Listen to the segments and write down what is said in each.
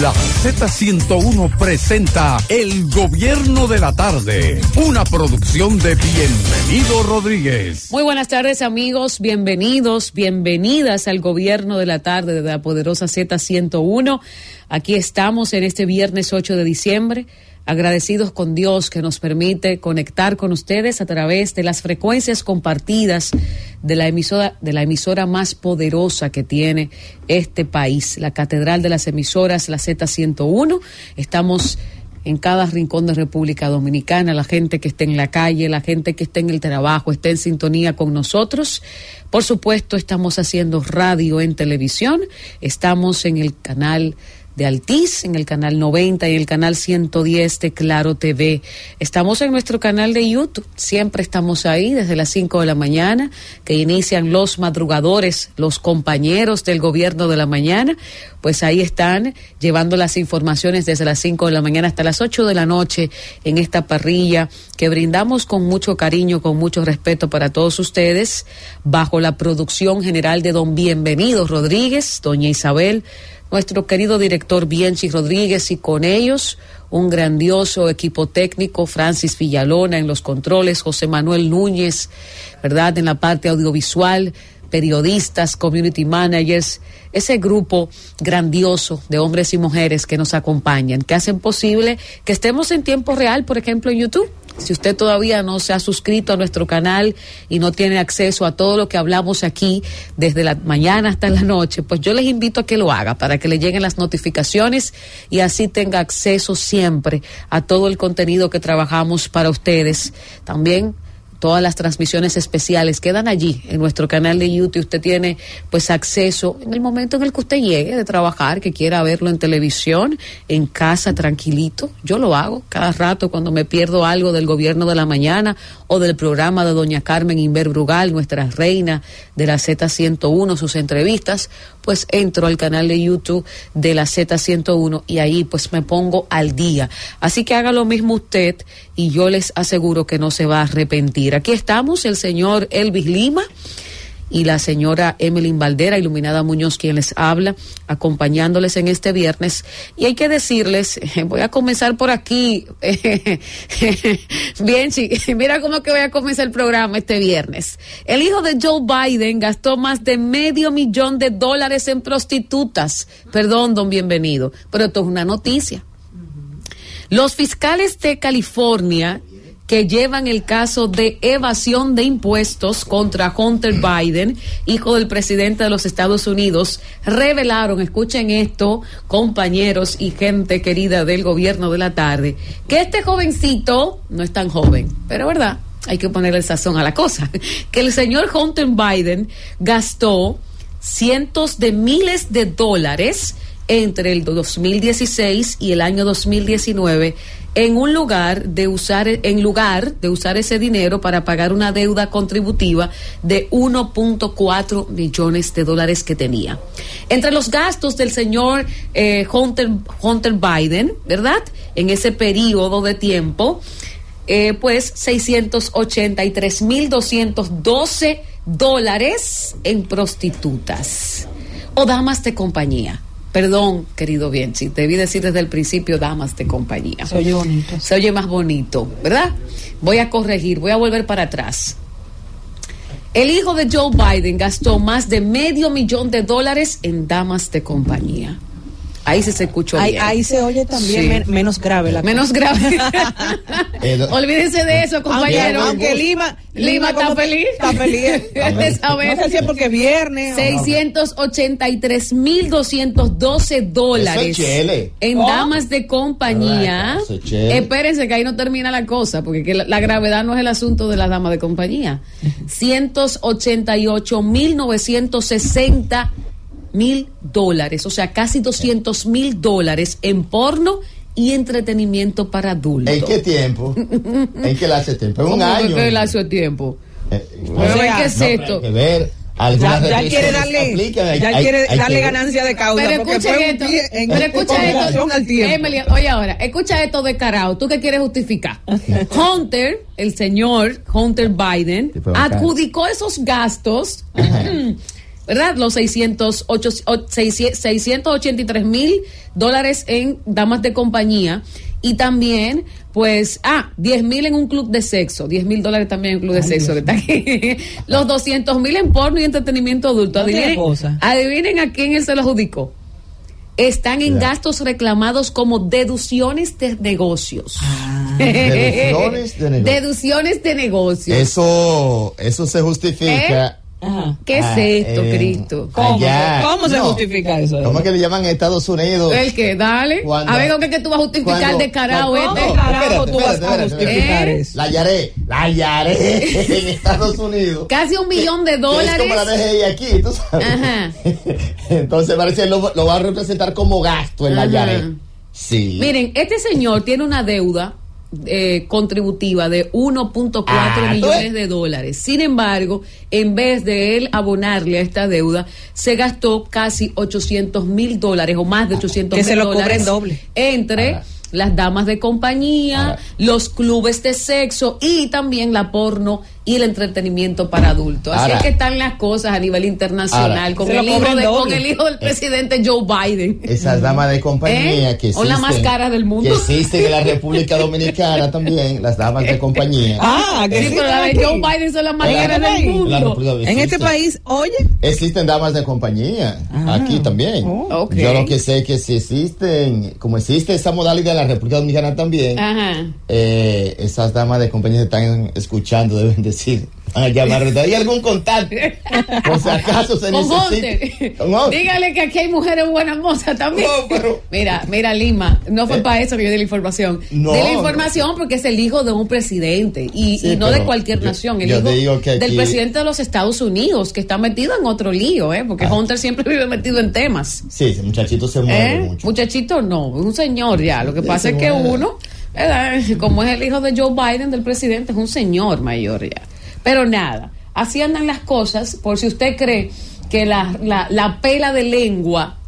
La Z101 presenta El Gobierno de la Tarde, una producción de Bienvenido Rodríguez. Muy buenas tardes amigos, bienvenidos, bienvenidas al Gobierno de la Tarde de la poderosa Z101. Aquí estamos en este viernes 8 de diciembre agradecidos con Dios que nos permite conectar con ustedes a través de las frecuencias compartidas de la emisora de la emisora más poderosa que tiene este país, la Catedral de las Emisoras, la Z101. Estamos en cada rincón de República Dominicana, la gente que esté en la calle, la gente que esté en el trabajo, esté en sintonía con nosotros. Por supuesto, estamos haciendo radio en televisión, estamos en el canal de Altiz, en el canal 90 y el canal 110 de Claro TV. Estamos en nuestro canal de YouTube, siempre estamos ahí desde las 5 de la mañana, que inician los madrugadores, los compañeros del gobierno de la mañana, pues ahí están llevando las informaciones desde las 5 de la mañana hasta las 8 de la noche en esta parrilla que brindamos con mucho cariño, con mucho respeto para todos ustedes, bajo la producción general de don Bienvenido Rodríguez, doña Isabel, nuestro querido director Bienchi Rodríguez y con ellos un grandioso equipo técnico, Francis Villalona en los controles, José Manuel Núñez, ¿verdad? En la parte audiovisual, periodistas, community managers, ese grupo grandioso de hombres y mujeres que nos acompañan, que hacen posible que estemos en tiempo real, por ejemplo, en YouTube si usted todavía no se ha suscrito a nuestro canal y no tiene acceso a todo lo que hablamos aquí desde la mañana hasta la noche, pues yo les invito a que lo haga para que le lleguen las notificaciones y así tenga acceso siempre a todo el contenido que trabajamos para ustedes. También todas las transmisiones especiales quedan allí en nuestro canal de YouTube. Usted tiene pues acceso en el momento en el que usted llegue de trabajar, que quiera verlo en televisión, en casa, tranquilito. Yo lo hago cada rato cuando me pierdo algo del gobierno de la mañana o del programa de doña Carmen Inver Brugal, nuestra reina de la Z101, sus entrevistas, pues entro al canal de YouTube de la Z101 y ahí pues me pongo al día. Así que haga lo mismo usted y yo les aseguro que no se va a arrepentir. Aquí estamos, el señor Elvis Lima y la señora Emeline Valdera, Iluminada Muñoz, quien les habla, acompañándoles en este viernes. Y hay que decirles, voy a comenzar por aquí. Bien, mira cómo que voy a comenzar el programa este viernes. El hijo de Joe Biden gastó más de medio millón de dólares en prostitutas. Perdón, don bienvenido, pero esto es una noticia. Los fiscales de California que llevan el caso de evasión de impuestos contra Hunter Biden, hijo del presidente de los Estados Unidos, revelaron, escuchen esto, compañeros y gente querida del gobierno de la tarde, que este jovencito no es tan joven, pero verdad, hay que ponerle sazón a la cosa, que el señor Hunter Biden gastó cientos de miles de dólares entre el 2016 y el año 2019 en un lugar de usar en lugar de usar ese dinero para pagar una deuda contributiva de 1.4 millones de dólares que tenía. Entre los gastos del señor eh, Hunter, Hunter Biden, ¿verdad? En ese periodo de tiempo, eh, pues 683.212 dólares en prostitutas o damas de compañía. Perdón, querido Bienchi, debí decir desde el principio damas de compañía. Se oye bonito. Se oye más bonito, ¿verdad? Voy a corregir, voy a volver para atrás. El hijo de Joe Biden gastó más de medio millón de dólares en damas de compañía. Ahí se, se escuchó ahí, bien. Ahí se oye también Sí. men- menos grave la Menos grave. Eh, Olvídense de eso, compañero. Aunque, aunque Lima, Lima está feliz. Está feliz. De saber. No sé si es porque es viernes. o- 683.212 dólares Eso en Oh. damas de compañía. Ah, eso. Espérense que ahí no termina la cosa, porque que la, la gravedad no es el asunto de las damas de compañía. 188.960 mil dólares, o sea, casi 200 mil dólares en porno y entretenimiento para adultos. ¿En qué tiempo? ¿En qué hace tiempo? En un ¿Cómo que año. qué le hace tiempo? Eh, Pero sea, ¿qué es no, esto? hay que ver. Ya, ya quiere darle, aplican, ya hay- quiere hay darle ganancia de causa. Pero un esto, en- pero en escucha esto, al tiempo. Emily, oye ahora, escucha esto de carao, ¿tú qué quieres justificar? Hunter, el señor Hunter Biden, adjudicó esos gastos ¿verdad? Los 600, ocho- o- 600 683 mil dólares en damas de compañía y también, pues, ah, 10 mil en un club de sexo, 10 mil dólares también en un club de sexo, que está aquí. Los 200 mil en porno y entretenimiento adulto. Adivinen, adivinen a quién él se lo adjudicó. Están en gastos reclamados como deducciones de negocios. Deducciones de negocios. Deducciones de negocios. Eso, eso se justifica. Ajá. ¿Qué es ah, esto, en- Cristo? ¿Cómo, allá. ¿Cómo se No. justifica eso? ¿Cómo es que le llaman Estados Unidos? El que, dale. Cuando- a ver, ¿con qué que tú vas a justificar de cuando- este? ¿Cómo carajo tú vas a justificar ¿Eh? eso? La hallaré, la hallaré en Estados Unidos. Casi un millón de Que dólares. Es como la DGI aquí, tú sabes. Ajá. Entonces parece que lo, lo va a representar como gasto en la hallaré. Sí. Miren, este señor tiene una deuda eh, contributiva de 1.4 Ah, ¿tú millones ves? de dólares. Sin embargo, en vez de él abonarle a esta deuda, se gastó casi 800 mil dólares o más de 800 Que mil se lo dólares cobren doble. entre. Las damas de compañía, Ahora. los clubes de sexo y también la porno y el entretenimiento para adultos. Así Ahora. es que están las cosas a nivel internacional Ahora. con el, hijo cobran de- con doble. el hijo del presidente Joe Biden. Esas damas de compañía ¿Eh? que O existen. la más cara del mundo. Que existen en la República Dominicana también, las damas de compañía. Ah, que Sí, pero la de Joe. Biden son las más En la- caras del la la mundo. En este país, oye, Existen damas de compañía, Ah. aquí también. Oh. Yo lo que sé es que si existen, como existe esa modalidad en la República Dominicana también, Ajá. eh, esas damas de compañía que están escuchando deben decir, a llamar, ¿hay algún contacto? Por si acaso se necesita. Dígale que aquí hay mujeres buenas mozas también. No, pero- Mira, mira, Lima, no fue Eh. para eso que yo di la información. No, di la información porque es el hijo de un presidente y, Sí, y no de cualquier yo- nación, el yo hijo digo que del presidente de los Estados Unidos, que está metido en otro lío, ¿eh? porque Ah. Hunter siempre vive metido en temas. Sí, ese muchachito se mueve ¿Eh? mucho. Muchachito, no, un señor ya. Lo que Sí, pasa es que uno, ¿verdad? como es el hijo de Joe Biden, del presidente, es un señor mayor ya. Pero nada, así andan las cosas, por si usted cree que la, la, la pela de lengua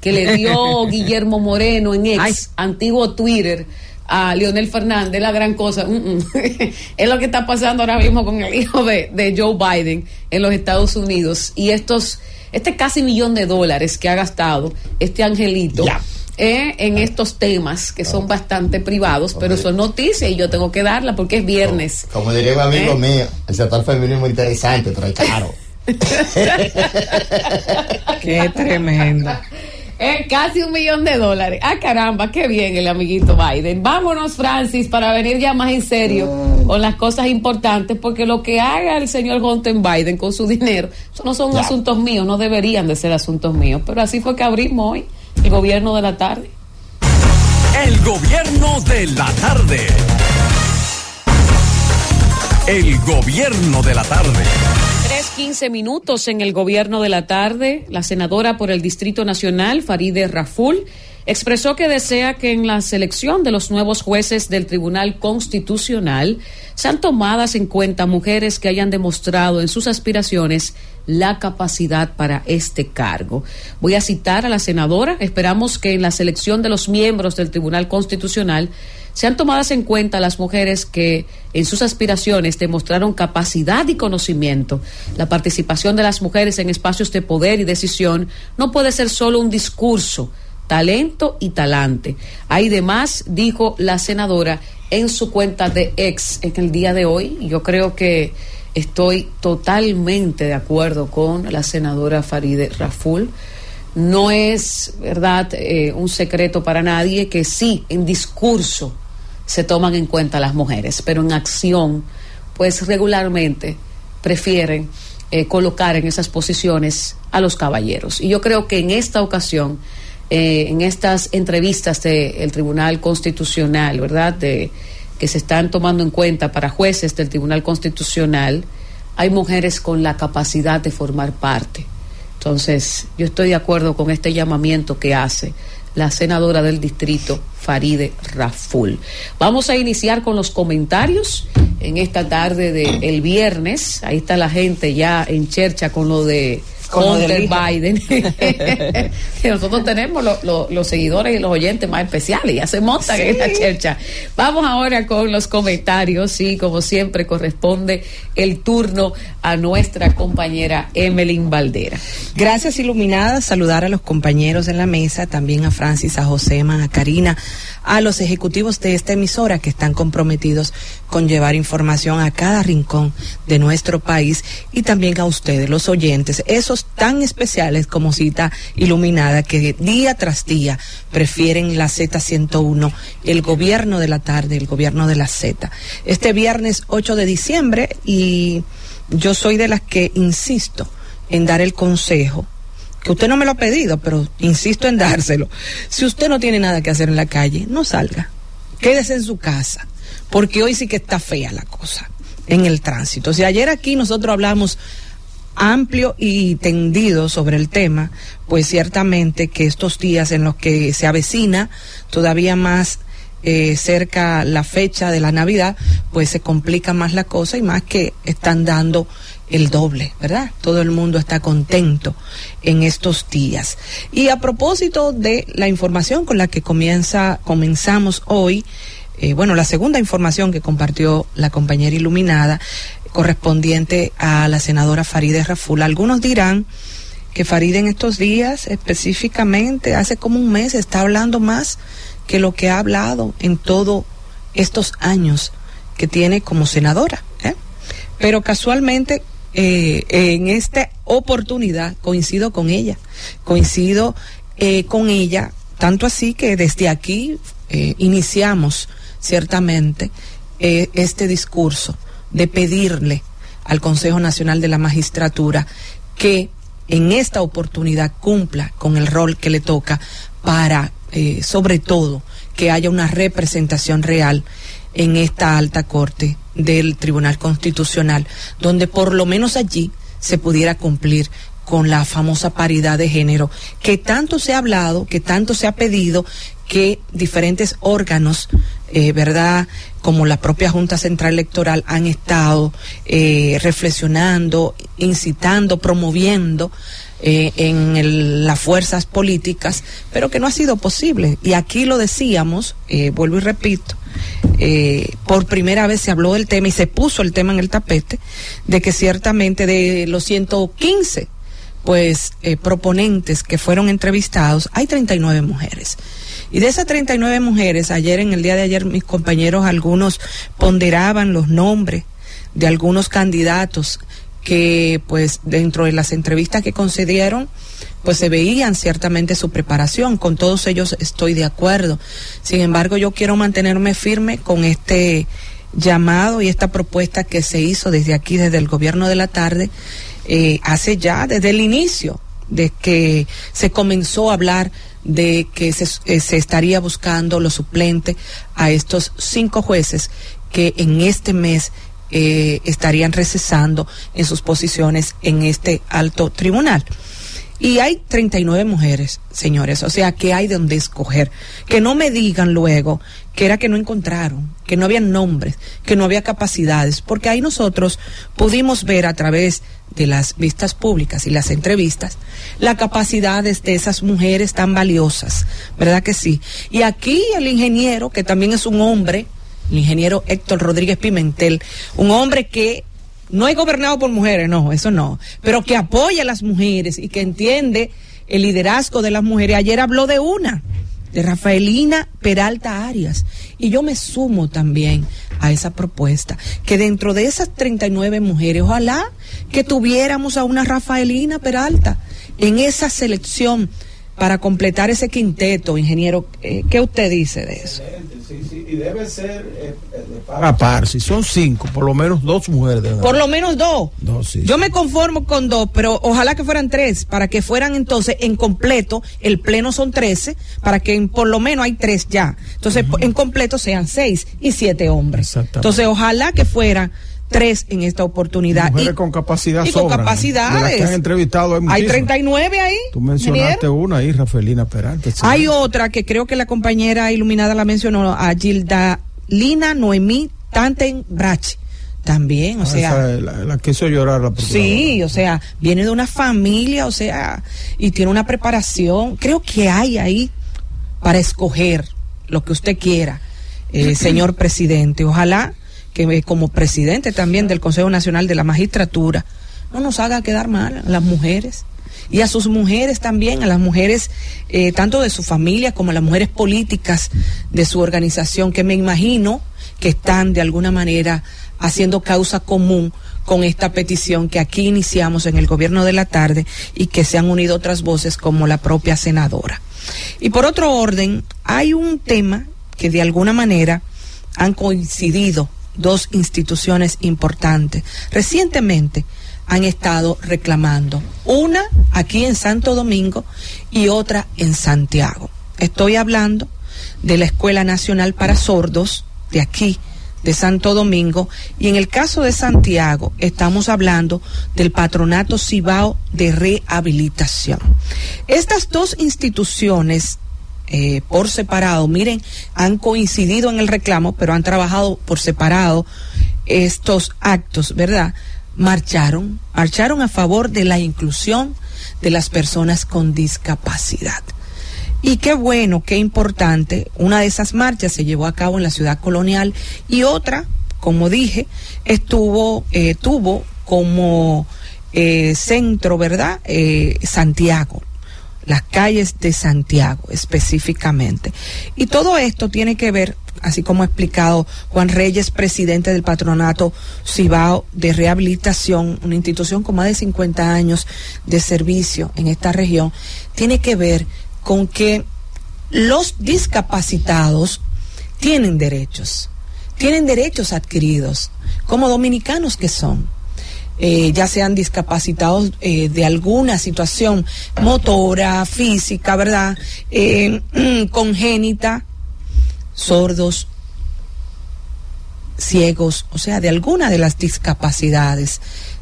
que le dio Guillermo Moreno en ex, Ay. antiguo Twitter, a Leonel Fernández, la gran cosa. Mm, mm. es lo que está pasando ahora mismo con el hijo de, de Joe Biden en los Estados Unidos. Y estos, este casi millón de dólares que ha gastado este angelito. Ya. Eh, en estos temas que son bastante privados, pero son noticias y yo tengo que darla porque es viernes. Como diría un amigo ¿Eh? mío, el sector femenino es muy interesante, pero es caro. qué tremendo. Eh, casi un millón de dólares. Ah, caramba, qué bien el amiguito Biden. Vámonos, Francis, para venir ya más en serio con las cosas importantes, porque lo que haga el señor Hunter Biden con su dinero, eso no son Ya. asuntos míos, no deberían de ser asuntos míos, pero así fue que abrimos hoy el gobierno de la tarde. El gobierno de la tarde. El gobierno de la tarde. 3.15 minutos en el gobierno de la tarde. La senadora por el Distrito Nacional, Faride Raful, expresó que desea que en la selección de los nuevos jueces del Tribunal Constitucional sean tomadas en cuenta mujeres que hayan demostrado en sus aspiraciones la capacidad para este cargo. Voy a citar a la senadora. Esperamos que en la selección de los miembros del Tribunal Constitucional sean tomadas en cuenta las mujeres que en sus aspiraciones demostraron capacidad y conocimiento. La participación de las mujeres en espacios de poder y decisión no puede ser solo un discurso, talento y talante. Hay demás, dijo la senadora en su cuenta de ex en el día de hoy. Yo creo que estoy totalmente de acuerdo con la senadora Faride Raful. No es, ¿verdad?, eh, un secreto para nadie que sí, en discurso se toman en cuenta las mujeres, pero en acción, pues regularmente prefieren eh, colocar en esas posiciones a los caballeros. Y yo creo que en esta ocasión, eh, en estas entrevistas del Tribunal Constitucional, ¿verdad?, de, se están tomando en cuenta para jueces del Tribunal Constitucional, hay mujeres con la capacidad de formar parte. Entonces, yo estoy de acuerdo con este llamamiento que hace la senadora del distrito, Faride Raful. Vamos a iniciar con los comentarios en esta tarde del viernes. Ahí está la gente ya en chercha con lo de Hunter. Biden. que nosotros tenemos lo- lo- los seguidores y los oyentes más especiales, ya se montan en esta chercha. Vamos ahora con los comentarios y como siempre corresponde el turno a nuestra compañera Emeline Valdera. Gracias, Iluminada. Saludar a los compañeros en la mesa, también a Francis, a Josema, a Karina, a los ejecutivos de esta emisora que están comprometidos con llevar información a cada rincón de nuestro país y también a ustedes, los oyentes, esos tan especiales como cita Iluminada que día tras día prefieren la Z101, el gobierno de la tarde, el gobierno de la Z. Este viernes 8 de diciembre y yo soy de las que insisto en dar el consejo, que usted no me lo ha pedido, pero insisto en dárselo. Si usted no tiene nada que hacer en la calle, no salga. Quédese en su casa, porque hoy sí que está fea la cosa en el tránsito. Si ayer aquí nosotros hablamos amplio y tendido sobre el tema, pues ciertamente que estos días en los que se avecina todavía más eh, cerca la fecha de la Navidad, pues se complica más la cosa y más que están dando el doble, ¿verdad? Todo el mundo está contento en estos días. Y a propósito de la información con la que comienza, comenzamos hoy, eh, bueno, la segunda información que compartió la compañera iluminada, correspondiente a la senadora Faride Raful. Algunos dirán que Faride en estos días, específicamente, hace como un mes, está hablando más que lo que ha hablado en todos estos años que tiene como senadora. ¿eh? Pero casualmente, eh, en esta oportunidad, coincido con ella, coincido eh, con ella, tanto así que desde aquí eh, iniciamos ciertamente eh, este discurso de pedirle al Consejo Nacional de la Magistratura que en esta oportunidad cumpla con el rol que le toca para, eh, sobre todo, que haya una representación real en esta alta corte del Tribunal Constitucional, donde por lo menos allí se pudiera cumplir con la famosa paridad de género, que tanto se ha hablado, que tanto se ha pedido, que diferentes órganos, eh, ¿verdad? Como la propia Junta Central Electoral han estado eh, reflexionando, incitando, promoviendo eh, en el- las fuerzas políticas, pero que no ha sido posible. Y aquí lo decíamos, eh, vuelvo y repito, eh, por primera vez se habló del tema y se puso el tema en el tapete, de que ciertamente de los 115 pues proponentes que fueron entrevistados, hay 39 mujeres. Y de esas 39 mujeres, ayer en el día de ayer mis compañeros algunos ponderaban los nombres de algunos candidatos que pues dentro de las entrevistas que concedieron pues se veían ciertamente su preparación, con todos ellos estoy de acuerdo. Sin embargo, yo quiero mantenerme firme con este llamado y esta propuesta que se hizo desde aquí, desde el gobierno de la tarde, eh, hace ya, desde el inicio, de que se comenzó a hablar de que se, eh, se estaría buscando los suplentes a estos cinco jueces que en este mes eh, estarían recesando en sus posiciones en este alto tribunal. Y hay 39 mujeres, señores, o sea que hay de donde escoger. Que no me digan luego que era que no encontraron, que no había nombres, que no había capacidades, porque ahí nosotros pudimos ver a través de las vistas públicas y las entrevistas las capacidades de esas mujeres tan valiosas, ¿verdad que sí? Y aquí el ingeniero, que también es un hombre, el ingeniero Héctor Rodríguez Pimentel, un hombre que no es gobernado por mujeres, no, eso no, pero que apoya a las mujeres y que entiende el liderazgo de las mujeres. Ayer habló de una, de Rafaelina Peralta Arias, y yo me sumo también a esa propuesta, que dentro de esas 39 mujeres, ojalá que tuviéramos a una Rafaelina Peralta en esa selección para completar ese quinteto, ingeniero. Eh, ¿Qué usted dice de eso? Sí, sí, y debe ser eh, de par a par. Si son cinco, por lo menos dos mujeres. Por lo menos dos. Dos, sí. Yo me conformo con dos, pero ojalá que fueran tres, para que fueran entonces en completo, el pleno son trece, para que en- por lo menos hay tres ya. Entonces, en completo sean seis y siete hombres. Entonces, ojalá que fueran tres en esta oportunidad. Mujeres Y- con capacidad y con capacidades. De las que han entrevistado hay Hay muchísimas. 39 ahí. Tú mencionaste una ahí, Rafaelina Peralta. sí. Hay otra que creo que la compañera iluminada la mencionó, a Gilda Lina Noemí Tanten Brache. También, o Ah, sea. esa, la, la que hizo llorar la Sí, o sea, viene de una familia, o sea, y tiene una preparación. Creo que hay ahí para escoger lo que usted quiera, eh, señor presidente. Ojalá que como presidente también del Consejo Nacional de la Magistratura no nos haga quedar mal a las mujeres y a sus mujeres también, a las mujeres eh, tanto de su familia como a las mujeres políticas de su organización, que me imagino que están de alguna manera haciendo causa común con esta petición que aquí iniciamos en el gobierno de la tarde y que se han unido otras voces como la propia senadora. Y por otro orden, hay un tema que de alguna manera han coincidido dos instituciones importantes. Recientemente han estado reclamando, una aquí en Santo Domingo y otra en Santiago. Estoy hablando de la Escuela Nacional para Sordos de aquí, de Santo Domingo, y en el caso de Santiago estamos hablando del Patronato Cibao de Rehabilitación. Estas dos instituciones eh, por separado, miren, han coincidido en el reclamo, pero han trabajado por separado estos actos, ¿verdad? Marcharon, marcharon a favor de la inclusión de las personas con discapacidad. Y qué bueno, qué importante, una de esas marchas se llevó a cabo en la ciudad colonial y otra, como dije, estuvo, eh, tuvo como eh, centro, ¿verdad? Eh, Santiago, las calles de Santiago específicamente. Y todo esto tiene que ver, así como ha explicado Juan Reyes, presidente del patronato Cibao de Rehabilitación, una institución con más de 50 años de servicio en esta región, tiene que ver con que los discapacitados tienen derechos, tienen derechos adquiridos, como dominicanos que son. Eh, ya sean discapacitados eh, de alguna situación motora, física, ¿verdad? Eh, congénita, sordos, ciegos, o sea, de alguna de las discapacidades,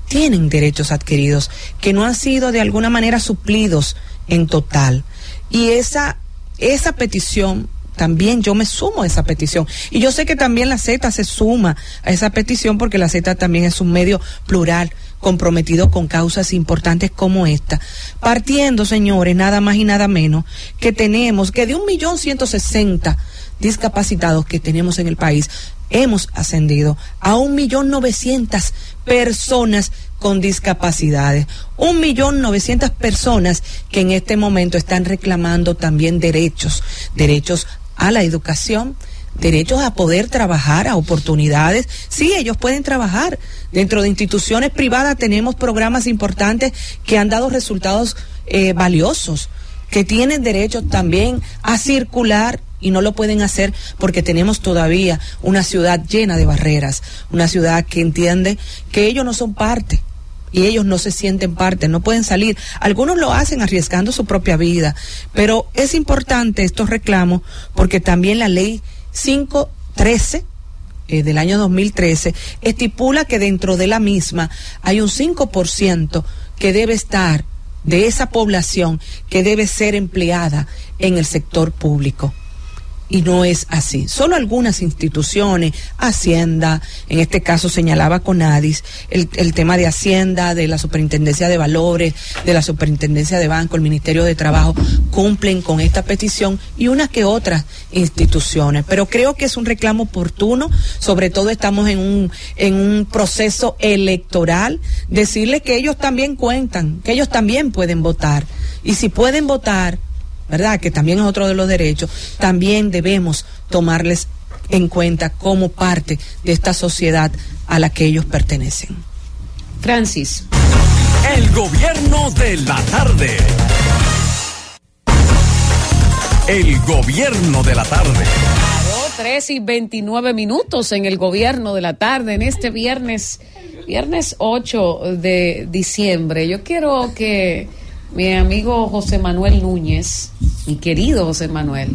tienen derechos adquiridos que no han sido de alguna manera suplidos en total. Y esa, esa petición también yo me sumo a esa petición. Y yo sé que también la Z se suma a esa petición porque la Z también es un medio plural comprometido con causas importantes como esta. Partiendo, señores, nada más y nada menos que tenemos que de un millón ciento sesenta discapacitados que tenemos en el país, hemos ascendido a un millón novecientas personas con discapacidades. Un millón novecientas personas que en este momento están reclamando también derechos, derechos a la educación, derechos a poder trabajar, a oportunidades. Sí, ellos pueden trabajar. Dentro de instituciones privadas tenemos programas importantes que han dado resultados eh, valiosos, que tienen derecho también a circular y no lo pueden hacer porque tenemos todavía una ciudad llena de barreras, una ciudad que entiende que ellos no son parte y ellos no se sienten parte, no pueden salir. Algunos lo hacen arriesgando su propia vida, pero es importante estos reclamos porque también la ley 513 eh, del año 2013 estipula que dentro de la misma hay un 5% que debe estar de esa población que debe ser empleada en el sector público y no es así. Solo algunas instituciones, Hacienda, en este caso señalaba Conadis, el, el tema de Hacienda, de la Superintendencia de Valores, de la Superintendencia de Banco, el Ministerio de Trabajo, cumplen con esta petición y unas que otras instituciones. Pero creo que es un reclamo oportuno, sobre todo estamos en un, en un proceso electoral, decirles que ellos también cuentan, que ellos también pueden votar. Y si pueden votar, ¿verdad? Que también es otro de los derechos, también debemos tomarles en cuenta como parte de esta sociedad a la que ellos pertenecen. Francis. El gobierno de la tarde. El gobierno de la tarde. 3 y 29 minutos en el gobierno de la tarde, en este viernes, viernes 8 de diciembre. Yo quiero que mi amigo José Manuel Núñez, mi querido José Manuel,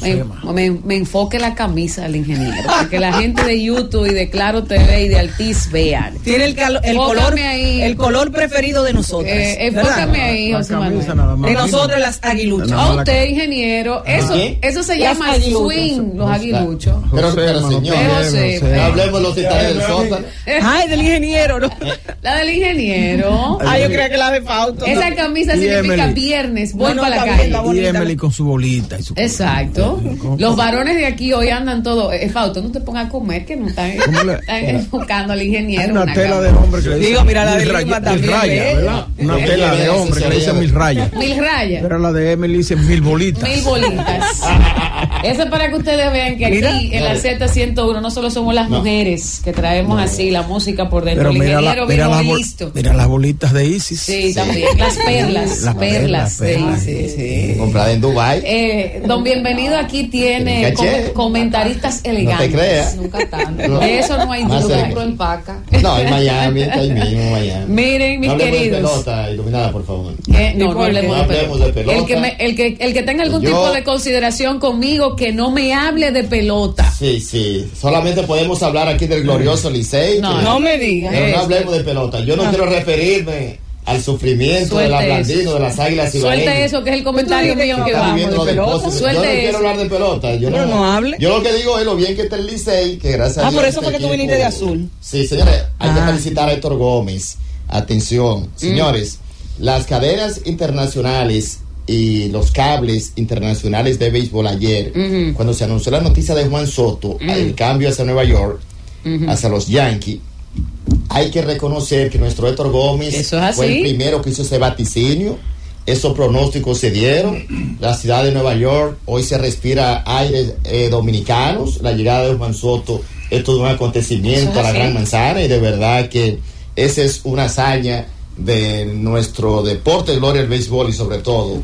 me, me, enfoque la camisa del ingeniero, para que la gente de YouTube y de Claro TV y de Altiz vean. Tiene el, el color el color preferido de nosotros. Eh, enfócame ahí, José Manuel. De nosotros las aguiluchas. A usted, ingeniero, eso, eso se llama swing, los aguiluchos. Pero, pero señor, hablemos los detalles del sótano. Ay, del ingeniero, ¿no? La del ingeniero. Ay, yo creo que la de Fausto. Esa camisa significa viernes, voy para la calle. Y Emily con su bolita y su Exacto. Los varones de aquí hoy andan todos. Eh, Fausto, no te pongas a comer, que no están, están enfocando al ingeniero. Una, una tela de hombre que le Digo, mira la de Lima también. Raya, ¿verdad? Una tela de hombre que le dice mil rayas. Mil rayas. Pero la de Emily dice mil bolitas. Mil bolitas. Eso es para que ustedes vean que aquí en la Z101 no solo somos las mujeres que traemos así la música por dentro. Pero el mira ingeniero la, mira vino listo. Mira las bolitas de Isis. Sí, también. Las perlas. las perlas, perlas de Isis. Sí. Comprada en Dubai. Eh, don Bienvenido aquí tiene comentaristas elegantes. No te creas. Nunca tanto. Eso no hay duda. en Paca. No, en Miami, está ahí mismo, Miami. Miren, mis no queridos. De pelota, iluminada, por favor. Eh, no, no hablemos de, pelota. de pelota. El que, me, el que, el que tenga algún Yo, tipo de consideración conmigo, que no me hable de pelota. Sí, sí. Solamente podemos hablar aquí del glorioso Licey. No, no me digas. Pero no hablemos de pelota. Yo no, quiero referirme al sufrimiento de la Blandino, de las águilas y Suelte eso, que es el comentario mío que vamos. De pelota. Suelte yo no quiero hablar de pelota. Yo no, no, hable. Yo lo que digo es lo bien que está el Licey, que gracias ah, a Dios. Ah, por eso fue que tú viniste de azul. Sí, señores, hay que felicitar a Héctor Gómez. Atención, señores, mm. las cadenas internacionales y los cables internacionales de béisbol ayer, cuando se anunció la noticia de Juan Soto, el cambio hacia Nueva York, hacia los Yankees, hay que reconocer que nuestro Héctor Gómez fue el primero que hizo ese vaticinio. Esos pronósticos se dieron. La ciudad de Nueva York hoy se respira aires eh, dominicanos. La llegada de Juan Soto es todo un acontecimiento a la Gran Manzana y de verdad que esa es una hazaña de nuestro deporte de gloria el béisbol y sobre todo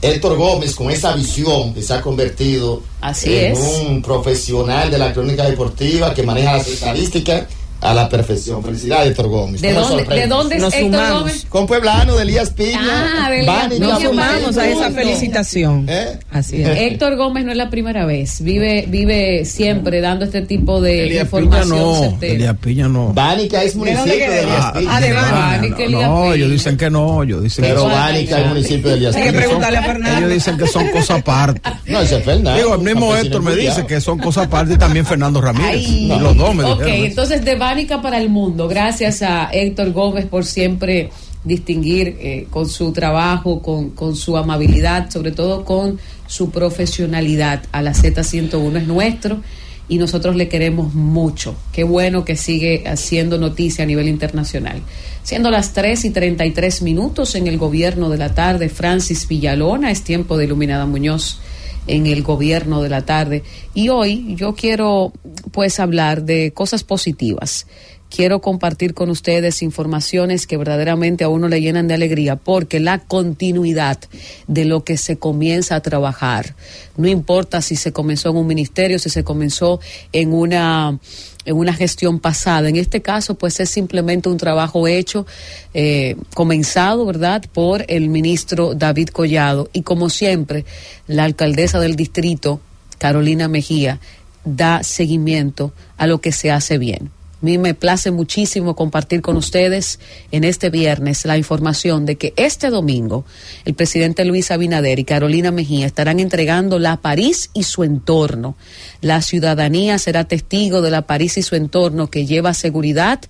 Héctor Gómez con esa visión que se ha convertido en un profesional de la crónica deportiva que maneja las estadísticas a la perfección. Felicidades, Héctor Gómez. ¿De dónde, ¿De dónde es Héctor Gómez? Con Pueblano, de Elías Piña. Ah, de Elías Nos sumamos a esa felicitación. ¿Eh? Así es. Héctor Gómez no es la primera vez. Vive vive siempre dando este tipo de Elías información. Piña no, Elías Piña no. Bánica es municipio de, Elías Piña. Ah, de Bánica. No, no, ellos dicen que no. Ellos dicen Pero Bánica es municipio de Elías Piña. Hay que preguntarle a Fernando. Ellos dicen que son cosas aparte. No, ese es Fernando. Digo, el mismo Héctor me dice que son cosas aparte y también Fernando Ramírez. Los dos me dijeron. Ok, entonces de Bánica para el mundo. Gracias a Héctor Gómez por siempre distinguir eh, con su trabajo, con, con, su amabilidad, sobre todo con su profesionalidad. A la Z101 es nuestro y nosotros le queremos mucho. Qué bueno que sigue haciendo noticia a nivel internacional. Siendo las 3 y 33 minutos en el gobierno de la tarde, Francis Villalona, es tiempo de Iluminada Muñoz en el gobierno de la tarde. Y hoy yo quiero pues hablar de cosas positivas quiero compartir con ustedes informaciones que verdaderamente a uno le llenan de alegría, porque la continuidad de lo que se comienza a trabajar, no importa si se comenzó en un ministerio, si se comenzó en una en una gestión pasada. En este caso, pues es simplemente un trabajo hecho, eh, comenzado, ¿verdad?, por el ministro David Collado. Y como siempre, la alcaldesa del distrito, Carolina Mejía, da seguimiento a lo que se hace bien. A mí me place muchísimo compartir con ustedes en este viernes la información de que este domingo el presidente Luis Abinader y Carolina Mejía estarán entregando la París y su entorno. La ciudadanía será testigo de la París y su entorno que lleva seguridad,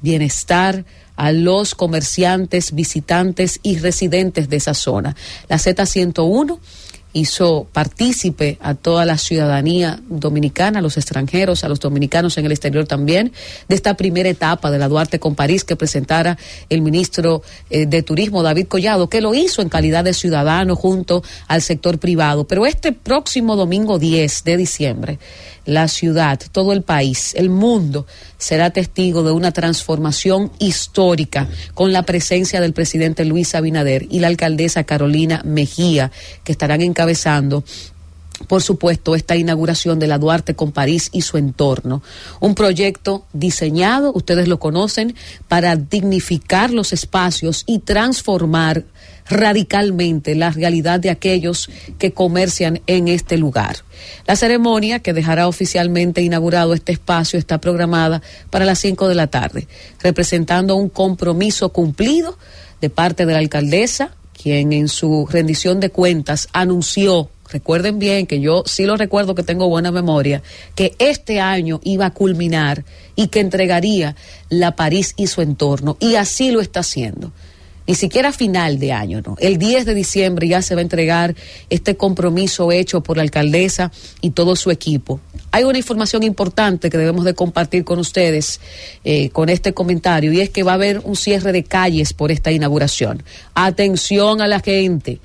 bienestar, a los comerciantes, visitantes y residentes de esa zona. La Z101 hizo partícipe a toda la ciudadanía dominicana, a los extranjeros, a los dominicanos en el exterior también, de esta primera etapa de la Duarte con París que presentara el ministro eh, de Turismo, David Collado, que lo hizo en calidad de ciudadano junto al sector privado. Pero este próximo domingo 10 de diciembre, la ciudad, todo el país, el mundo será testigo de una transformación histórica con la presencia del presidente Luis Abinader y la alcaldesa Carolina Mejía, que estarán encabezando por supuesto, esta inauguración de la Duarte con París y su entorno. Un proyecto diseñado, ustedes lo conocen, para dignificar los espacios y transformar radicalmente la realidad de aquellos que comercian en este lugar. La ceremonia que dejará oficialmente inaugurado este espacio está programada para las 5 de la tarde, representando un compromiso cumplido de parte de la alcaldesa, quien en su rendición de cuentas anunció recuerden bien que yo sí lo recuerdo que tengo buena memoria, que este año iba a culminar y que entregaría la París y su entorno. Y así lo está haciendo. Ni siquiera final de año, ¿no? El 10 de diciembre ya se va a entregar este compromiso hecho por la alcaldesa y todo su equipo. Hay una información importante que debemos de compartir con ustedes eh, con este comentario y es que va a haber un cierre de calles por esta inauguración. Atención a la gente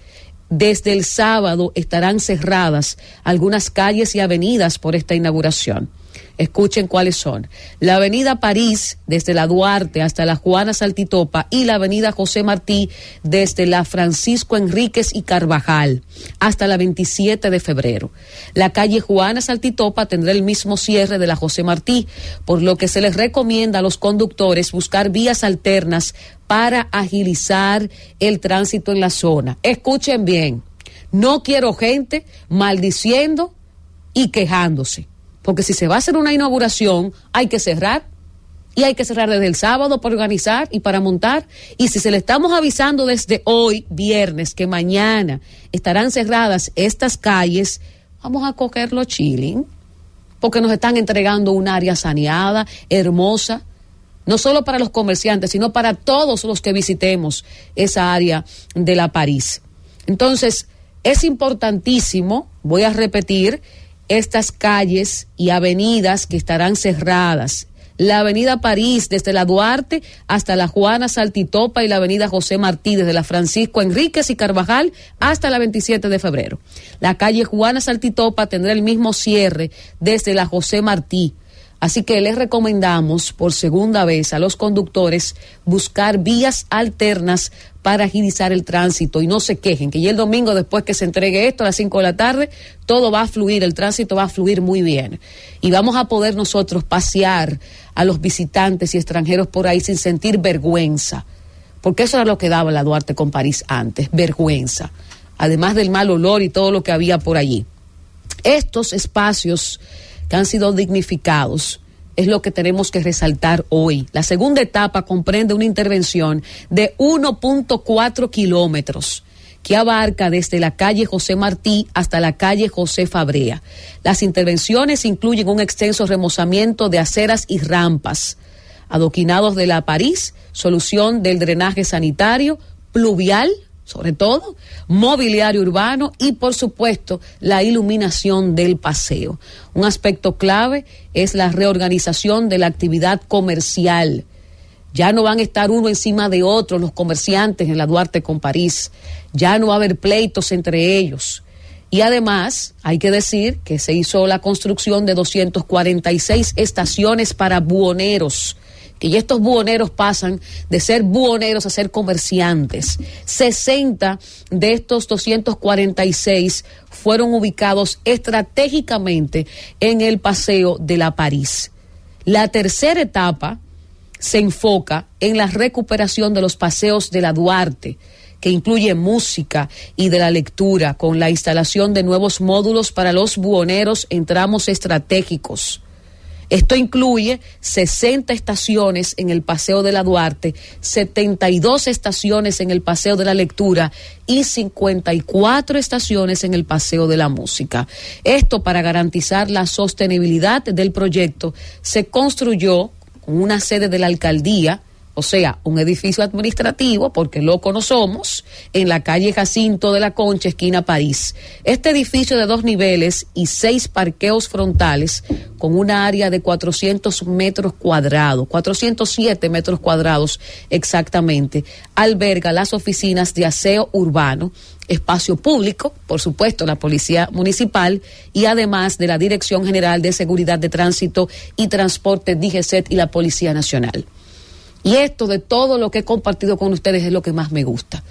desde el sábado estarán cerradas algunas calles y avenidas por esta inauguración. Escuchen cuáles son. La avenida París, desde la Duarte hasta la Juana Saltitopa, y la avenida José Martí, desde la Francisco Enríquez y Carvajal, hasta la 27 de febrero. La calle Juana Saltitopa tendrá el mismo cierre de la José Martí, por lo que se les recomienda a los conductores buscar vías alternas para agilizar el tránsito en la zona. Escuchen bien, no quiero gente maldiciendo y quejándose porque si se va a hacer una inauguración, hay que cerrar. Y hay que cerrar desde el sábado para organizar y para montar. Y si se le estamos avisando desde hoy, viernes, que mañana estarán cerradas estas calles, vamos a cogerlo chilling. Porque nos están entregando un área saneada, hermosa, no solo para los comerciantes, sino para todos los que visitemos esa área de la París. Entonces, es importantísimo, voy a repetir, estas calles y avenidas que estarán cerradas. La avenida París desde la Duarte hasta la Juana Saltitopa y la avenida José Martí desde la Francisco Enríquez y Carvajal hasta la 27 de febrero. La calle Juana Saltitopa tendrá el mismo cierre desde la José Martí Así que les recomendamos por segunda vez a los conductores buscar vías alternas para agilizar el tránsito y no se quejen, que ya el domingo después que se entregue esto a las 5 de la tarde, todo va a fluir, el tránsito va a fluir muy bien. Y vamos a poder nosotros pasear a los visitantes y extranjeros por ahí sin sentir vergüenza, porque eso era lo que daba la Duarte con París antes, vergüenza, además del mal olor y todo lo que había por allí. Estos espacios que han sido dignificados. Es lo que tenemos que resaltar hoy. La segunda etapa comprende una intervención de 1.4 kilómetros que abarca desde la calle José Martí hasta la calle José Fabrea. Las intervenciones incluyen un extenso remozamiento de aceras y rampas, adoquinados de la París, solución del drenaje sanitario, pluvial, sobre todo, mobiliario urbano y, por supuesto, la iluminación del paseo. Un aspecto clave es la reorganización de la actividad comercial. Ya no van a estar uno encima de otro los comerciantes en la Duarte con París. Ya no va a haber pleitos entre ellos. Y además, hay que decir que se hizo la construcción de 246 estaciones para buhoneros que ya estos buhoneros pasan de ser buhoneros a ser comerciantes. 60 de estos 246 fueron ubicados estratégicamente en el Paseo de la París. La tercera etapa se enfoca en la recuperación de los paseos de la Duarte, que incluye música y de la lectura, con la instalación de nuevos módulos para los buhoneros en tramos estratégicos esto incluye 60 estaciones en el Paseo de la Duarte, 72 estaciones en el Paseo de la Lectura y 54 estaciones en el Paseo de la Música. Esto para garantizar la sostenibilidad del proyecto se construyó con una sede de la alcaldía, o sea, un edificio administrativo, porque loco no somos, en la calle Jacinto de la Concha, esquina París. Este edificio de dos niveles y seis parqueos frontales, con una área de 400 metros cuadrados, 407 metros cuadrados exactamente, alberga las oficinas de aseo urbano, espacio público, por supuesto, la Policía Municipal y además de la Dirección General de Seguridad de Tránsito y Transporte, DGCET y la Policía Nacional. Y esto de todo lo que he compartido con ustedes es lo que más me gusta.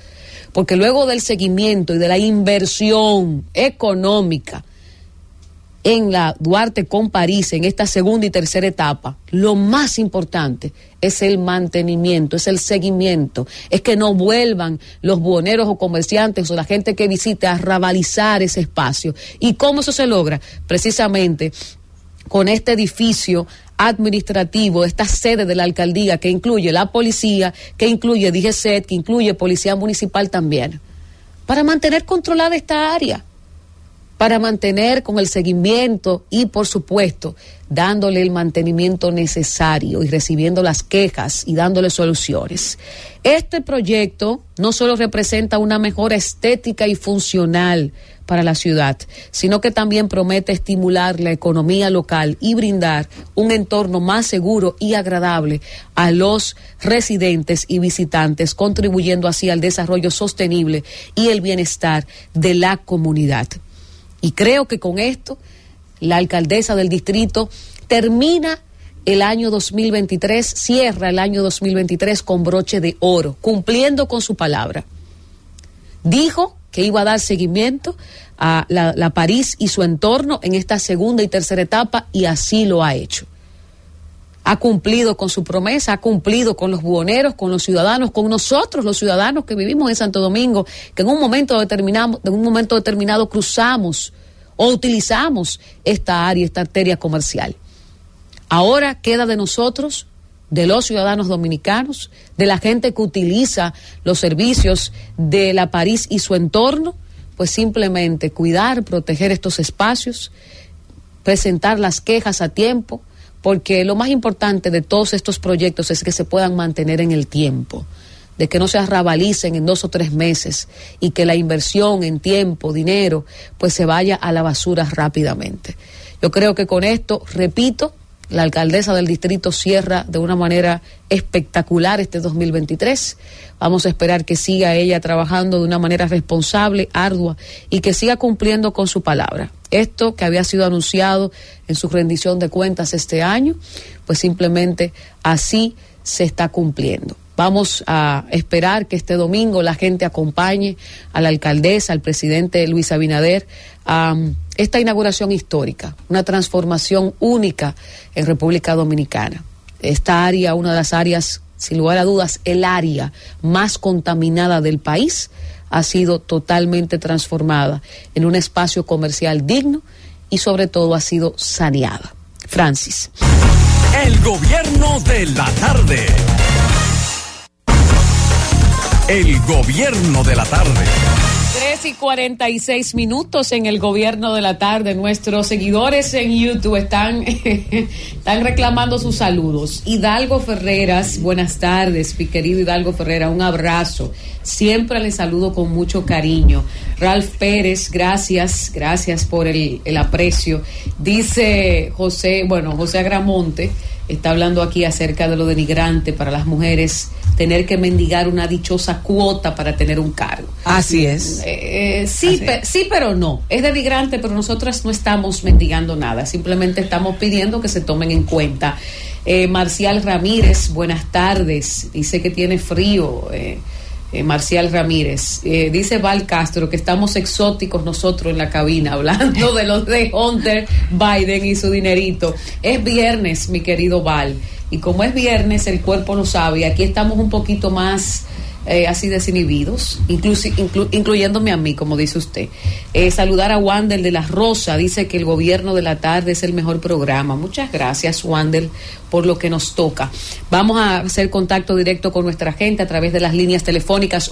Porque luego del seguimiento y de la inversión económica en la Duarte con París, en esta segunda y tercera etapa, lo más importante es el mantenimiento, es el seguimiento, es que no vuelvan los buhoneros o comerciantes o la gente que visite a rabalizar ese espacio. ¿Y cómo eso se logra? Precisamente con este edificio administrativo, esta sede de la alcaldía que incluye la policía, que incluye DGCET, que incluye policía municipal también, para mantener controlada esta área para mantener con el seguimiento y, por supuesto, dándole el mantenimiento necesario y recibiendo las quejas y dándole soluciones. Este proyecto no solo representa una mejora estética y funcional para la ciudad, sino que también promete estimular la economía local y brindar un entorno más seguro y agradable a los residentes y visitantes, contribuyendo así al desarrollo sostenible y el bienestar de la comunidad. Y creo que con esto la alcaldesa del distrito termina el año 2023, cierra el año 2023 con broche de oro, cumpliendo con su palabra. Dijo que iba a dar seguimiento a la, París y su entorno en esta segunda y tercera etapa y así lo ha hecho. Ha cumplido con su promesa, ha cumplido con los buhoneros, con los ciudadanos, con nosotros los ciudadanos que vivimos en Santo Domingo, que en un momento determinado, en un momento determinado cruzamos o utilizamos esta área, esta arteria comercial. Ahora queda de nosotros, de los ciudadanos dominicanos, de la gente que utiliza los servicios de la París y su entorno, pues simplemente cuidar, proteger estos espacios, presentar las quejas a tiempo, porque lo más importante de todos estos proyectos es que se puedan mantener en el tiempo de que no se arrabalicen en dos o tres meses y que la inversión en tiempo, dinero, pues se vaya a la basura rápidamente. Yo creo que con esto, repito, la alcaldesa del distrito cierra de una manera espectacular este 2023. Vamos a esperar que siga ella trabajando de una manera responsable, ardua y que siga cumpliendo con su palabra. Esto que había sido anunciado en su rendición de cuentas este año, pues simplemente así se está cumpliendo. Vamos a esperar que este domingo la gente acompañe a la alcaldesa, al presidente Luis Abinader, a esta inauguración histórica, una transformación única en República Dominicana. Esta área, una de las áreas, sin lugar a dudas, el área más contaminada del país, ha sido totalmente transformada en un espacio comercial digno y sobre todo ha sido saneada. Francis. El gobierno de la tarde. El gobierno de la tarde. 3 y 46 minutos en el gobierno de la tarde. Nuestros seguidores en YouTube están, están reclamando sus saludos. Hidalgo Ferreras, buenas tardes, mi querido Hidalgo Ferreras, un abrazo. Siempre le saludo con mucho cariño. Ralph Pérez, gracias, gracias por el, el aprecio. Dice José, bueno, José Agramonte está hablando aquí acerca de lo denigrante para las mujeres tener que mendigar una dichosa cuota para tener un cargo. Así es. Eh, eh, sí, sí, pero no. Es denigrante, pero nosotras no estamos mendigando nada. Simplemente estamos pidiendo que se tomen en cuenta. Eh, Marcial Ramírez, buenas tardes. Dice que tiene frío. Eh, Marcial Ramírez. Eh, dice Val Castro que estamos exóticos nosotros en la cabina, hablando de los de Hunter Biden y su dinerito. Es viernes, mi querido Val, y como es viernes, el cuerpo lo sabe, aquí estamos un poquito más eh, así desinhibidos, incluyéndome a mí, como dice usted. Eh, saludar a Wander de la Rosa, dice que el gobierno de la tarde es el mejor programa. Muchas gracias, Wander, por lo que nos toca. Vamos a hacer contacto directo con nuestra gente a través de las líneas telefónicas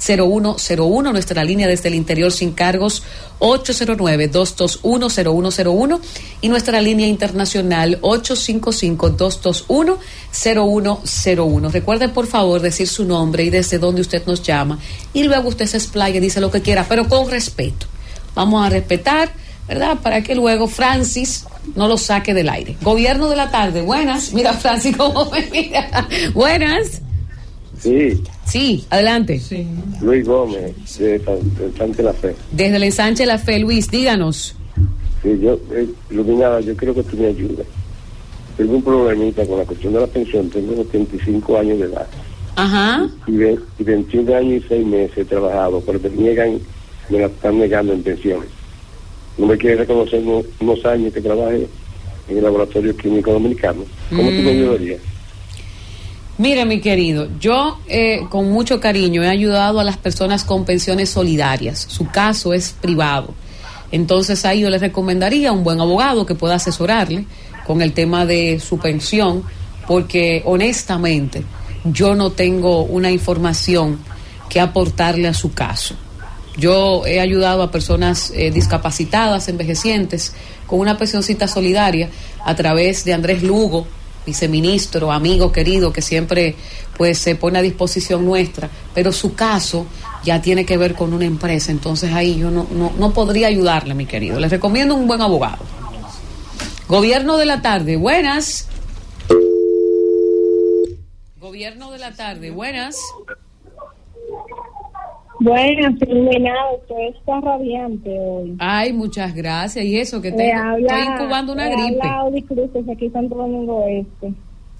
809-732-0101, nuestra línea desde el interior sin cargos 809-221-0101 y nuestra línea internacional 855-221-0101. Recuerde por favor decir su nombre y desde dónde usted nos llama y luego usted se explaya y dice lo que quiera, pero con respeto. Vamos a respetar, ¿verdad? Para que luego Francis no lo saque del aire. Gobierno de la tarde, buenas. Mira, Francis, cómo me mira. Buenas. Sí. Sí, adelante. Sí. Luis Gómez, de Ensanche La Fe. Desde el Ensanche La Fe, Luis, díganos. Sí, yo, eh, Iluminada, yo creo que tú me ayudas. Tengo un problemita con la cuestión de la pensión, tengo 75 años de edad. Ajá. Y, y 21 años y 6 meses he trabajado, pero me niegan, me la están negando en pensiones. no me quiere reconocer unos, unos años que trabajé en el laboratorio químico dominicano. ¿Cómo tú me Mm. ayudarías? Mire, mi querido, yo eh, con mucho cariño he ayudado a las personas con pensiones solidarias. Su caso es privado. Entonces ahí yo le recomendaría a un buen abogado que pueda asesorarle con el tema de su pensión, porque honestamente yo no tengo una información que aportarle a su caso. Yo he ayudado a personas eh, discapacitadas, envejecientes, con una pensioncita solidaria a través de Andrés Lugo, viceministro, amigo querido, que siempre pues se pone a disposición nuestra, pero su caso ya tiene que ver con una empresa, entonces ahí yo no, no, no podría ayudarle, mi querido. Les recomiendo un buen abogado. Gobierno de la tarde, buenas. Gobierno de la tarde, buenas. Bueno, iluminado, usted está radiante hoy. Ay, muchas gracias. Y eso que tengo, habla, estoy incubando una gripe. habla Audi Cruz, desde aquí Santo Domingo Este.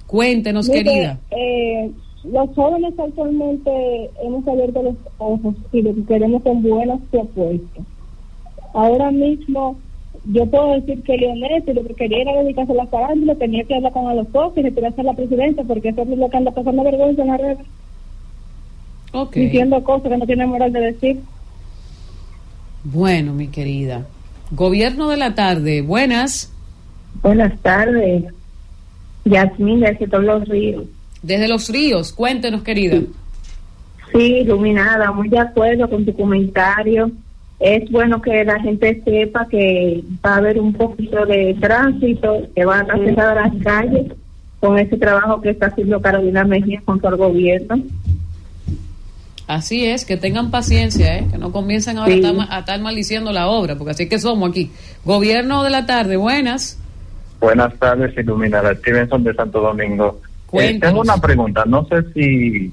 Cuéntenos, Mire, querida. eh, los jóvenes actualmente hemos abierto los ojos y lo que queremos son buenas propuestas. Ahora mismo, yo puedo decir que Leonel, si lo que quería era dedicarse a la farándula, tenía que hablar con a los ojos y retirarse a la presidencia, porque eso es lo que anda pasando vergüenza en la red, Diciendo cosas que no tiene moral de decir. Bueno, mi querida. Gobierno de la tarde, buenas. Buenas tardes. Yasmín, de todos los ríos. Desde los ríos, cuéntenos, querida. Sí, iluminada, muy de acuerdo con tu comentario. Es bueno que la gente sepa que va a haber un poquito de tránsito, que van a cerrar las calles con ese trabajo que está haciendo Carolina Mejía con todo el gobierno. Así es, que tengan paciencia, ¿eh? que no comiencen ahora Sí. a, estar, a estar maldiciendo la obra, porque así que somos aquí. Gobierno de la tarde, buenas. Buenas tardes, Iluminada. Stevenson de Santo Domingo. Eh, tengo una pregunta. No sé si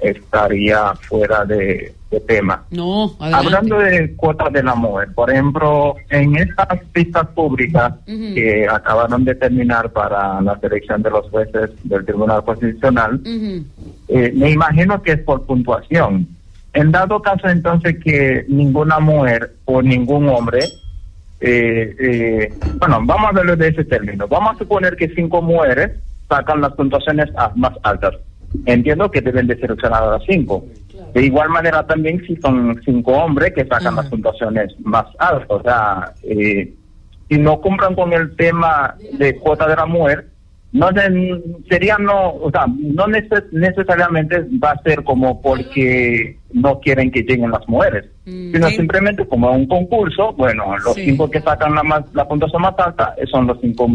estaría fuera de, de tema. No, adelante. Hablando de cuotas de la mujer, por ejemplo, en estas pistas públicas que acabaron de terminar para la selección de los jueces del Tribunal Constitucional, eh, me imagino que es por puntuación. En dado caso entonces que ninguna mujer o ningún hombre, eh, eh, bueno, vamos a verlo de ese término. Vamos a suponer que cinco mujeres sacan las puntuaciones más altas. Entiendo que deben de seleccionar a las cinco. De igual manera también si son cinco hombres que sacan las puntuaciones más altas. O sea, eh, si no cumplan con el tema de cuota de la mujer, no sería no, o sea, no neces- necesariamente va a ser como porque no quieren que lleguen las mujeres, Mm, sino sí. simplemente como un concurso, bueno, los Sí. cinco que sacan la, más, la puntuación más alta eh, son los cinco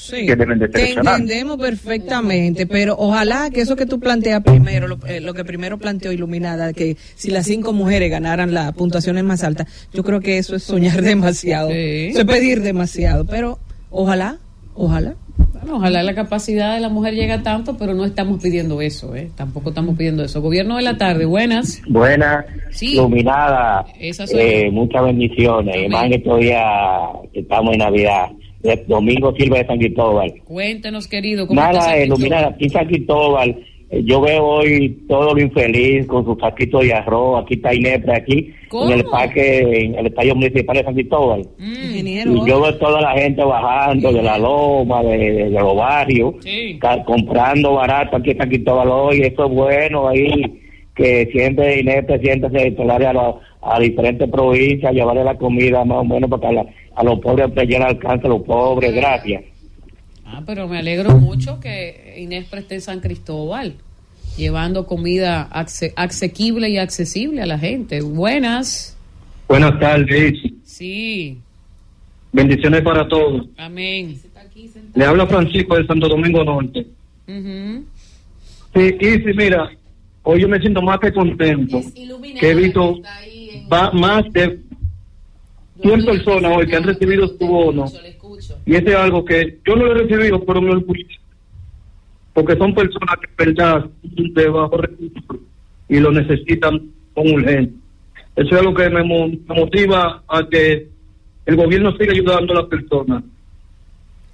Sí, que deben de te entendemos perfectamente, pero ojalá que eso que tú planteas primero, lo, eh, lo que primero planteó Iluminada, que si las cinco mujeres ganaran las puntuaciones más altas, yo creo que eso es soñar demasiado, Sí. eso es pedir demasiado, pero ojalá, ojalá. Bueno, ojalá la capacidad de la mujer llegue a tanto, pero no estamos pidiendo eso, ¿eh? Tampoco estamos pidiendo eso. Gobierno de la tarde, buenas. Buenas, Sí. iluminada, eh, muchas bendiciones. Más en estos días que estamos en Navidad. Eh, Domingo Silva de San Cristóbal. Cuéntenos, querido. ¿cómo Nada, San Cristóbal? iluminada, aquí en San Cristóbal. eh, yo veo hoy todo lo infeliz con sus saquitos de arroz. Aquí está Inepre, aquí ¿Cómo? en el parque, en el estadio municipal de San Cristóbal. Mm, Ingeniero, Y yo veo toda la gente bajando de la loma, de, de- de los barrios, Sí. ca- comprando barato aquí en San Cristóbal hoy. Eso es bueno ahí, que siempre Inés presidente se instalarle a, los- a diferentes provincias, llevarle la comida más o menos para que a, la- a los pobres pues, al alcance a los pobres. Gracias. Ah, pero me alegro mucho que Inés esté en San Cristóbal, llevando comida ace- asequible y accesible a la gente. Buenas. Buenas tardes, Sí, bendiciones para todos. amén. Le habla Francisco de Santo Domingo Norte. Sí, y sí, mira, hoy yo me siento más que contento, que he visto va- más de 100 personas hoy que han recibido su bono, y ese es algo que yo no lo he recibido, pero me orgullo, porque son personas que en verdad de bajo recursos y lo necesitan con urgencia. Eso es algo que me, mo- me motiva a que el gobierno siga ayudando a las personas.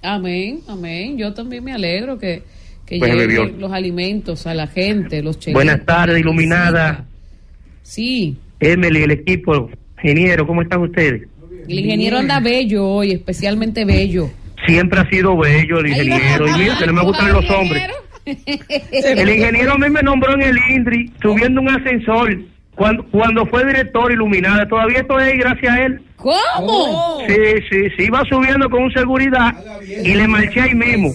Amén, amén. Yo también me alegro que, que Bueno, lleguen los alimentos a la gente, los chelitos. Buenas tardes, iluminada. Sí, Emily, el equipo, ingeniero, ¿cómo están ustedes? El ingeniero anda bello hoy, especialmente bello. Siempre ha sido bello el ingeniero. y mira, que no me gustan los hombres. El ingeniero a mí me nombró en el INDRI subiendo un ascensor cuando, cuando fue director iluminada. Todavía estoy ahí gracias a él. ¿Cómo? Sí, sí, sí, iba subiendo con un seguridad y le marché ahí mismo.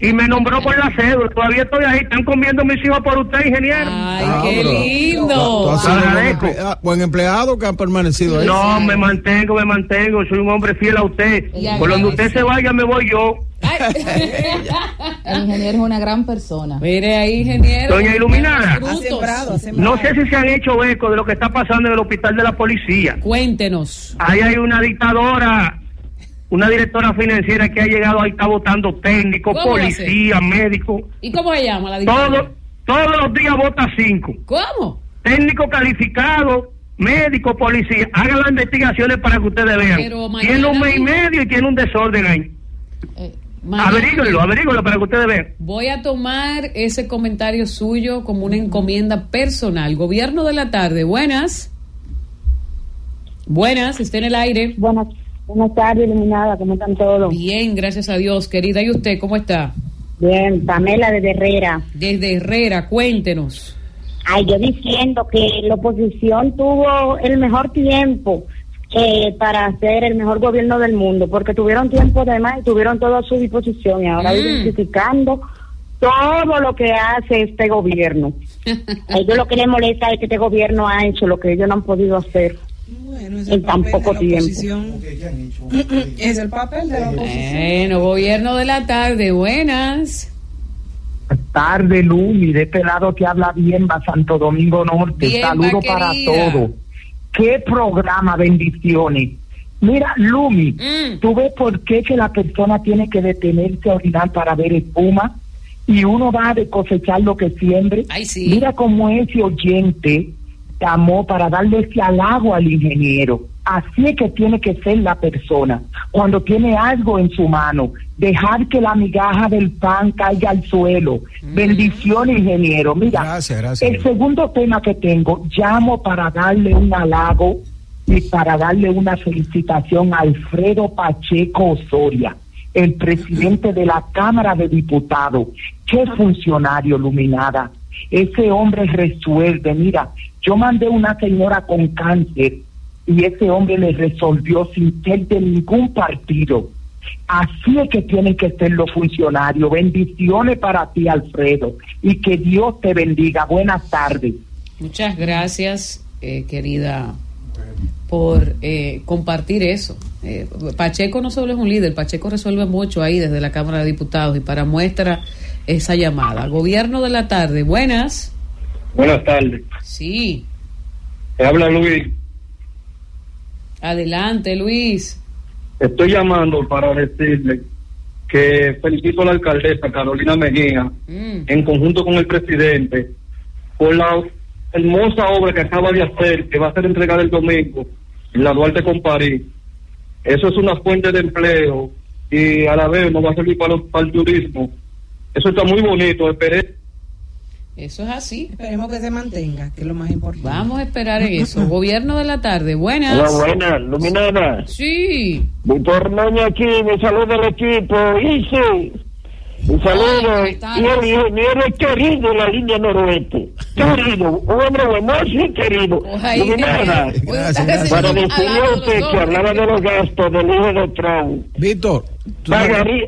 Y me nombró por la cédula. Todavía estoy ahí. Están comiendo mis hijos por usted, ingeniero. Ay, Ah, qué lindo. Tú sido buen, Agradezco. emplea- buen empleado que han permanecido ahí. No, me mantengo, me mantengo. Soy un hombre fiel a usted. Por donde usted se vaya, me voy yo. El ingeniero es una gran persona. Mire ahí, ingeniero. Doña Iluminada. Ha sembrado, ha sembrado. No sé si se han hecho eco de lo que está pasando en el hospital de la policía. Cuéntenos. Ahí hay una dictadora, una directora financiera que ha llegado ahí, está votando técnicos, ¿Cómo va a policías, médicos. ¿Y cómo se llama la Todo, dictadura? todos los días vota cinco. ¿Cómo? Técnico calificado, médico, policía. Hagan las investigaciones para que ustedes vean. Pero mañana Tiene un mes y medio y tiene un desorden ahí. Mañana Averígüenlo, averígüenlo para que ustedes vean. Voy a tomar ese comentario suyo como una encomienda personal. Gobierno de la tarde, buenas. Buenas, está en el aire. Buenas, buenas tardes, iluminada, ¿cómo están todos? Bien, gracias a Dios, querida. ¿Y usted cómo está? Bien, Pamela de Herrera. Desde Herrera, cuéntenos. Ay, yo diciendo que la oposición tuvo el mejor tiempo eh, para hacer el mejor gobierno del mundo, porque tuvieron tiempo de más y tuvieron todo a su disposición y ahora Mm. criticando todo lo que hace este gobierno. A ellos lo que les molesta es que este gobierno ha hecho lo que ellos no han podido hacer Bueno, es en tan poco tiempo. Es el papel de la oposición. Bueno, gobierno de la tarde, buenas. Tarde, Lumi, de este lado que habla bien, va Santo Domingo Norte. Bien, Saludo para todos. Qué programa, bendiciones. Mira, Lumi, Mm. ¿tú ves por qué que la persona tiene que detenerse a orinar para ver espuma? Y uno va a cosechar lo que siembre. Ay, sí. Mira cómo ese oyente llamó para darle ese halago al ingeniero. Así es que tiene que ser la persona. Cuando tiene algo en su mano, dejar que la migaja del pan caiga al suelo. Bendiciones, ingeniero. Mira, Gracias, gracias. el segundo tema que tengo, llamo para darle un halago y para darle una felicitación a Alfredo Pacheco Osoria, el presidente de la Cámara de Diputados. Qué funcionario, Luminada. Ese hombre resuelve. Mira, yo mandé una señora con cáncer y ese hombre le resolvió sin ser de ningún partido. Así es que tienen que ser los funcionarios. Bendiciones para ti, Alfredo, y que Dios te bendiga. Buenas tardes. Muchas gracias, eh, querida, por eh, compartir eso. Eh, Pacheco no solo es un líder, Pacheco resuelve mucho ahí desde la Cámara de Diputados y para muestra esa llamada. Gobierno de la tarde, buenas. Buenas tardes. Sí, Te habla Luis. adelante Luis. Estoy llamando para decirle que felicito a la alcaldesa Carolina Mejía, Mm. en conjunto con el presidente, por la hermosa obra que acaba de hacer, que va a ser entregada el domingo en la Duarte con París. Eso es una fuente de empleo y a la vez nos va a servir para el turismo. Eso está muy bonito. Esperé Eso es así. Esperemos que se mantenga, que es lo más importante. Vamos a esperar en eso. Gobierno de la tarde, buenas. Hola, buenas, Luminada. Sí. Víctor Noña aquí, me saluda el equipo. Ise, un saludo. Ay, ¿cómo Y el ingeniero es querido en la línea noroeste. Querido, un hombre buenoso y querido. Ay, Luminada. Dios. Gracias. Para decirle a de usted que hablaba de los gastos del hijo de Trump. Víctor,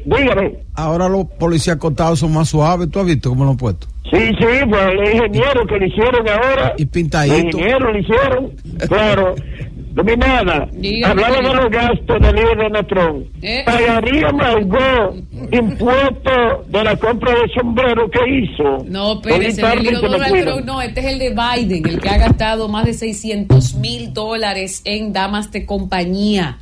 dígame. ahora los policías acotados son más suaves. ¿Tú has visto cómo lo han puesto? Sí, sí, pues el ingeniero que le hicieron ahora. Y pintadito. El ingeniero le hicieron. Claro. Dominada. Hablaba de los gastos del hijo de Netrón. Eh. Pagaría Margot impuesto de la compra de sombrero que hizo. No, Ahorita el Donald. Trump, no, este es el de Biden, el que ha gastado más de 600 mil dólares en damas de compañía.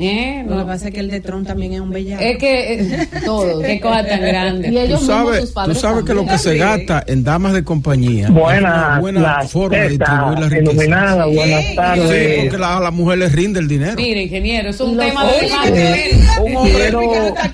¿Eh? Lo que pasa es que el de Tron también es un bellaco. Es que eh, todo, qué cosa tan grande. Y ellos Tú mismos, sabes, sus tú sabes que lo que se gasta en damas de compañía Buenas, es una buena las forma de distribuir la riqueza. iluminada, buenas Sí, tardes. porque la- a la mujer les rinde el dinero. Mire, ingeniero, es un Los tema de oye, debate. Quiero,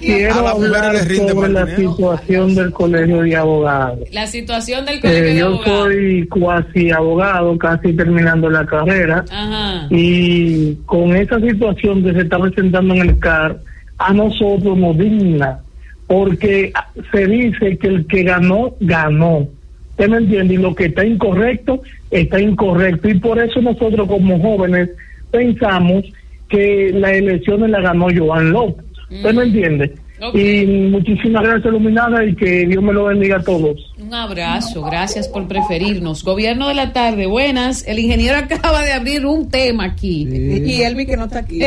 quiero A mujeres hablar les rinde sobre la dinero. situación del colegio de abogados. La situación del colegio Eh, de yo abogados. soy cuasi abogado, casi terminando la carrera, Ajá. y con esa situación que se está presentando en el CAR, a nosotros nos digna, porque se dice que el que ganó, ganó. ¿Usted me entiende? Y lo que está incorrecto, está incorrecto. Y por eso nosotros como jóvenes pensamos que la elección la ganó Joan López. ¿Usted me entiende? Y muchísimas gracias, Iluminada, y que Dios me lo bendiga a todos. Un abrazo, gracias por preferirnos. Gobierno de la tarde, buenas. El ingeniero acaba de abrir un tema aquí. Y Elvi que no está aquí. No,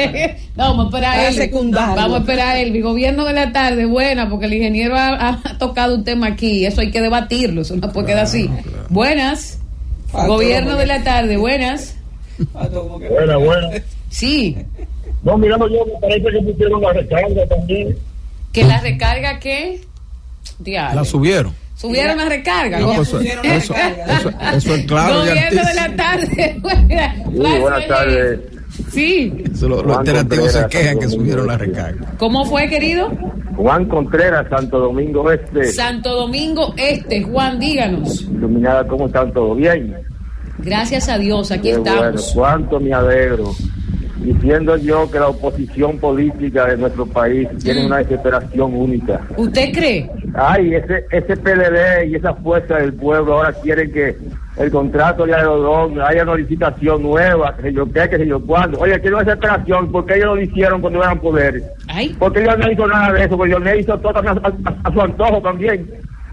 vamos a esperar a Para Elvi. Vamos a esperar a Elvi. Gobierno de la tarde, buena, porque el ingeniero ha, ha tocado un tema aquí. Eso hay que debatirlo, eso no puede quedar así. Buenas. Gobierno de la tarde, buenas. Buena, buena. Sí, No, mirando yo, me parece que pusieron la recarga también. Que la recarga que... Diablo. La subieron. Subieron la recarga. No, pues eso, eso, eso- eso es claro Gobierno de la tarde. buena. Sí, buenas tardes. Sí. Eso lo- los alternativos se quejan que subieron la recarga. ¿Cómo fue, querido? Juan Contreras, Santo Domingo Este. Santo Domingo Este. Juan, díganos. Iluminada, ¿cómo están? ¿Todo bien? Gracias a Dios, aquí Qué bueno, estamos. cuánto me alegro. Diciendo yo que la oposición política de nuestro país tiene una desesperación única. ¿Usted cree? Ay, ese, ese PLD y esa fuerza del pueblo ahora quieren que el contrato de Aerodón haya una licitación nueva, que sé yo qué, que sé yo cuándo. Oye, quiero desesperación, porque ellos lo hicieron cuando eran poder? Ay. Porque ellos no hizo nada de eso, porque ellos hizo todo a, a- a su antojo también.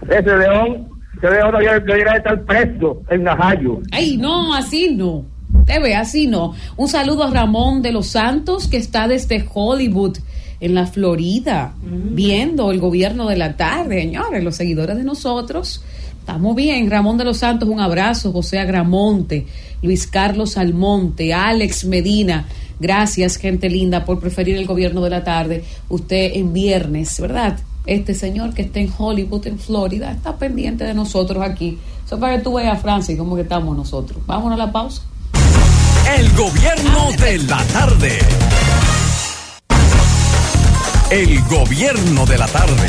Ese león, ese león debería, debería estar preso en Najayo. Ay, no, así no. Te ve, así no. Un saludo a Ramón de los Santos, que está desde Hollywood, en la Florida, viendo el gobierno de la tarde. Señores, los seguidores de nosotros. Estamos bien. Ramón de los Santos, un abrazo. José Agramonte, Luis Carlos Almonte, Alex Medina. Gracias, gente linda, por preferir el gobierno de la tarde. Usted en viernes, ¿verdad? Este señor que está en Hollywood, en Florida, está pendiente de nosotros aquí. Eso para que tú veas, Francis, cómo que estamos nosotros. Vámonos a la pausa. El gobierno de la tarde. El gobierno de la tarde.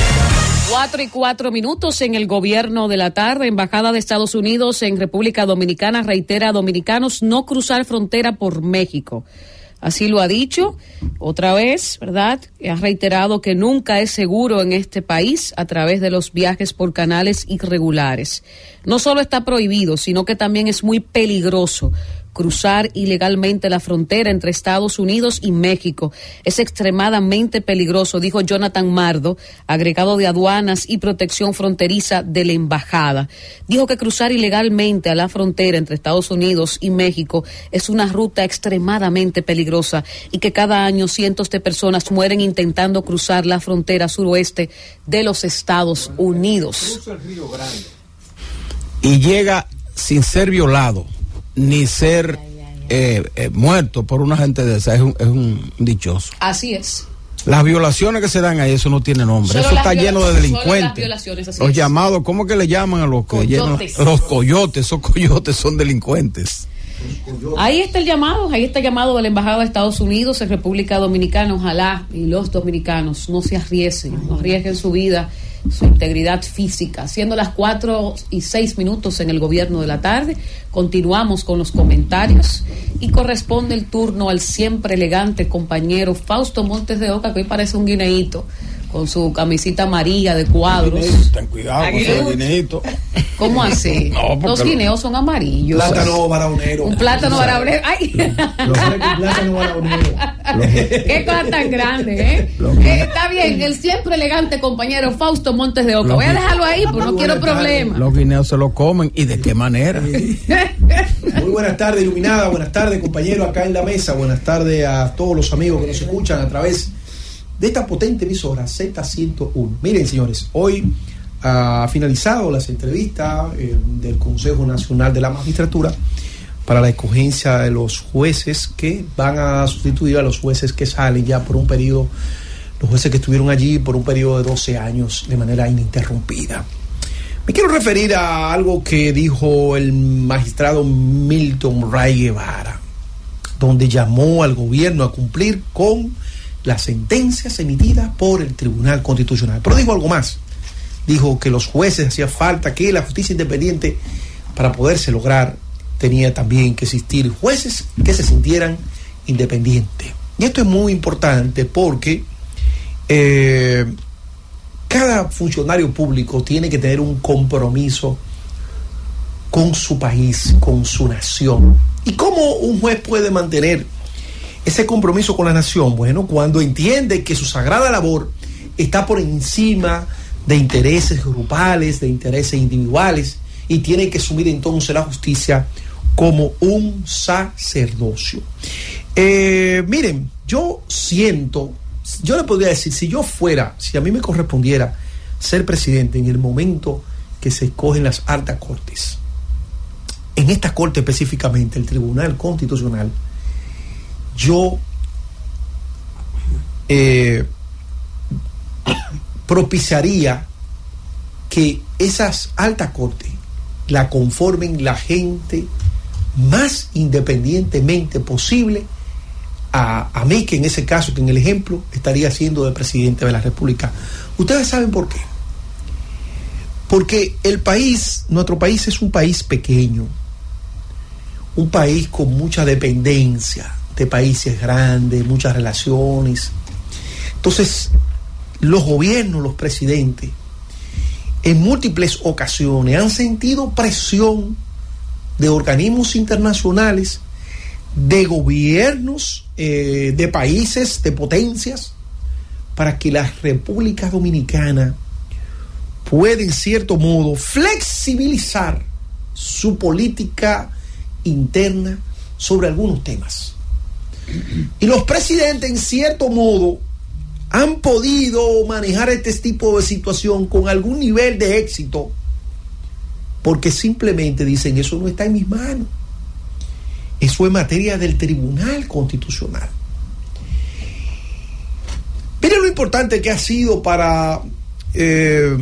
Cuatro y cuatro minutos en el gobierno de la tarde. Embajada de Estados Unidos en República Dominicana reitera a dominicanos no cruzar frontera por México. Así lo ha dicho otra vez, ¿verdad? Ha reiterado que nunca es seguro en este país a través de los viajes por canales irregulares. No solo está prohibido, sino que también es muy peligroso cruzar ilegalmente la frontera entre Estados Unidos y México. Es extremadamente peligroso, dijo Jonathan Mardo, agregado de aduanas y protección fronteriza de la embajada. Dijo que cruzar ilegalmente a la frontera entre Estados Unidos y México es una ruta extremadamente peligrosa y que cada año cientos de personas mueren intentando cruzar la frontera suroeste de los Estados Unidos. Y llega sin ser violado ni ser eh, eh, muerto por una gente de esa. Es un, es un dichoso. Así es. Las violaciones que se dan ahí, eso no tiene nombre. Solo eso está lleno de delincuentes. Los es. llamados, ¿cómo que le llaman a los Coyotes. Los coyotes, esos coyotes son delincuentes. Ahí está el llamado, ahí está el llamado de la Embajada de Estados Unidos en República Dominicana. Ojalá y los dominicanos no se arriesguen, no arriesguen su vida, su integridad física. Siendo las 4 y 6 minutos en el gobierno de la tarde, continuamos con los comentarios y corresponde el turno al siempre elegante compañero Fausto Montes de Oca, que hoy parece un guineíto con su camisita amarilla de cuadros. Ten cuidado con ese guineíto. ¿Cómo así? No, Los lo- guineos son amarillos. Plátano baraonero. Un plátano baraonero. ¡Ay! Plátano baraonero. ¡Qué cosa tan grande, eh! Eh, Está bien, el siempre elegante compañero Fausto Montes de Oca. Voy a dejarlo ahí, porque no quiero problemas. Los guineos se lo comen. ¿Y de qué manera? Muy buenas tardes, Iluminada. Buenas tardes, compañero, acá en la mesa. Buenas tardes a todos los amigos que nos escuchan a través de esta potente emisora Z101. Miren, señores, hoy ha finalizado las entrevistas eh, del Consejo Nacional de la Magistratura para la escogencia de los jueces que van a sustituir a los jueces que salen ya por un periodo, los jueces que estuvieron allí por un periodo de 12 años de manera ininterrumpida. Me quiero referir a algo que dijo el magistrado Milton Ray Guevara, donde llamó al gobierno a cumplir con las sentencias emitidas por el Tribunal Constitucional. Pero dijo algo más. Dijo que los jueces hacía falta que la justicia independiente, para poderse lograr, tenía también que existir jueces que se sintieran independientes. Y esto es muy importante porque eh, cada funcionario público tiene que tener un compromiso con su país, con su nación. ¿Y cómo un juez puede mantener ese compromiso con la nación? Bueno, cuando entiende que su sagrada labor está por encima de intereses grupales, de intereses individuales, y tiene que asumir entonces la justicia como un sacerdocio. Eh, miren, yo siento, yo le podría decir, si yo fuera, si a mí me correspondiera ser presidente en el momento que se escogen las altas cortes, en esta corte específicamente, el Tribunal Constitucional, yo eh, propiciaría que esas altas cortes la conformen la gente más independientemente posible a, a, mí, que en ese caso, que en el ejemplo, estaría siendo de presidente de la República. Ustedes saben por qué. Porque el país, nuestro país es un país pequeño, un país con mucha dependencia de países grandes, muchas relaciones. Entonces, los gobiernos, los presidentes, en múltiples ocasiones han sentido presión de organismos internacionales, de gobiernos eh, de países, de potencias, para que la República Dominicana pueda en cierto modo flexibilizar su política interna sobre algunos temas. Y los presidentes en cierto modo han podido manejar este tipo de situación con algún nivel de éxito porque simplemente dicen eso no está en mis manos. Eso es materia del Tribunal Constitucional. Miren lo importante que ha sido para eh,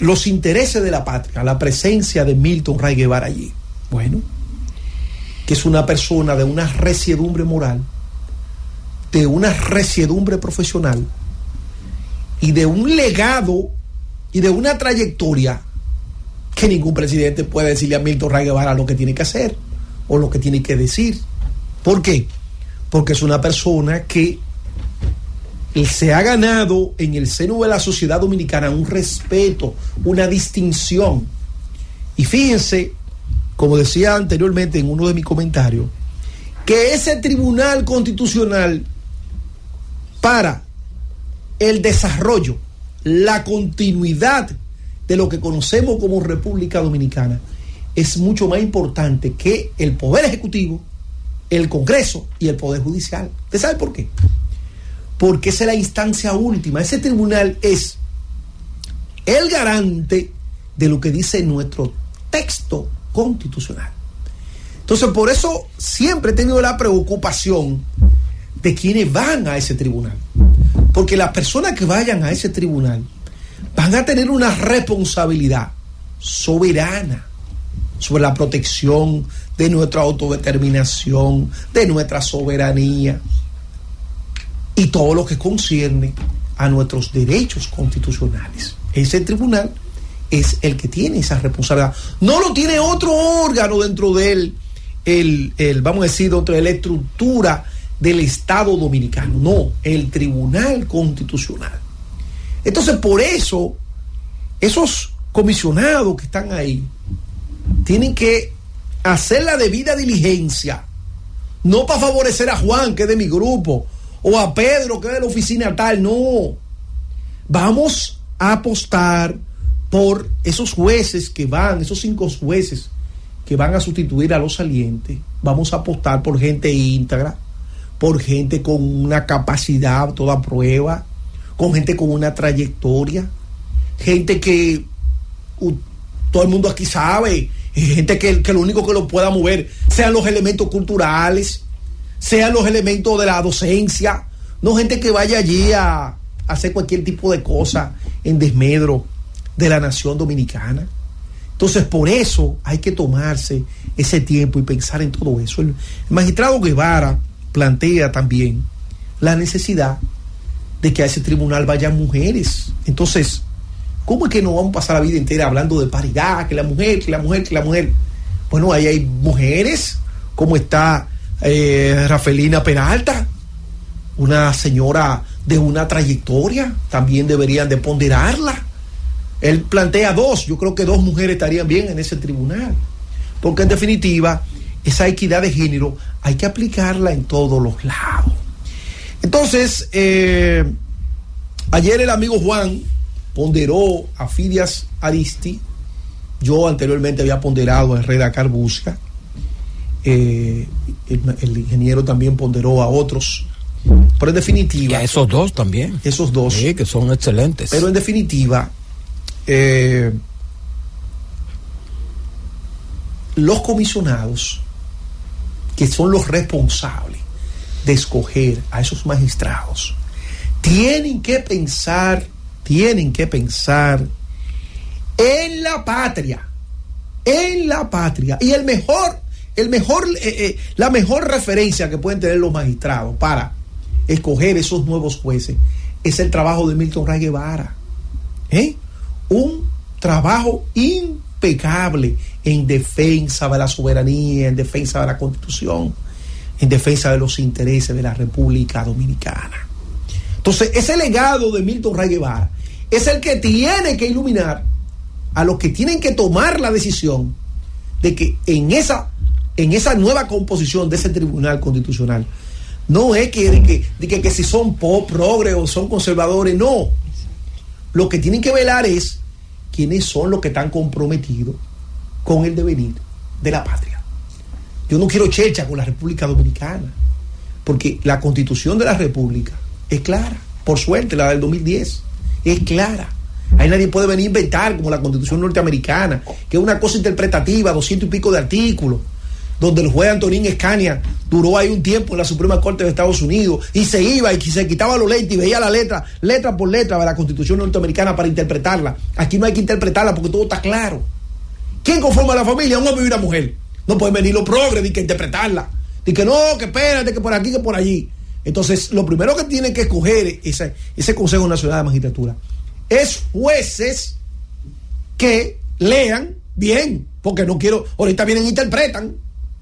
los intereses de la patria la presencia de Milton Ray Guevara allí. Bueno, que es una persona de una resiedumbre moral, de una resiedumbre profesional y de un legado y de una trayectoria que ningún presidente puede decirle a Milton Ray Guevara lo que tiene que hacer o lo que tiene que decir. ¿Por qué? Porque es una persona que se ha ganado en el seno de la sociedad dominicana un respeto, una distinción. Y fíjense, como decía anteriormente en uno de mis comentarios, que ese tribunal constitucional para el desarrollo, la continuidad de lo que conocemos como República Dominicana es mucho más importante que el Poder Ejecutivo, el Congreso y el Poder Judicial. ¿Usted sabe por qué? Porque esa es la instancia última. Ese tribunal es el garante de lo que dice nuestro texto constitucional. Entonces, por eso siempre he tenido la preocupación de quienes van a ese tribunal. Porque las personas que vayan a ese tribunal van a tener una responsabilidad soberana sobre la protección de nuestra autodeterminación, de nuestra soberanía y todo lo que concierne a nuestros derechos constitucionales. Ese tribunal es el que tiene esa responsabilidad. No lo tiene otro órgano dentro de él, el, el, vamos a decir, dentro de la estructura del Estado dominicano. No, el Tribunal Constitucional. Entonces, por eso, esos comisionados que están ahí tienen que hacer la debida diligencia, no para favorecer a Juan, que es de mi grupo, o a Pedro, que es de la oficina tal, no. Vamos a apostar por esos jueces que van, esos cinco jueces que van a sustituir a los salientes. Vamos a apostar por gente íntegra, por gente con una capacidad toda prueba, con gente con una trayectoria, gente que todo el mundo aquí sabe gente que lo único que lo pueda mover sean los elementos culturales, sean los elementos de la docencia, no gente que vaya allí a, hacer cualquier tipo de cosa en desmedro de la nación dominicana. Entonces, por eso hay que tomarse ese tiempo y pensar en todo eso. El, magistrado Guevara plantea también la necesidad de que a ese tribunal vayan mujeres. Entonces, ¿cómo es que no vamos a pasar la vida entera hablando de paridad, que la mujer, que la mujer, que la mujer? Bueno, ahí hay mujeres, como está eh, Rafelina Peralta, una señora de una trayectoria, también deberían de ponderarla. Él plantea dos, yo creo que dos mujeres estarían bien en ese tribunal, porque en definitiva esa equidad de género hay que aplicarla en todos los lados. Entonces, eh, ayer el amigo Juan ponderó a Fidias Aristi, yo anteriormente había ponderado a Herrera Carbusca, eh, el ingeniero también ponderó a otros pero en definitiva. Y esos dos también. Esos dos. Sí, que son excelentes. Pero en definitiva, eh, los comisionados, que son los responsables de escoger a esos magistrados, tienen que pensar, tienen que pensar en la patria, en la patria. Y el mejor, el mejor, eh, eh, la mejor referencia que pueden tener los magistrados para escoger esos nuevos jueces es el trabajo de Milton Ray Guevara. ¿eh? Un trabajo impecable en defensa de la soberanía, en defensa de la constitución, en defensa de los intereses de la República Dominicana. Entonces, ese legado de Milton Ray Guevara es el que tiene que iluminar a los que tienen que tomar la decisión de que en esa, en esa nueva composición de ese Tribunal Constitucional no es que, que, que, si son pop, progre o son conservadores, no. Lo que tienen que velar es quiénes son los que están comprometidos con el devenir de la patria. Yo no quiero checha con la República Dominicana, porque la constitución de la República es clara, por suerte, la del 2010, es clara. Ahí nadie puede venir a inventar como la constitución norteamericana, que es una cosa interpretativa, doscientos y pico de artículos donde el juez Antonín Escania duró ahí un tiempo en la Suprema Corte de Estados Unidos y se iba y se quitaba los leyes y veía la letra, letra por letra de la Constitución norteamericana para interpretarla. Aquí no hay que interpretarla porque todo está claro. ¿Quién conforma la familia? Un hombre y una mujer. No pueden venir los progres y que interpretarla. Y que no, que espérate, que por aquí, que por allí. Entonces, lo primero que tiene que escoger ese, ese Consejo Nacional de Magistratura es jueces que lean bien, porque no quiero, ahorita vienen e interpretan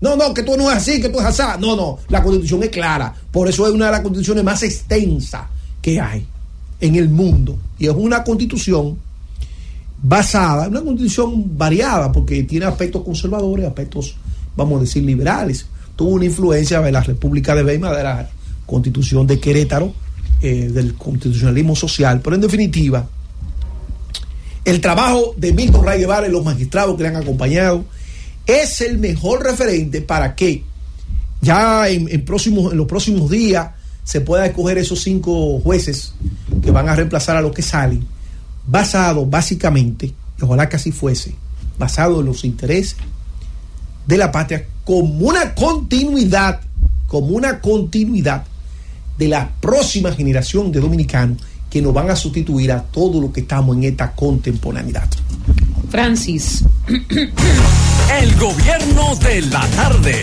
no, no, que tú no es así, que tú es así. No, no, la constitución es clara. Por eso es una de las constituciones más extensas que hay en el mundo. Y es una constitución basada, una constitución variada, porque tiene aspectos conservadores, aspectos, vamos a decir, liberales. Tuvo una influencia de la República de Weimar, de la constitución de Querétaro, eh, del constitucionalismo social. Pero en definitiva, el trabajo de Milton Ray Guevara y los magistrados que le han acompañado, es el mejor referente para que ya en, próximos, en los próximos días se pueda escoger esos cinco jueces que van a reemplazar a los que salen, basado básicamente, y ojalá que así fuese, basado en los intereses de la patria, como una continuidad, como una continuidad de la próxima generación de dominicanos que nos van a sustituir a todo lo que estamos en esta contemporaneidad. Francis. El gobierno de la tarde.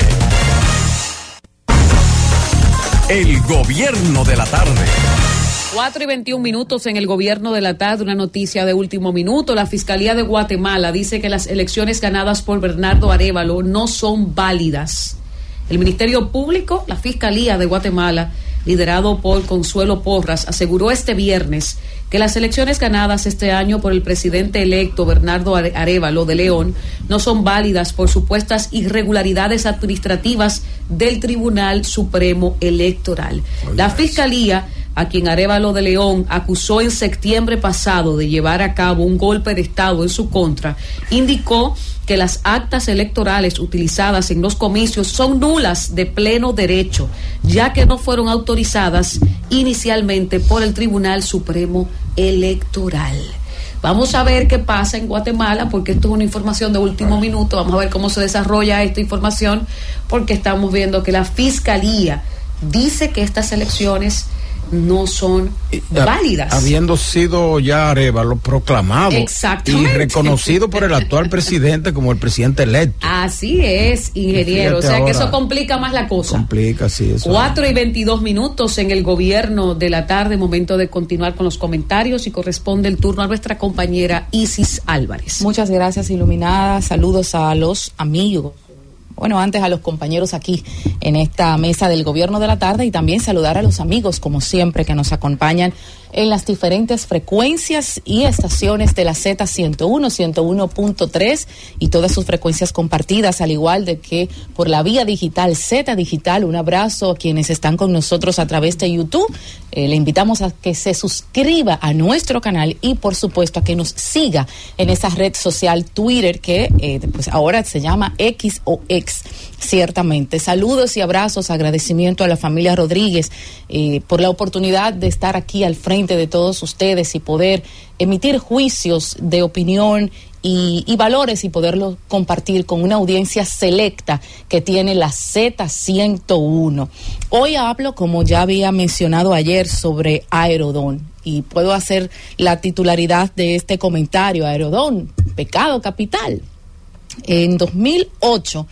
El gobierno de la tarde. 4 y 21 minutos en el gobierno de la tarde, una noticia de último minuto. La Fiscalía de Guatemala dice que las elecciones ganadas por Bernardo Arevalo no son válidas. El Ministerio Público, la Fiscalía de Guatemala, liderado por Consuelo Porras, aseguró este viernes que las elecciones ganadas este año por el presidente electo Bernardo Arevalo de León no son válidas por supuestas irregularidades administrativas del Tribunal Supremo Electoral. La Fiscalía a quien Arevalo de León acusó en septiembre pasado de llevar a cabo un golpe de Estado en su contra, indicó que las actas electorales utilizadas en los comicios son nulas de pleno derecho, ya que no fueron autorizadas inicialmente por el Tribunal Supremo Electoral. Vamos a ver qué pasa en Guatemala, porque esto es una información de último minuto. Vamos a ver cómo se desarrolla esta información, porque estamos viendo que la Fiscalía dice que estas elecciones no son válidas. Habiendo sido ya Arevalo proclamado y reconocido por el actual presidente como el presidente electo. Así es, ingeniero. o sea que eso complica más la cosa. Complica, sí. Eso 4 y 22 minutos en el gobierno de la tarde, momento de continuar con los comentarios y corresponde el turno a nuestra compañera Isis Álvarez. Muchas gracias, Iluminada. Saludos a los amigos bueno, antes a los compañeros aquí en esta mesa del gobierno de la tarde y también saludar a los amigos, como siempre, que nos acompañan en las diferentes frecuencias y estaciones de la Z101, 101.3 y todas sus frecuencias compartidas, al igual de que por la vía digital, Z Digital. Un abrazo a quienes están con nosotros a través de YouTube. Eh, le invitamos a que se suscriba a nuestro canal y, por supuesto, a que nos siga en esa red social Twitter que eh, pues ahora se llama X o X, ciertamente. Saludos y abrazos, agradecimiento a la familia Rodríguez eh, por la oportunidad de estar aquí al frente de todos ustedes y poder emitir juicios de opinión y, valores y poderlo compartir con una audiencia selecta que tiene la Z101. Hoy hablo, como ya había mencionado ayer, sobre Aerodón y puedo hacer la titularidad de este comentario. Aerodón, pecado capital. En 2008,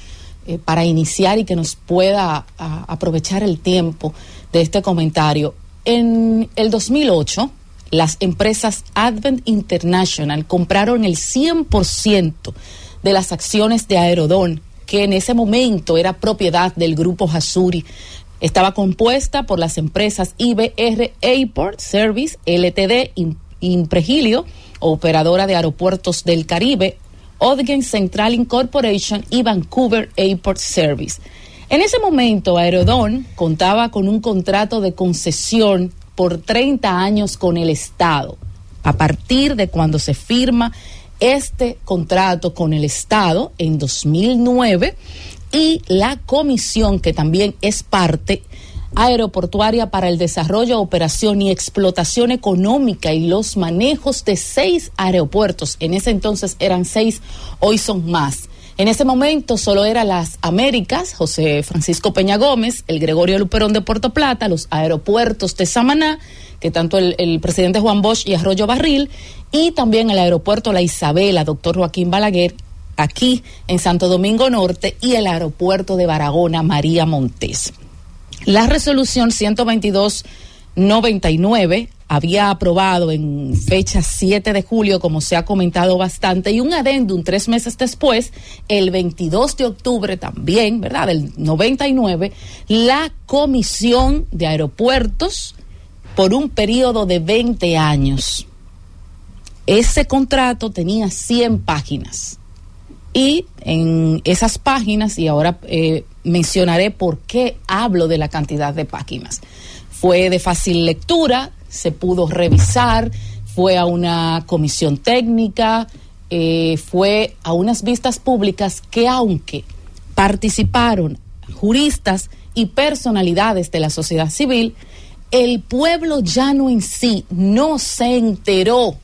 eh, para iniciar y que nos pueda aprovechar el tiempo de este comentario, en el 2008, las empresas Advent International compraron el 100% de las acciones de Aerodón, que en ese momento era propiedad del grupo Hasuri. Estaba compuesta por las empresas IBR Airport Service, LTD, Impregilio, operadora de aeropuertos del Caribe, Odgen Central Incorporation y Vancouver Airport Service. En ese momento, Aerodón contaba con un contrato de concesión por 30 años con el Estado. A partir de cuando se firma este contrato con el Estado en 2009 y la comisión que también es parte aeroportuaria para el desarrollo, operación y explotación económica y los manejos de seis aeropuertos. En ese entonces eran seis, hoy son más. En ese momento solo eran las Américas, José Francisco Peña Gómez, el Gregorio Luperón de Puerto Plata, los aeropuertos de Samaná, que tanto el, presidente Juan Bosch y Arroyo Barril, y también el aeropuerto La Isabela, doctor Joaquín Balaguer, aquí en Santo Domingo Norte, y el aeropuerto de Baragona, María Montes. La resolución 122-99 había aprobado en fecha 7 de julio, como se ha comentado bastante, y un adendum tres meses después, el 22 de octubre también, ¿verdad? Del 99, la Comisión de Aeropuertos por un periodo de 20 años. Ese contrato tenía 100 páginas. Y en esas páginas, y ahora eh, mencionaré por qué hablo de la cantidad de páginas, fue de fácil lectura, se pudo revisar, fue a una comisión técnica, eh, fue a unas vistas públicas que aunque participaron juristas y personalidades de la sociedad civil, el pueblo llano en sí no se enteró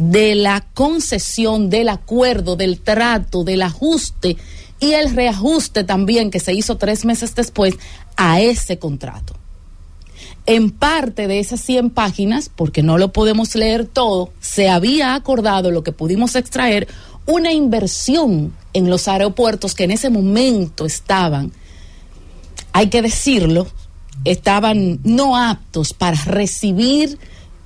de la concesión, del acuerdo, del trato, del ajuste y el reajuste también que se hizo tres meses después a ese contrato. En parte de esas 100 páginas, porque no lo podemos leer todo, se había acordado lo que pudimos extraer, una inversión en los aeropuertos que en ese momento estaban, hay que decirlo, estaban no aptos para recibir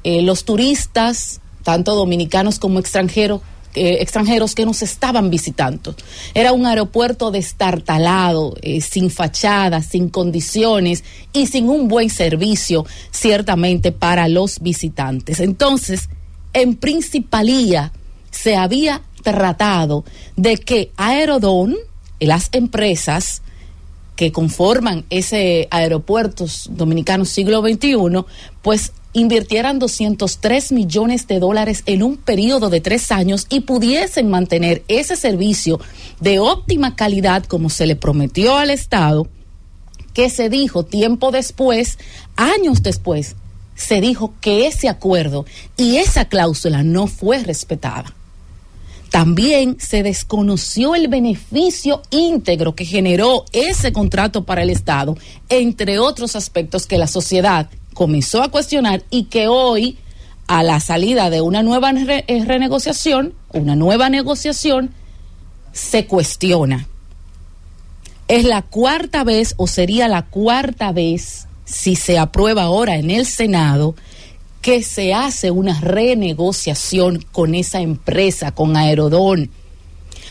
eh, los turistas, tanto dominicanos como extranjeros, extranjeros que nos estaban visitando. Era un aeropuerto destartalado, eh, sin fachada, sin condiciones y sin un buen servicio, ciertamente, para los visitantes. Entonces, en principalía, se había tratado de que Aerodón, las empresas, que conforman ese aeropuertos dominicanos siglo XXI, pues invirtieran 203 millones de dólares en un periodo de tres años y pudiesen mantener ese servicio de óptima calidad como se le prometió al Estado, que se dijo tiempo después, años después, se dijo que ese acuerdo y esa cláusula no fue respetada. También se desconoció el beneficio íntegro que generó ese contrato para el Estado, entre otros aspectos que la sociedad comenzó a cuestionar y que hoy, a la salida de una nueva eh, renegociación, una nueva negociación, se cuestiona. Es la cuarta vez o sería la cuarta vez, si se aprueba ahora en el Senado, que se hace una renegociación con esa empresa, con Aerodón.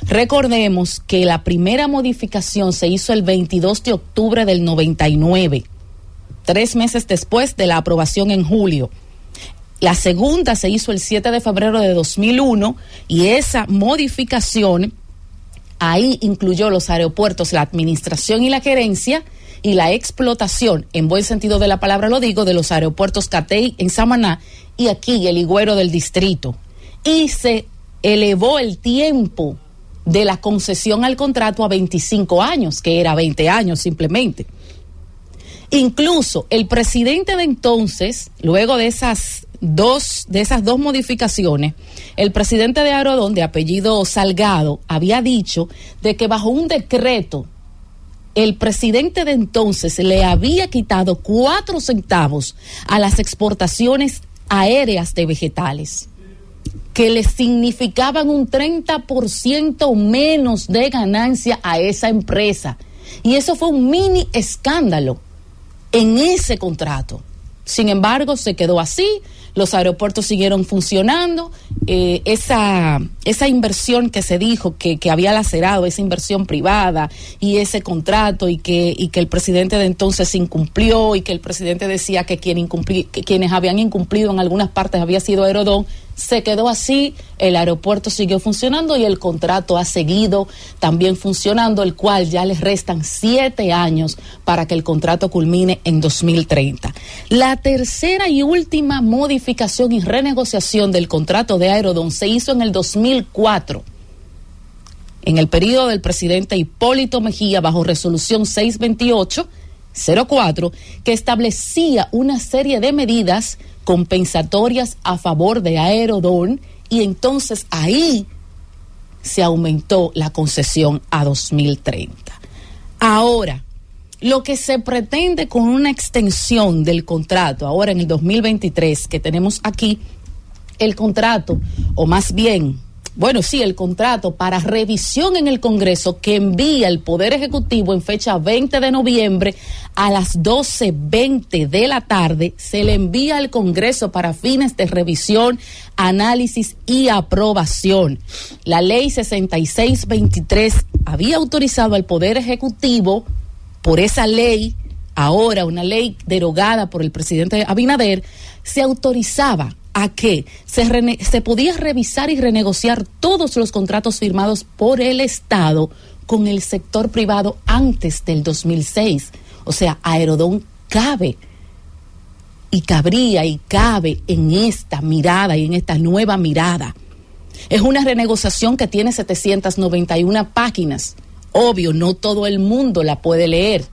Recordemos que la primera modificación se hizo el 22 de octubre del 99, tres meses después de la aprobación en julio. La segunda se hizo el 7 de febrero de 2001 y esa modificación ahí incluyó los aeropuertos, la administración y la gerencia y la explotación, en buen sentido de la palabra lo digo, de los aeropuertos Catey en Samaná y aquí el Higüero del distrito. Y se elevó el tiempo de la concesión al contrato a 25 años, que era 20 años simplemente. Incluso el presidente de entonces, luego de esas dos, de esas dos modificaciones, el presidente de Aerodón, de apellido Salgado, había dicho de que bajo un decreto, el presidente de entonces le había quitado cuatro centavos a las exportaciones aéreas de vegetales que le significaban un 30% menos de ganancia a esa empresa. Y eso fue un mini escándalo en ese contrato. Sin embargo, se quedó así, los aeropuertos siguieron funcionando, eh, esa, esa inversión que se dijo que, que había lacerado, esa inversión privada y ese contrato y que, y que el presidente de entonces incumplió y que el presidente decía que, quien incumpli- que quienes habían incumplido en algunas partes había sido Aerodón, se quedó así, el aeropuerto siguió funcionando y el contrato ha seguido también funcionando, el cual ya les restan siete años para que el contrato culmine en 2030. La tercera y última modificación y renegociación del contrato de Aerodón se hizo en el 2004 en el periodo del presidente Hipólito Mejía bajo resolución 628-04, que establecía una serie de medidas compensatorias a favor de Aerodón y entonces ahí se aumentó la concesión a 2030. Ahora, lo que se pretende con una extensión del contrato, ahora en el 2023 que tenemos aquí, el contrato, o más bien, bueno, sí, el contrato para revisión en el Congreso que envía el Poder Ejecutivo en fecha 20 de noviembre a las 12.20 de la tarde, se le envía al Congreso para fines de revisión, análisis y aprobación. La ley 6623 había autorizado al Poder Ejecutivo por esa ley, ahora una ley derogada por el presidente Abinader, se autorizaba a que se, se podía revisar y renegociar todos los contratos firmados por el Estado con el sector privado antes del 2006. O sea, Aerodón cabe y cabría y cabe en esta mirada y en esta nueva mirada. Es una renegociación que tiene 791 páginas. Obvio, no todo el mundo la puede leer.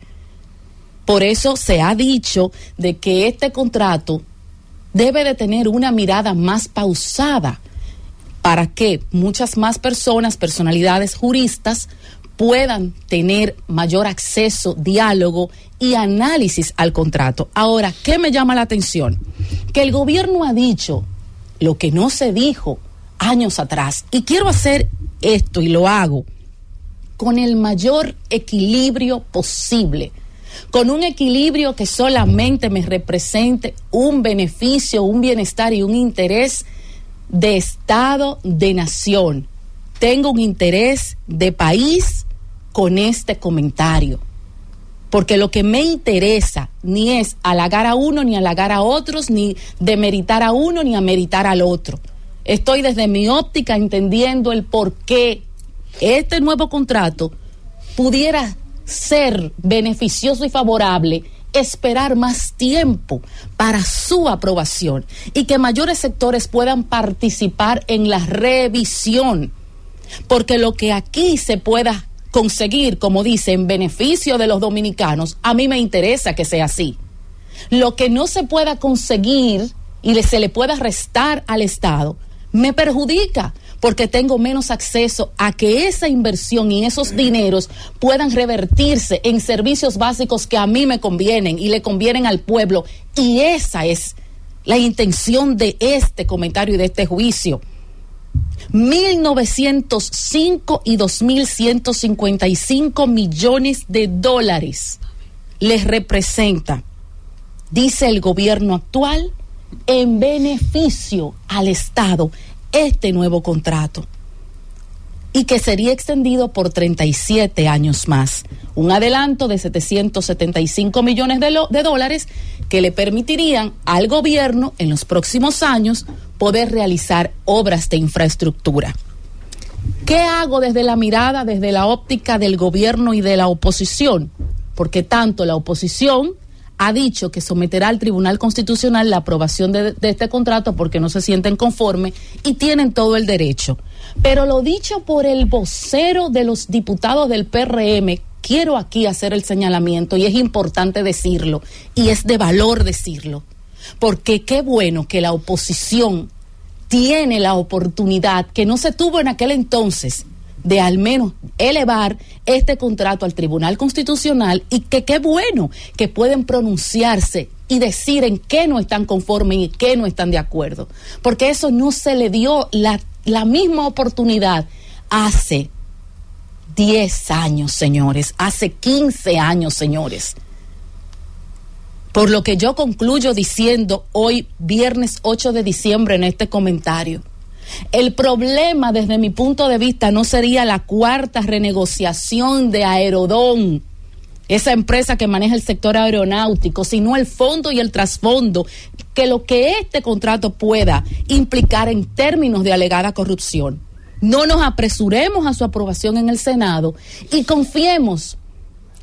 Por eso se ha dicho de que este contrato debe de tener una mirada más pausada para que muchas más personas, personalidades juristas, puedan tener mayor acceso, diálogo y análisis al contrato. Ahora, ¿qué me llama la atención? Que el gobierno ha dicho lo que no se dijo años atrás. Y quiero hacer esto y lo hago con el mayor equilibrio posible, con un equilibrio que solamente me represente un beneficio, un bienestar y un interés de Estado, de nación. Tengo un interés de país con este comentario. Porque lo que me interesa ni es halagar a uno, ni halagar a otros, ni demeritar a uno, ni ameritar al otro. Estoy desde mi óptica entendiendo el por qué este nuevo contrato pudiera ser beneficioso y favorable esperar más tiempo para su aprobación y que mayores sectores puedan participar en la revisión. Porque lo que aquí se pueda conseguir, como dice, en beneficio de los dominicanos, a mí me interesa que sea así. lo que no se pueda conseguir y se le pueda restar al Estado, me perjudica porque tengo menos acceso a que esa inversión y esos dineros puedan revertirse en servicios básicos que a mí me convienen y le convienen al pueblo. Y esa es la intención de este comentario y de este juicio. 1.905 y 2.155 millones de dólares les representa, dice el gobierno actual, en beneficio al Estado este nuevo contrato y que sería extendido por 37 años más. Un adelanto de 775 millones de, de dólares que le permitirían al gobierno en los próximos años poder realizar obras de infraestructura. ¿Qué hago desde la mirada, desde la óptica del gobierno y de la oposición? Porque tanto la oposición ha dicho que someterá al Tribunal Constitucional la aprobación de, este contrato porque no se sienten conformes y tienen todo el derecho. Pero lo dicho por el vocero de los diputados del PRM, quiero aquí hacer el señalamiento y es importante decirlo y es de valor decirlo. Porque qué bueno que la oposición tiene la oportunidad que no se tuvo en aquel entonces de al menos elevar este contrato al Tribunal Constitucional y que qué bueno que pueden pronunciarse y decir en qué no están conformes y qué no están de acuerdo. Porque eso no se le dio la, la misma oportunidad hace 10 años, señores, hace 15 años, señores. Por lo que yo concluyo diciendo hoy, viernes 8 de diciembre, en este comentario. El problema desde mi punto de vista no sería la cuarta renegociación de Aerodón, esa empresa que maneja el sector aeronáutico, sino el fondo y el trasfondo, que lo que este contrato pueda implicar en términos de alegada corrupción. No nos apresuremos a su aprobación en el Senado y confiemos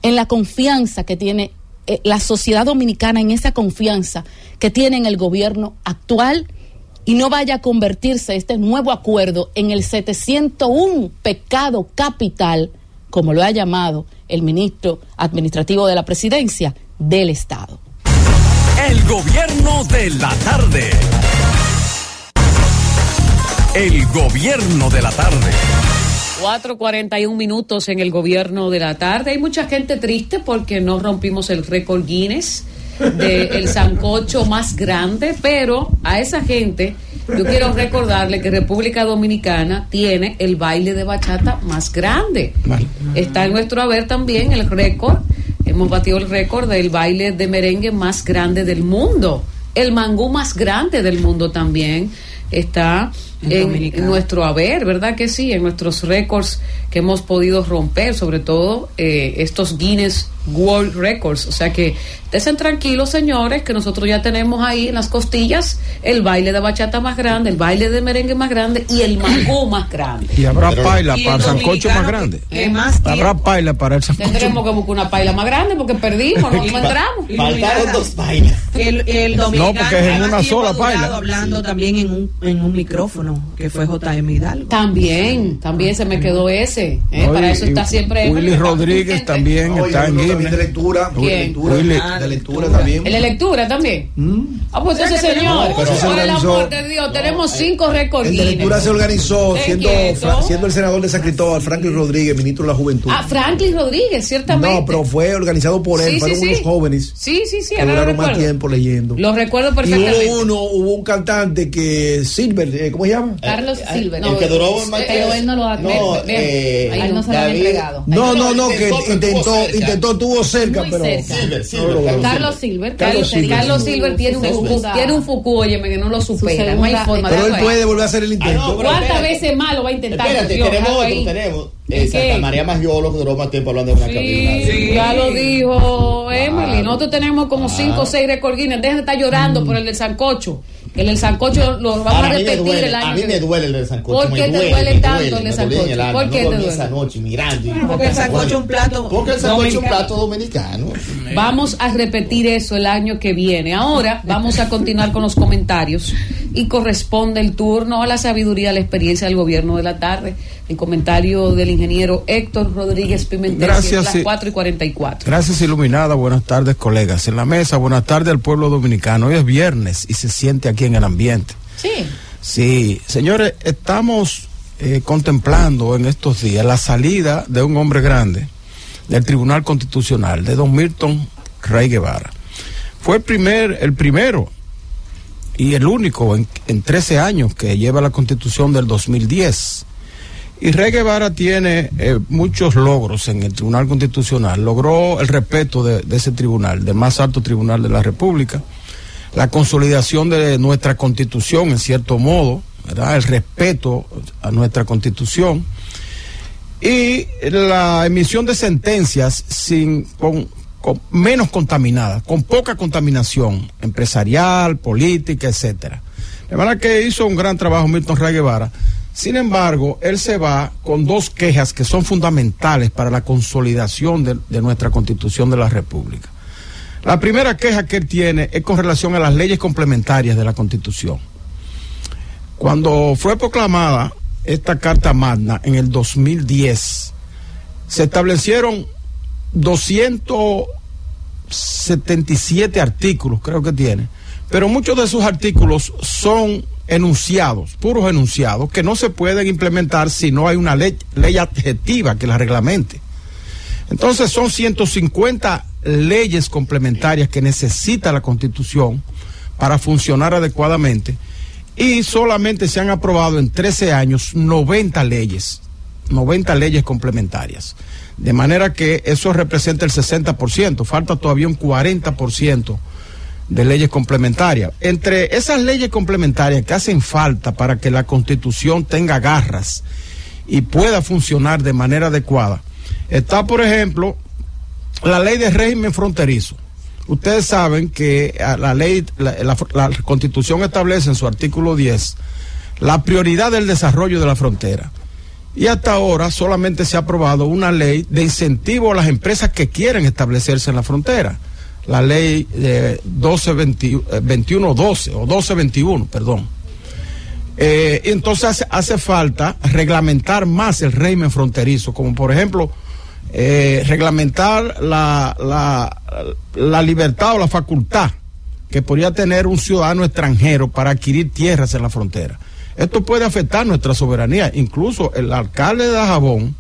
en la confianza que tiene eh, la sociedad dominicana, en esa confianza que tiene en el gobierno actual y no vaya a convertirse este nuevo acuerdo en el 701 pecado capital, como lo ha llamado el ministro administrativo de la presidencia del Estado. El gobierno de la tarde. El gobierno de la tarde. 4.41 minutos en el gobierno de la tarde. Hay mucha gente triste porque no rompimos el récord Guinness del sancocho más grande, pero a esa gente yo quiero recordarle que República Dominicana tiene el baile de bachata más grande. Está en nuestro haber también el récord. Hemos batido el récord del baile de merengue más grande del mundo. El mangú más grande del mundo también está En nuestro haber, ¿verdad que sí? En nuestros récords que hemos podido romper, sobre todo eh, estos Guinness World Records. O sea que estén tranquilos, señores, que nosotros ya tenemos ahí en las costillas el baile de bachata más grande, el baile de merengue más grande y el mangú más grande. Y habrá paila para el sancocho más grande. que- que más Habrá paila para el sancocho. Tendremos que buscar una paila más grande porque perdimos, no encontramos. Faltaron dos vainas. El, el dominicano No, porque es en más una tiempo sola ha durado paila. hablando también en un, en un micrófono, que fue JM Hidalgo. También, también se me quedó ese. ¿eh? No, Para y- eso está y siempre. Willy Rodríguez también está en Guinness. de lectura, ¿Quién? de lectura, Willy. de lectura también. ¿El de lectura también? Ah, pues ese señor, se por el amor de Dios, tenemos cinco récords. El de lectura se organizó siendo. Fra- siendo el senador de San Cristóbal, Franklin Rodríguez, ministro de la Juventud. Ah, Franklin Rodríguez, ciertamente. no, pero fue organizado por él, Sí, fueron sí. unos jóvenes Sí, sí, sí, que duraron más tiempo leyendo. Lo recuerdo Y perfectamente. hubo uno, hubo un cantante que Silver, eh, ¿cómo se llama? Carlos Silver. El que duró más Pero él no lo ha No, ve- ve- eh, ahí no se lo han David- entregado. No, no, no, que intentó, intentó, estuvo cerca. intentó, estuvo cerca, Muy pero cerca. Silver, Silver. Carlos Silver. Carlos Carlos, Silver. Carlos Silver tiene un segunda- tiene un fuku, óyeme, que no lo supera. segunda- no hay forma Pero de él puede volver a hacer el intento. Ah, ¿Cuántas veces más lo va a intentar? Espérate, tenemos otro, tenemos. ¿El Eh, María Magiolo que duró más tiempo hablando de una cabina. Sí, ya lo dijo Emily. Nosotros tenemos como cinco o seis récord Guinness. Dejen de estar llorando por el del Sancocho. El del Sancocho lo vamos Ahora, a me repetir duele, el año a mí que me duele el del sancocho. ¿Por me qué te duele, duele me tanto duele, el me del duele el sancocho? alma. ¿Por No qué te dormí duele? esa noche mirando. Porque el sancocho es un plato. Porque el sancocho es un plato dominicano. Vamos a repetir eso el año que viene. Ahora vamos a continuar con los comentarios y corresponde el turno a la sabiduría, a la experiencia del gobierno de la tarde. El comentario del ingeniero Héctor Rodríguez Pimentel. Gracias, las sí. 4 y 44. Gracias, Iluminada. Buenas tardes, colegas. En la mesa, buenas tardes al pueblo dominicano. Hoy es viernes y se siente aquí en el ambiente. Sí. Sí, señores, estamos eh, contemplando en estos días la salida de un hombre grande del Tribunal Constitucional, de don Milton Rey Guevara. Fue el, primer, el primero y el único en, en 13 años que lleva la Constitución del 2010. Y Rey Guevara tiene eh, muchos logros en el Tribunal Constitucional. Logró el respeto de, ese tribunal, del más alto tribunal de la República, la consolidación de nuestra Constitución, en cierto modo, ¿verdad? el respeto a nuestra Constitución y la emisión de sentencias sin con, con menos contaminadas, con poca contaminación empresarial, política, etcétera. De manera que hizo un gran trabajo Milton Ray Guevara. Sin embargo, él se va con dos quejas que son fundamentales para la consolidación de, de nuestra Constitución de la República. La primera queja que él tiene es con relación a las leyes complementarias de la Constitución. Cuando fue proclamada esta Carta Magna en el 2010, se establecieron 277 artículos, creo que tiene, pero muchos de esos artículos son enunciados, puros enunciados, que no se pueden implementar si no hay una ley, ley adjetiva que la reglamente. Entonces son 150 leyes complementarias que necesita la Constitución para funcionar adecuadamente y solamente se han aprobado en 13 años 90 leyes, 90 leyes complementarias. De manera que eso representa el 60%, falta todavía un 40% de leyes complementarias. Entre esas leyes complementarias que hacen falta para que la constitución tenga garras y pueda funcionar de manera adecuada, está, por ejemplo, la ley de régimen fronterizo. Ustedes saben que la, la, la, constitución establece en su artículo 10 la prioridad del desarrollo de la frontera. Y hasta ahora solamente se ha aprobado una ley de incentivo a las empresas que quieren establecerse en la frontera. La ley de 1221-12 o 1221, perdón. Eh, entonces hace, hace, falta reglamentar más el régimen fronterizo, como por ejemplo eh, reglamentar la, la, la, libertad o la facultad que podría tener un ciudadano extranjero para adquirir tierras en la frontera. Esto puede afectar nuestra soberanía. Incluso el alcalde de Dajabón,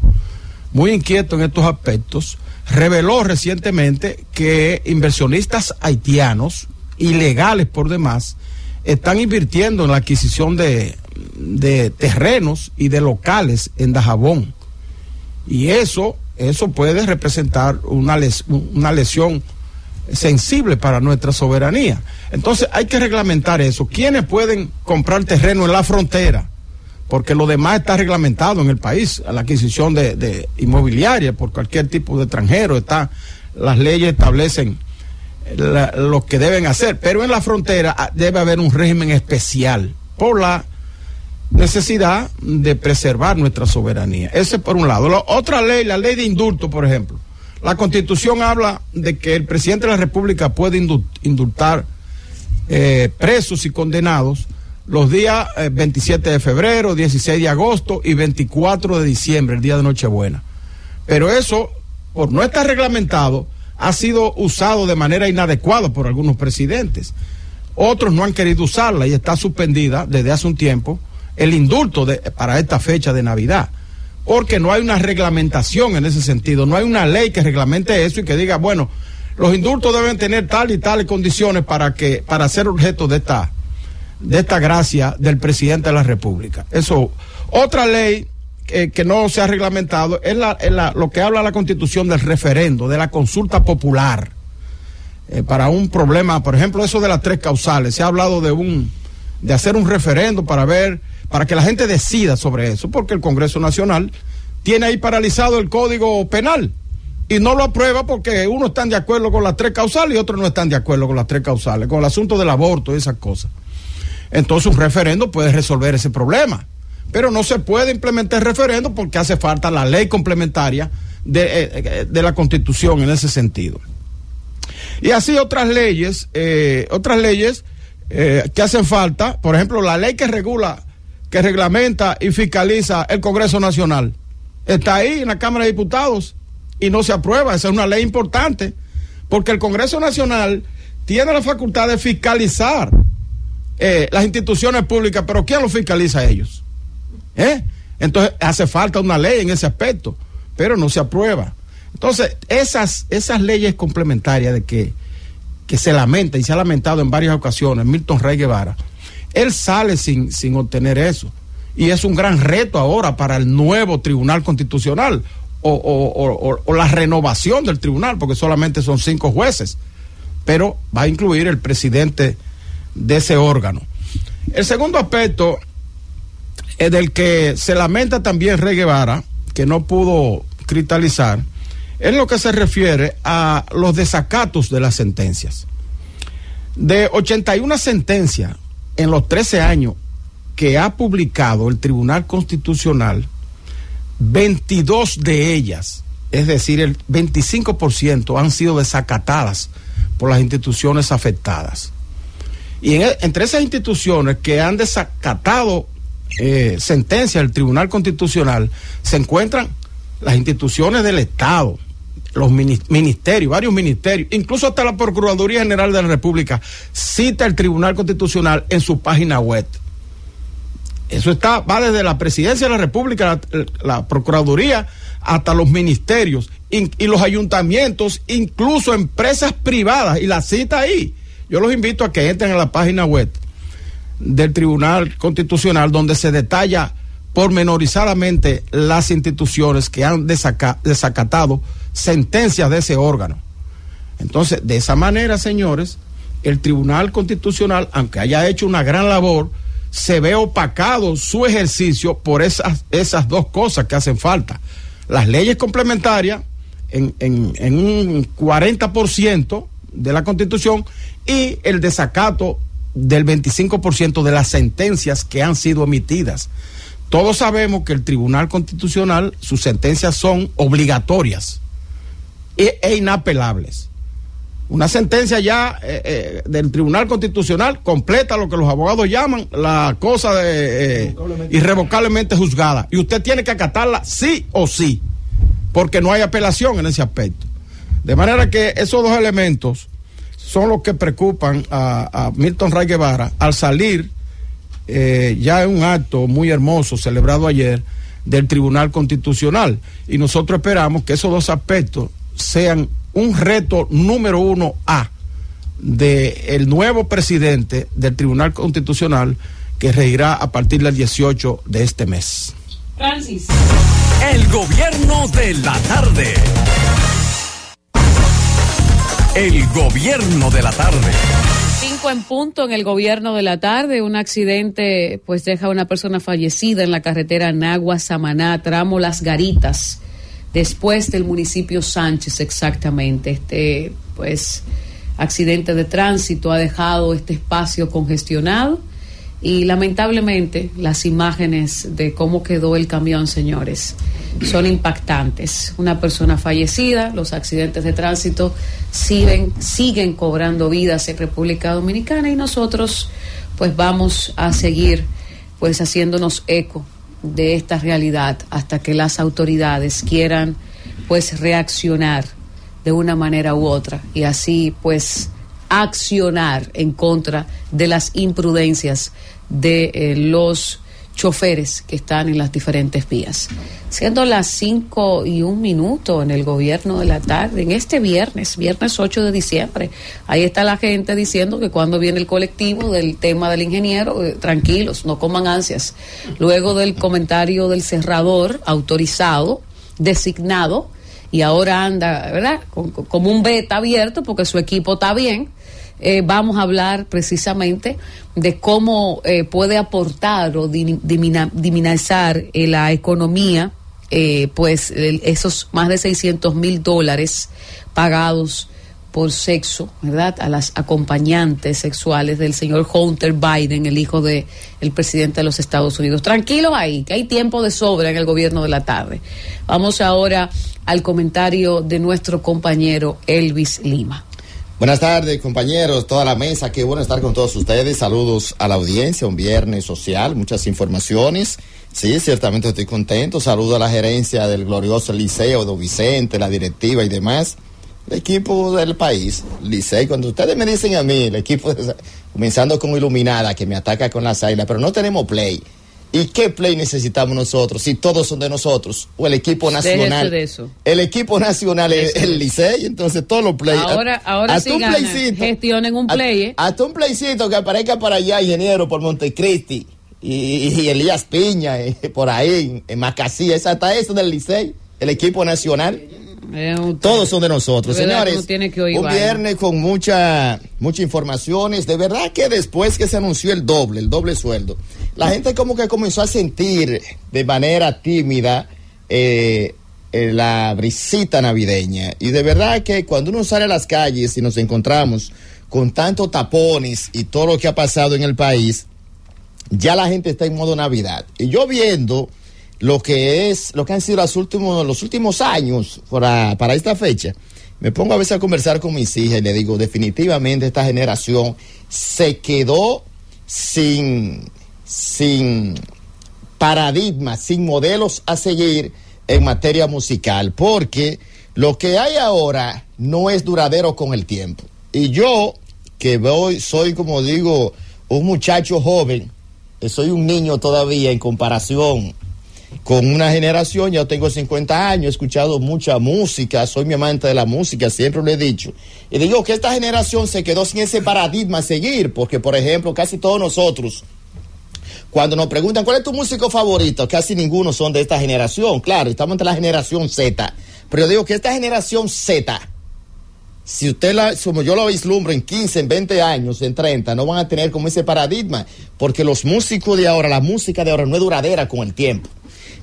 muy inquieto en estos aspectos, reveló recientemente que inversionistas haitianos, ilegales por demás, están invirtiendo en la adquisición de, de terrenos y de locales en Dajabón. Y eso eso puede representar una, les, una lesión sensible para nuestra soberanía. Entonces hay que reglamentar eso. ¿Quiénes pueden comprar terreno en la frontera? Porque lo demás está reglamentado en el país, la adquisición de, de inmobiliaria por cualquier tipo de extranjero, está, las leyes establecen la, lo que deben hacer, pero en la frontera debe haber un régimen especial por la necesidad de preservar nuestra soberanía. Ese por un lado. La otra ley, la ley de indulto, por ejemplo. La constitución habla de que el presidente de la República puede indultar eh, presos y condenados los días eh, 27 de febrero, 16 de agosto y 24 de diciembre, el día de Nochebuena. Pero eso, por no estar reglamentado, ha sido usado de manera inadecuada por algunos presidentes. Otros no han querido usarla y está suspendida desde hace un tiempo el indulto de, para esta fecha de Navidad. Porque no hay una reglamentación en ese sentido, no hay una ley que reglamente eso y que diga, bueno, los indultos deben tener tal y tales condiciones para que para ser objeto de esta de esta gracia del presidente de la República. Eso otra ley que, que no se ha reglamentado es, la, es la, lo que habla la Constitución del referendo, de la consulta popular. Eh, para un problema, por ejemplo, eso de las tres causales, se ha hablado de un de hacer un referendo para ver para que la gente decida sobre eso, porque el Congreso Nacional tiene ahí paralizado el Código Penal y no lo aprueba porque unos están de acuerdo con las tres causales y otros no están de acuerdo con las tres causales, con el asunto del aborto y esas cosas. Entonces un referendo puede resolver ese problema, pero no se puede implementar referendo porque hace falta la ley complementaria de, de la Constitución en ese sentido. Y así otras leyes, eh, otras leyes eh, que hacen falta, por ejemplo, la ley que regula que reglamenta y fiscaliza el Congreso Nacional. Está ahí en la Cámara de Diputados y no se aprueba. Esa es una ley importante porque el Congreso Nacional tiene la facultad de fiscalizar eh, las instituciones públicas, pero ¿quién lo fiscaliza a ellos? ¿Eh? Entonces hace falta una ley en ese aspecto, pero no se aprueba. Entonces, esas, esas leyes complementarias de que, que se lamenta y se ha lamentado en varias ocasiones, Milton Rey Guevara, él sale sin, sin obtener eso. Y es un gran reto ahora para el nuevo Tribunal Constitucional o, o, o, la renovación del tribunal, porque solamente son cinco jueces, pero va a incluir el presidente de ese órgano. El segundo aspecto del que se lamenta también Rey Guevara, que no pudo cristalizar, es lo que se refiere a los desacatos de las sentencias. De 81 sentencias en los 13 años que ha publicado el Tribunal Constitucional, 22 de ellas, es decir, el 25% han sido desacatadas por las instituciones afectadas. Y en, entre esas instituciones que han desacatado eh, sentencias del Tribunal Constitucional se encuentran las instituciones del Estado, los ministerios, varios ministerios, incluso hasta la Procuraduría General de la República cita el Tribunal Constitucional en su página web. Eso está, va desde la Presidencia de la República, la, Procuraduría, hasta los ministerios in, y los ayuntamientos, incluso empresas privadas, y la cita ahí. Yo los invito a que entren a la página web del Tribunal Constitucional, donde se detalla pormenorizadamente las instituciones que han desaca, desacatado sentencias de ese órgano. Entonces, de esa manera, señores, el Tribunal Constitucional, aunque haya hecho una gran labor, se ve opacado su ejercicio por esas, esas dos cosas que hacen falta. Las leyes complementarias en, en, en un 40% de la Constitución y el desacato del 25% de las sentencias que han sido emitidas. Todos sabemos que el Tribunal Constitucional, sus sentencias son obligatorias e, inapelables. Una sentencia ya eh, eh, del Tribunal Constitucional completa lo que los abogados llaman la cosa de eh, irrevocablemente juzgada. Y usted tiene que acatarla sí o sí, porque no hay apelación en ese aspecto. De manera que esos dos elementos son los que preocupan a, Milton Ray Guevara al salir ya en un acto muy hermoso celebrado ayer del Tribunal Constitucional. Y nosotros esperamos que esos dos aspectos sean un reto número uno A del el nuevo presidente del Tribunal Constitucional que regirá a partir del 18 de este mes. Francis. El gobierno de la tarde. El gobierno de la tarde. Cinco en punto en el gobierno de la tarde. Un accidente pues deja a una persona fallecida en la carretera Nagua-Samaná, tramo Las Garitas, después del municipio Sánchez exactamente. Este pues accidente de tránsito ha dejado este espacio congestionado y lamentablemente las imágenes de cómo quedó el camión, señores, son impactantes. Una persona fallecida, los accidentes de tránsito siguen, siguen cobrando vidas en República Dominicana y nosotros pues vamos a seguir pues haciéndonos eco de esta realidad hasta que las autoridades quieran pues reaccionar de una manera u otra y así pues accionar en contra de las imprudencias de eh, los choferes que están en las diferentes vías. Siendo las 5 y un minuto en el gobierno de la tarde, en este viernes, viernes 8 de diciembre, ahí está la gente diciendo que cuando viene el colectivo del tema del ingeniero, eh, tranquilos, no coman ansias. Luego del comentario del cerrador autorizado, designado, y ahora anda, ¿verdad? Como un beta abierto porque su equipo está bien. Eh, vamos a hablar precisamente de cómo eh, puede aportar o dinamizar eh, la economía, eh, pues esos más de 600 mil dólares pagados por sexo, ¿verdad? A las acompañantes sexuales del señor Hunter Biden, el hijo de el presidente de los Estados Unidos. Tranquilos ahí, que hay tiempo de sobra en el gobierno de la tarde. Vamos ahora al comentario de nuestro compañero Elvis Lima. Buenas tardes, compañeros, toda la mesa. Qué bueno estar con todos ustedes. Saludos a la audiencia, un viernes social, muchas informaciones. Sí, ciertamente estoy contento. Saludo a la gerencia del glorioso Liceo, Don Vicente, la directiva y demás. El equipo del país, Liceo. Cuando ustedes me dicen a mí, el equipo, comenzando con Iluminada, que me ataca con las águilas, pero no tenemos play. ¿Y qué play necesitamos nosotros? Si todos son de nosotros. O el equipo nacional. de eso. El equipo nacional es el Licey, entonces todos los play. Ahora, ahora Hasta sí un ganan. playcito. Gestionen un play, ¿eh? Hasta un playcito que aparezca para allá, ingeniero, por Montecristi. Y, y Elías Piña, eh, por ahí, en Macasía. Es hasta eso del Licey, el equipo nacional. Todos son de nosotros, De señores. uno tiene que oír un viernes con mucha, muchas informaciones. De verdad que después que se anunció el doble, el doble sueldo, la gente como que comenzó a sentir de manera tímida eh, eh, la brisita navideña. Y de verdad que cuando uno sale a las calles y nos encontramos con tantos tapones y todo lo que ha pasado en el país, ya la gente está en modo Navidad. Y yo viendo lo que es, lo que han sido los últimos, los últimos años para, para esta fecha, me pongo a veces a conversar con mis hijas y le digo, definitivamente esta generación se quedó sin, sin paradigmas, sin modelos a seguir en materia musical, porque lo que hay ahora no es duradero con el tiempo. Y yo, que voy, soy como digo, un muchacho joven, eh, soy un niño todavía en comparación con una generación, ya tengo 50 años, he escuchado mucha música, soy mi amante de la música, siempre lo he dicho. Y digo que esta generación se quedó sin ese paradigma a seguir, porque por ejemplo, casi todos nosotros, cuando nos preguntan cuál es tu músico favorito, casi ninguno son de esta generación. Claro, estamos entre la generación Z. Pero yo digo que esta generación Z, si usted la, como yo lo vislumbro en 15, en 20 años, en 30, no van a tener como ese paradigma, porque los músicos de ahora, la música de ahora no es duradera con el tiempo.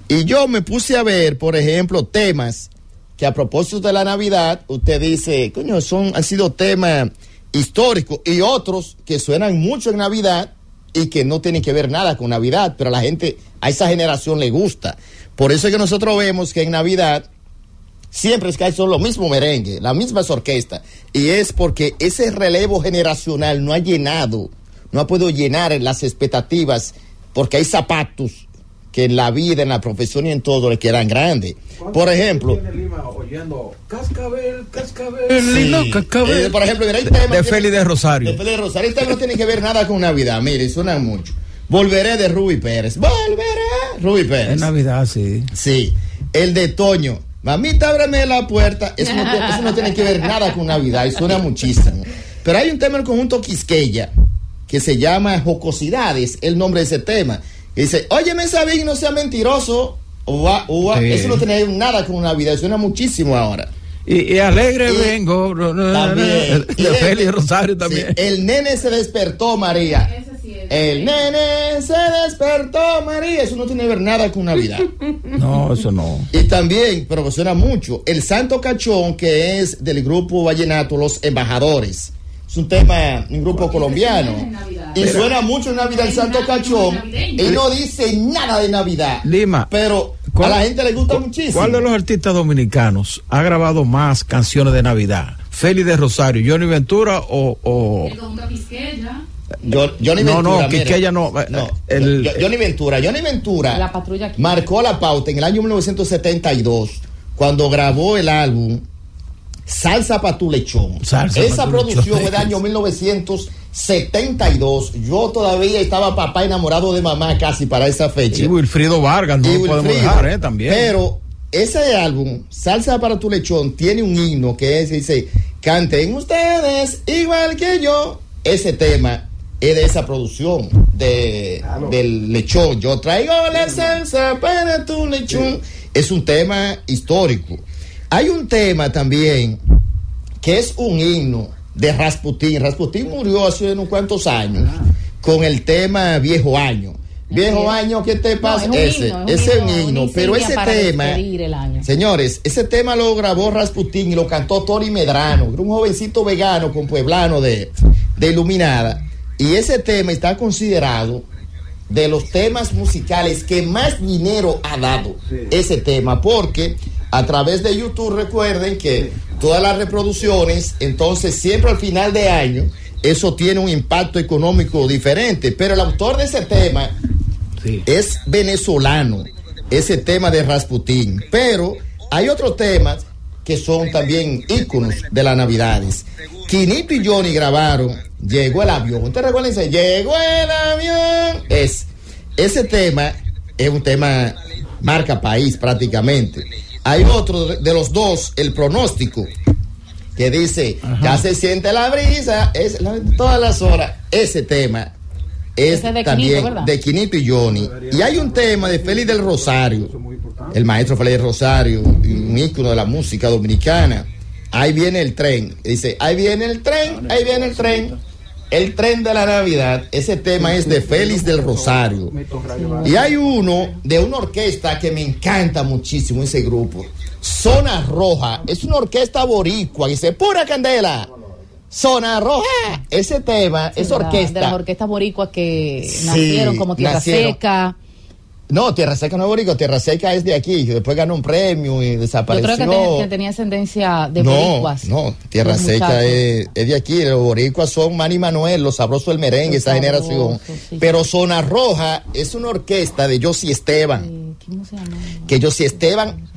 Y yo me puse a ver, por ejemplo, temas que a propósito de la Navidad, usted dice, coño, son, han sido temas históricos y otros que suenan mucho en Navidad y que no tienen que ver nada con Navidad, pero a la gente, a esa generación le gusta. Por eso es que nosotros vemos que en Navidad siempre es que son los mismos merengues, las mismas orquestas, y es porque ese relevo generacional no ha llenado, no ha podido llenar las expectativas, porque hay zapatos que en la vida, en la profesión y en todo le quedan grandes. Por ejemplo, oyendo Cascabel, Cascabel, Sí. Cascabel. Eh, por ejemplo, mira, hay temas de que- Félix de Rosario. de Félix Rosario, este no tiene que ver nada con Navidad, mire, suena mucho. Volveré de Ruby Pérez. Volveré. Ruby Pérez. En Navidad, sí. Sí. El de Toño. Mamita, ábrame la puerta. Eso no, tiene- eso no tiene que ver nada con Navidad y suena muchísimo. Pero hay un tema del conjunto Quisqueya que se llama Jocosidades, el nombre de ese tema. Que dice, óyeme, Sabín, no sea mentiroso. Ua, ua. Sí. Eso no tiene nada con Navidad, suena muchísimo ahora. Y, y alegre Y- vengo. También. De Rosario Sí, también. el nene se despertó, María. El nene se despertó, María. Eso no tiene que ver nada con Navidad. No, eso no. Y también, pero que suena mucho, el Santo Cachón, que es del grupo Vallenato Los Embajadores. Es un tema, un grupo colombiano. Y suena mucho en Navidad el Santo Cachón. Y no dice nada de Navidad. Lima. Pero a ¿Cuál- la gente le gusta muchísimo. ¿Cuál de los artistas dominicanos ha grabado más canciones de Navidad? ¿Félix de Rosario, Johnny Ventura o.? o- Yo- Johnny No, no, Ventura, no, eh, No, el- Yo- Johnny Ventura. Johnny Ventura. La patrulla aquí. marcó la pauta en el año 1972 cuando grabó el álbum Salsa pa' tu lechón. Salsa pa' Esa tu producción es del año 1972. Yo todavía estaba papá enamorado de mamá casi para esa fecha. Y Wilfrido Vargas, no Y lo podemos dejar, ¿eh? También. Pero ese álbum, Salsa para tu lechón, tiene un himno que es, dice, canten ustedes igual que yo. Ese tema es de esa producción de, del lechón. Yo traigo la salsa para tu lechón. Es un tema histórico. Hay un tema también que es un himno de Rasputín. Rasputín murió hace unos cuantos años con el tema Viejo Año. Viejo año, ¿qué te pasa? No, es un ese, himno, ese es un himno, pero ese tema, despedir el año. señores, ese tema lo grabó Rasputín y lo cantó Tori Medrano, un jovencito vegano con pueblano de, de Iluminada. Y ese tema está considerado de los temas musicales que más dinero ha dado ese tema, porque a través de YouTube recuerden que todas las reproducciones, entonces siempre al final de año eso tiene un impacto económico diferente, pero el autor de ese tema es venezolano, ese tema de Rasputín, pero hay otros temas que son también íconos de las navidades. Quinito y Johnny grabaron Llegó el avión. ¿Ustedes recuerdan ese? Llegó el avión. Es, ese tema es un tema marca país prácticamente. Hay otro de los dos, el pronóstico, que dice, ya se siente la brisa, es todas las horas. Ese tema es también de Quinito y Johnny. Y hay un tema de Félix del Rosario, el maestro Félix del Rosario, un ícono de la música dominicana. Ahí viene el tren. Dice, ahí viene el tren, ahí viene el tren. El tren de la Navidad, ese tema es de Félix del Rosario. Y hay uno de una orquesta que me encanta muchísimo, ese grupo. Zona Roja. Es una orquesta boricua. Dice, pura candela. Zona Roja. Ese tema, esa orquesta. De las orquestas boricuas que nacieron como Tierra Seca. No, Tierra Seca no es boricua, Tierra Seca es de aquí, después ganó un premio y desapareció. Yo creo que, tenía ascendencia de boricuas. No, Tierra Seca es, de aquí, los boricuas son Manny Manuel, los sabrosos del merengue, esa generación. Pero Zona Roja es una orquesta de Josie Esteban. ¿Cómo se llama? Que Josie Esteban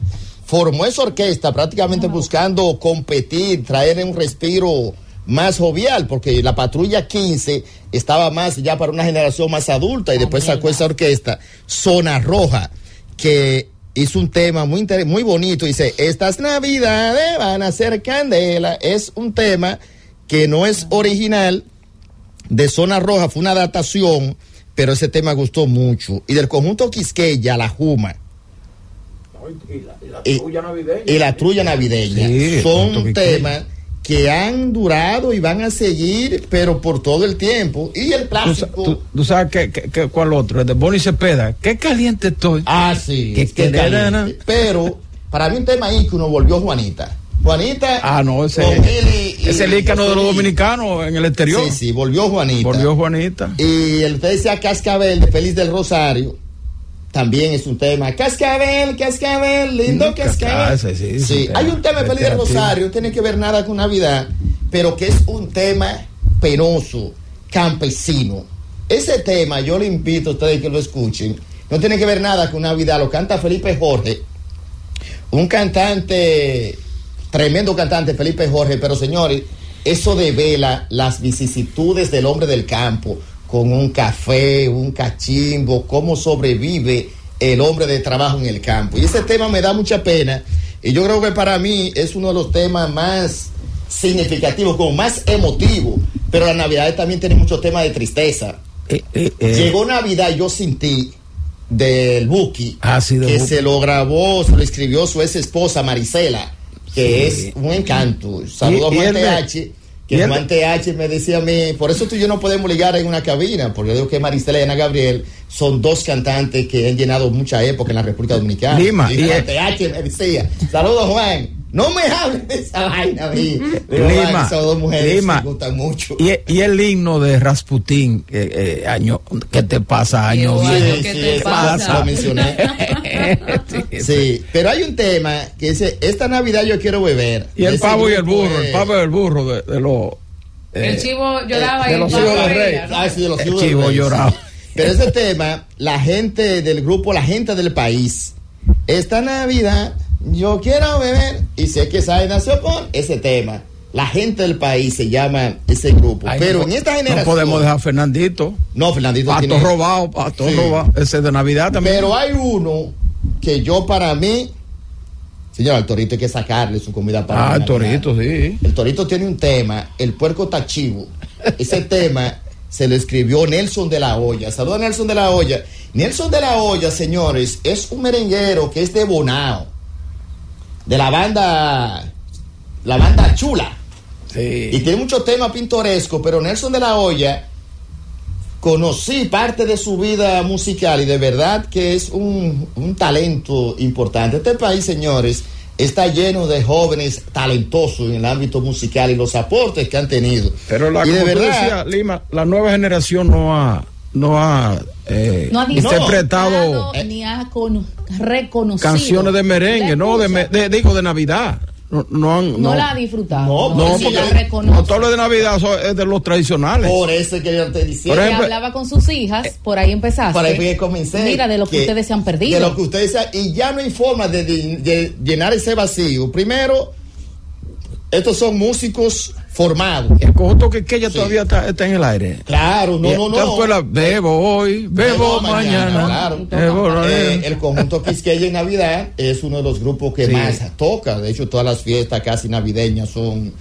formó esa orquesta prácticamente buscando competir, traer un respiro más jovial, porque la patrulla 15 estaba más ya para una generación más adulta y después sacó esa orquesta, Zona Roja, que hizo un tema muy, muy bonito. Dice, estas navidades van a ser candela. Es un tema que no es original de Zona Roja, fue una adaptación, pero ese tema gustó mucho. Y del conjunto Quisqueya, La Juma. Y la, trulla navideña. Y la trulla navideña. Son temas que han durado y van a seguir, pero por todo el tiempo. Y el plástico. ¿Tú, sabes qué, cuál otro? El de Bonnie Cepeda. Qué caliente estoy. Ah, sí. Pero para mí un tema que uno volvió Juanita. Juanita. Ah, no, ese es el ícano de los dominicanos en el exterior. Sí, sí, volvió Juanita. Volvió Juanita. Y el usted decía Cascabel de Feliz del Rosario también es un tema. Cascabel, cascabel, lindo cascabel. Sí, hay un tema de Feliz Rosario, no tiene que ver nada con Navidad, pero que es un tema penoso, campesino. Ese tema, yo le invito a ustedes que lo escuchen, no tiene que ver nada con Navidad, lo canta Felipe Jorge, un cantante, tremendo cantante Felipe Jorge, pero señores, eso devela las vicisitudes del hombre del campo, con un café, un cachimbo, cómo sobrevive el hombre de trabajo en el campo. Y ese tema me da mucha pena y yo creo que para mí es uno de los temas más significativos, como más emotivo, pero la Navidad también tiene muchos temas de tristeza. Eh, eh, eh. Llegó Navidad, yo sentí del Buki, ah, que se lo grabó, se lo escribió su ex esposa Marisela, que es un encanto. Saludos a TH que Juan TH me decía a mí, por eso tú y yo no podemos ligar en una cabina, porque yo digo que Maristela y Ana Gabriel son dos cantantes que han llenado mucha época en la República Dominicana. Lima, y, Juan TH me decía, saludos Juan, no me hables de esa vaina a mí. Lima, dos mujeres me gustan mucho. Y, y, el himno de Rasputín, eh, eh, año, ¿qué te pasa, año? ¿Qué te pasa? Lo mencioné. sí, pero hay un tema que dice, esta Navidad yo quiero beber. Y el pavo y el burro, el pavo y el burro de, de los... Eh, el chivo lloraba del rey. Ah, sí, de los hijos el chivo lloraba. Pero ese tema, la gente del grupo, la gente del país, esta Navidad yo quiero beber y sé que Sae nació con ese tema. La gente del país se llama ese grupo. pero en esta generación. No podemos dejar a Fernandito. No, Fernandito. Pato tiene... robado, pato robado. Ese de Navidad también. Pero hay uno que yo para mí. Señor, al torito hay que sacarle su comida para. Ah, el torito, sí. El torito tiene un tema, el puerco tachivo. Ese tema se lo escribió Nelson de la Hoya. Saluda a Nelson de la Hoya. Nelson de la Hoya, señores, es un merenguero que es de Bonao de la banda, la banda chula. Y tiene muchos temas pintorescos, pero Nelson de la Hoya, conocí parte de su vida musical y de verdad que es un, un talento importante. Este país, señores, está lleno de jóvenes talentosos en el ámbito musical y los aportes que han tenido. Pero la, y de verdad, Lima, la nueva generación no ha no ha, eh, no ha interpretado ni ha reconocido canciones de merengue, no de, digo de Navidad. no, no han. No, la ha disfrutado. No, No, porque la porque reconoce. no todo lo de Navidad son- es de los tradicionales. Por eso es que yo te decía. Por Que ejemplo- hablaba con sus hijas, por ahí empezaste. Por ahí comencé. Mira, de lo que, ustedes se han perdido. De lo que ustedes se han- Y ya no hay forma de, de- de llenar ese vacío. Primero, estos son músicos formados. El conjunto que, que ella todavía está, está en el aire. Claro, no, no, ¿te no. acuerdas? Bebo hoy, bebo, mañana. claro. bebo, no, Eh, el conjunto Quisqueya en Navidad es uno de los grupos que Sí. más toca. De hecho, todas las fiestas casi navideñas son,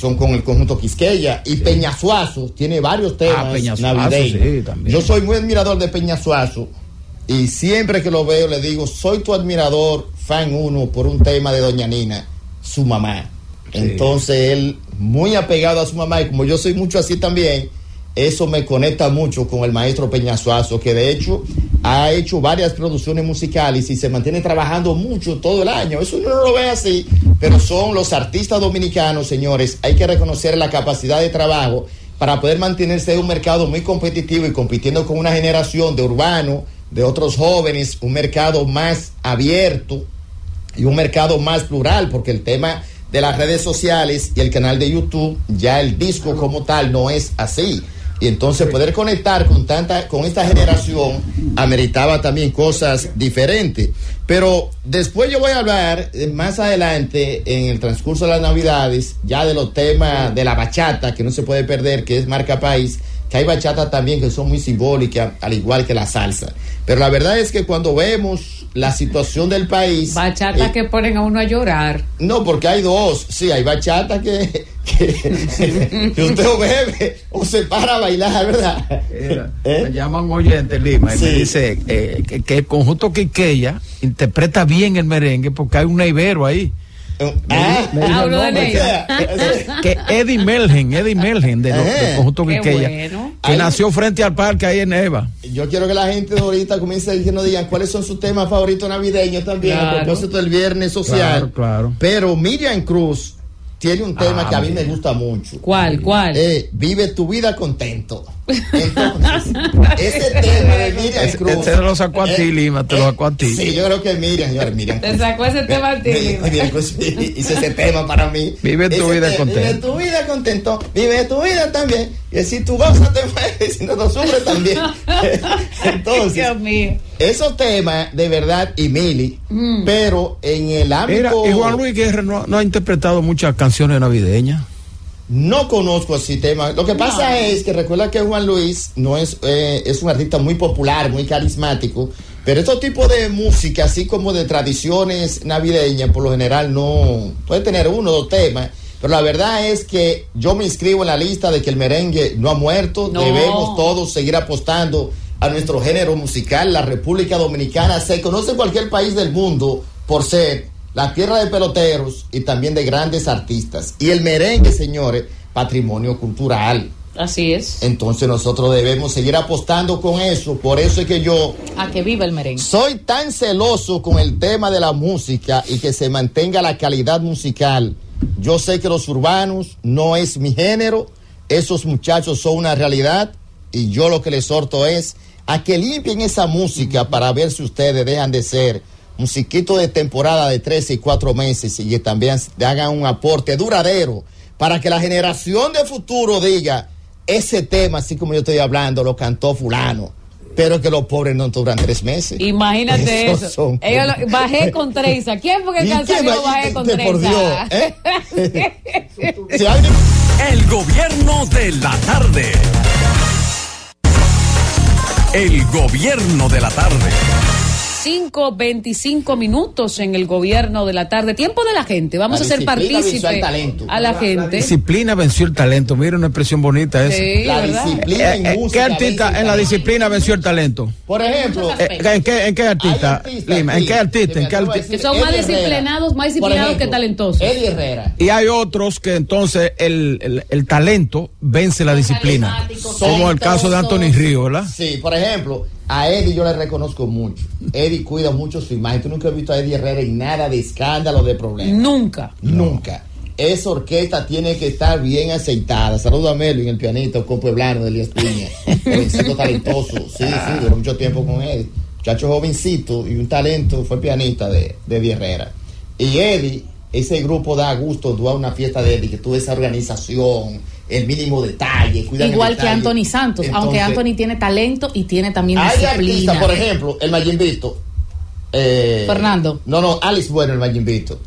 son con el conjunto Quisqueya. Y Peñasuazo tiene varios temas Ah, Peñasuazo, navideños. sí, también. Yo soy muy admirador de Peñasuazo. Y siempre que lo veo le digo, soy tu admirador, fan uno, por un tema de Doña Nina, su mamá. Entonces él, muy apegado a su mamá, y como yo soy mucho así también, eso me conecta mucho con el maestro Peñasuazo, que de hecho ha hecho varias producciones musicales y se mantiene trabajando mucho todo el año. Eso uno no lo ve así, pero son los artistas dominicanos, señores. Hay que reconocer la capacidad de trabajo para poder mantenerse en un mercado muy competitivo y compitiendo con una generación de urbanos, de otros jóvenes, un mercado más abierto y un mercado más plural, porque el tema de las redes sociales y el canal de YouTube, ya el disco como tal no es así. Y entonces poder conectar con tanta, con esta generación, ameritaba también cosas diferentes. Pero después yo voy a hablar eh, más adelante, en el transcurso de las navidades, ya de los temas de la bachata, que no se puede perder, que es marca país, que hay bachata también que son muy simbólicas, al igual que la salsa. Pero la verdad es que cuando vemos la situación del país... Bachata eh, que ponen a uno a llorar. no, porque hay dos. Sí, hay bachata que, que, que usted o bebe o se para a bailar, ¿verdad? ¿Eh? Me llaman un oyente Lima y me dice eh, que, que el conjunto Quiqueya interpreta bien el merengue porque hay un neibero ahí. Ah, Me dijo Ah, de que, Eddie Melgen, Eddie Melgen de lo- Ajá. del conjunto Qué Quiqueya, bueno. que Ahí- nació frente al parque ahí en Neva. Yo quiero que la gente de ahorita comience a decir, nos digan cuáles son sus temas favoritos navideños también, a propósito del viernes social. Claro, claro. Pero Miriam Cruz tiene un tema Ah, que a mí me Miriam. gusta mucho. ¿Cuál? ¿Cuál? Eh, vive tu vida contento. Entonces, ese tema de Miriam Cruz. ese te lo sacó a ti, eh, Lima, te lo sacó a ti. Sí, yo creo que Miriam, señores, Miriam. Te sacó ese tema a ti, Lima. Miriam Cruz hizo ese tema para mí. Vive tu Ese vida te- contento. Vive tu vida contento. Vive tu vida también. Y si tú gozas, te mueres. Si no, no sufres también. Entonces, Dios mío. esos temas, de verdad, y Mili, Mm. pero en el Mira, ámbito. y Juan Luis Guerra no, no ha interpretado muchas canciones navideñas. No conozco así temas. Lo que pasa es que recuerda que Juan Luis no es, eh, es un artista muy popular, muy carismático, pero estos tipos de música, así como de tradiciones navideñas, por lo general no puede tener uno o dos temas. Pero la verdad es que yo me inscribo en la lista de que el merengue no ha muerto. No. Debemos todos seguir apostando a nuestro género musical. La República Dominicana se conoce en cualquier país del mundo por ser la tierra de peloteros y también de grandes artistas. Y el merengue, señores, patrimonio cultural. Así es. Entonces nosotros debemos seguir apostando con eso. Por eso es que yo A que viva el merengue. soy tan celoso con el tema de la música y que se mantenga la calidad musical. Yo sé que los urbanos no es mi género, esos muchachos son una realidad y yo lo que les exhorto es a que limpien esa música para ver si ustedes dejan de ser musiquito de temporada de 13 y 4 meses y que también hagan un aporte duradero para que la generación de futuro diga, ese tema, así como yo estoy hablando, lo cantó fulano, pero que los pobres no duran tres meses. Imagínate Esos eso. son- Ellos lo- bajé con Treisa. ¿Quién fue que ¿Y canceló quién va- bajé con Por Treisa? Dios, ¿eh? El gobierno de la tarde. El gobierno de la tarde. 5, 25 minutos en el gobierno de la tarde. Tiempo de la gente. Vamos La a hacer disciplina partícipe visual talento. a la La gente. disciplina venció el talento. Mira una expresión bonita esa. Sí, la ¿verdad? disciplina en Eh, eh, música. ¿Qué artista en la disciplina venció el talento? Por ejemplo, Eh, ¿En qué, en qué artista? hay artistas, Lima, ¿En qué artista? ¿En qué artista? Que son más Eddie disciplinados, más disciplinados ejemplo, que talentosos. Eddie Herrera. Y hay otros que entonces el, el- el talento vence la disciplina. Como el caso de Anthony Río, ¿verdad? Sí, por ejemplo, a Eddie yo le reconozco mucho. Eddie cuida mucho su imagen. Tú nunca has visto a Eddie Herrera en nada de escándalo, de problemas. Nunca. Nunca. Esa orquesta tiene que estar bien aceitada. Saludo a Melvin, el pianista, un pueblano de Elías Piña. Jovencito talentoso. Sí, sí, duró mucho tiempo con él. Muchacho jovencito y un talento, fue pianista de, de Eddie Herrera. Y Eddie ese grupo da gusto, tú a una fiesta de él y que tú esa organización, el mínimo detalle, cuidan el Igual que detalle. Anthony Santos, aunque Anthony tiene talento y tiene también Hay disciplina. artistas, por ejemplo, el Mayimbito. Eh, Fernando. No, no, Alex Bueno, el Mayimbito.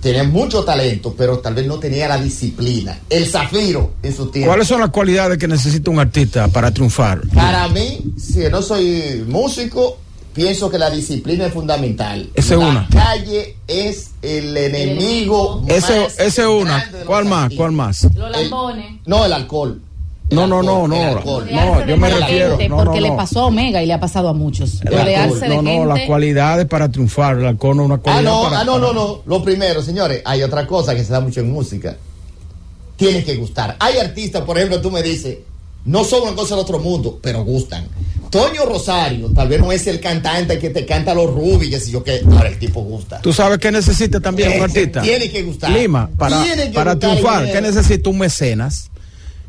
Tenía mucho talento, pero tal vez no tenía la disciplina. El Zafiro en su tiempo. ¿Cuáles son las cualidades que necesita un artista para triunfar? Para mí, si no soy músico, pienso que la disciplina es fundamental. Esa es la una. calle es el enemigo. Ese más ese es una. ¿Cuál más? ¿Cuál más? Los lambones. No, el alcohol. No, no, no, no. alcohol. No, yo me refiero. gente, No, porque no, le no. pasó a Omega y le ha pasado a muchos. El alcohol. de No, no, las cualidades para triunfar. El alcohol no es una Ah, cualidad no, para- ah, no, para- no, no. Lo primero, señores, hay otra cosa que se da mucho en música. Tiene que gustar. Hay artistas, por ejemplo, tú me dices, no son una cosa del otro mundo, pero gustan. Toño Rosario, tal vez no es el cantante que te canta los rubies, que si yo qué, ahora el tipo gusta. ¿Tú sabes qué necesita también un Ese artista? tiene que gustar. Lima, para, que para triunfar. ¿qué necesita un mecenas?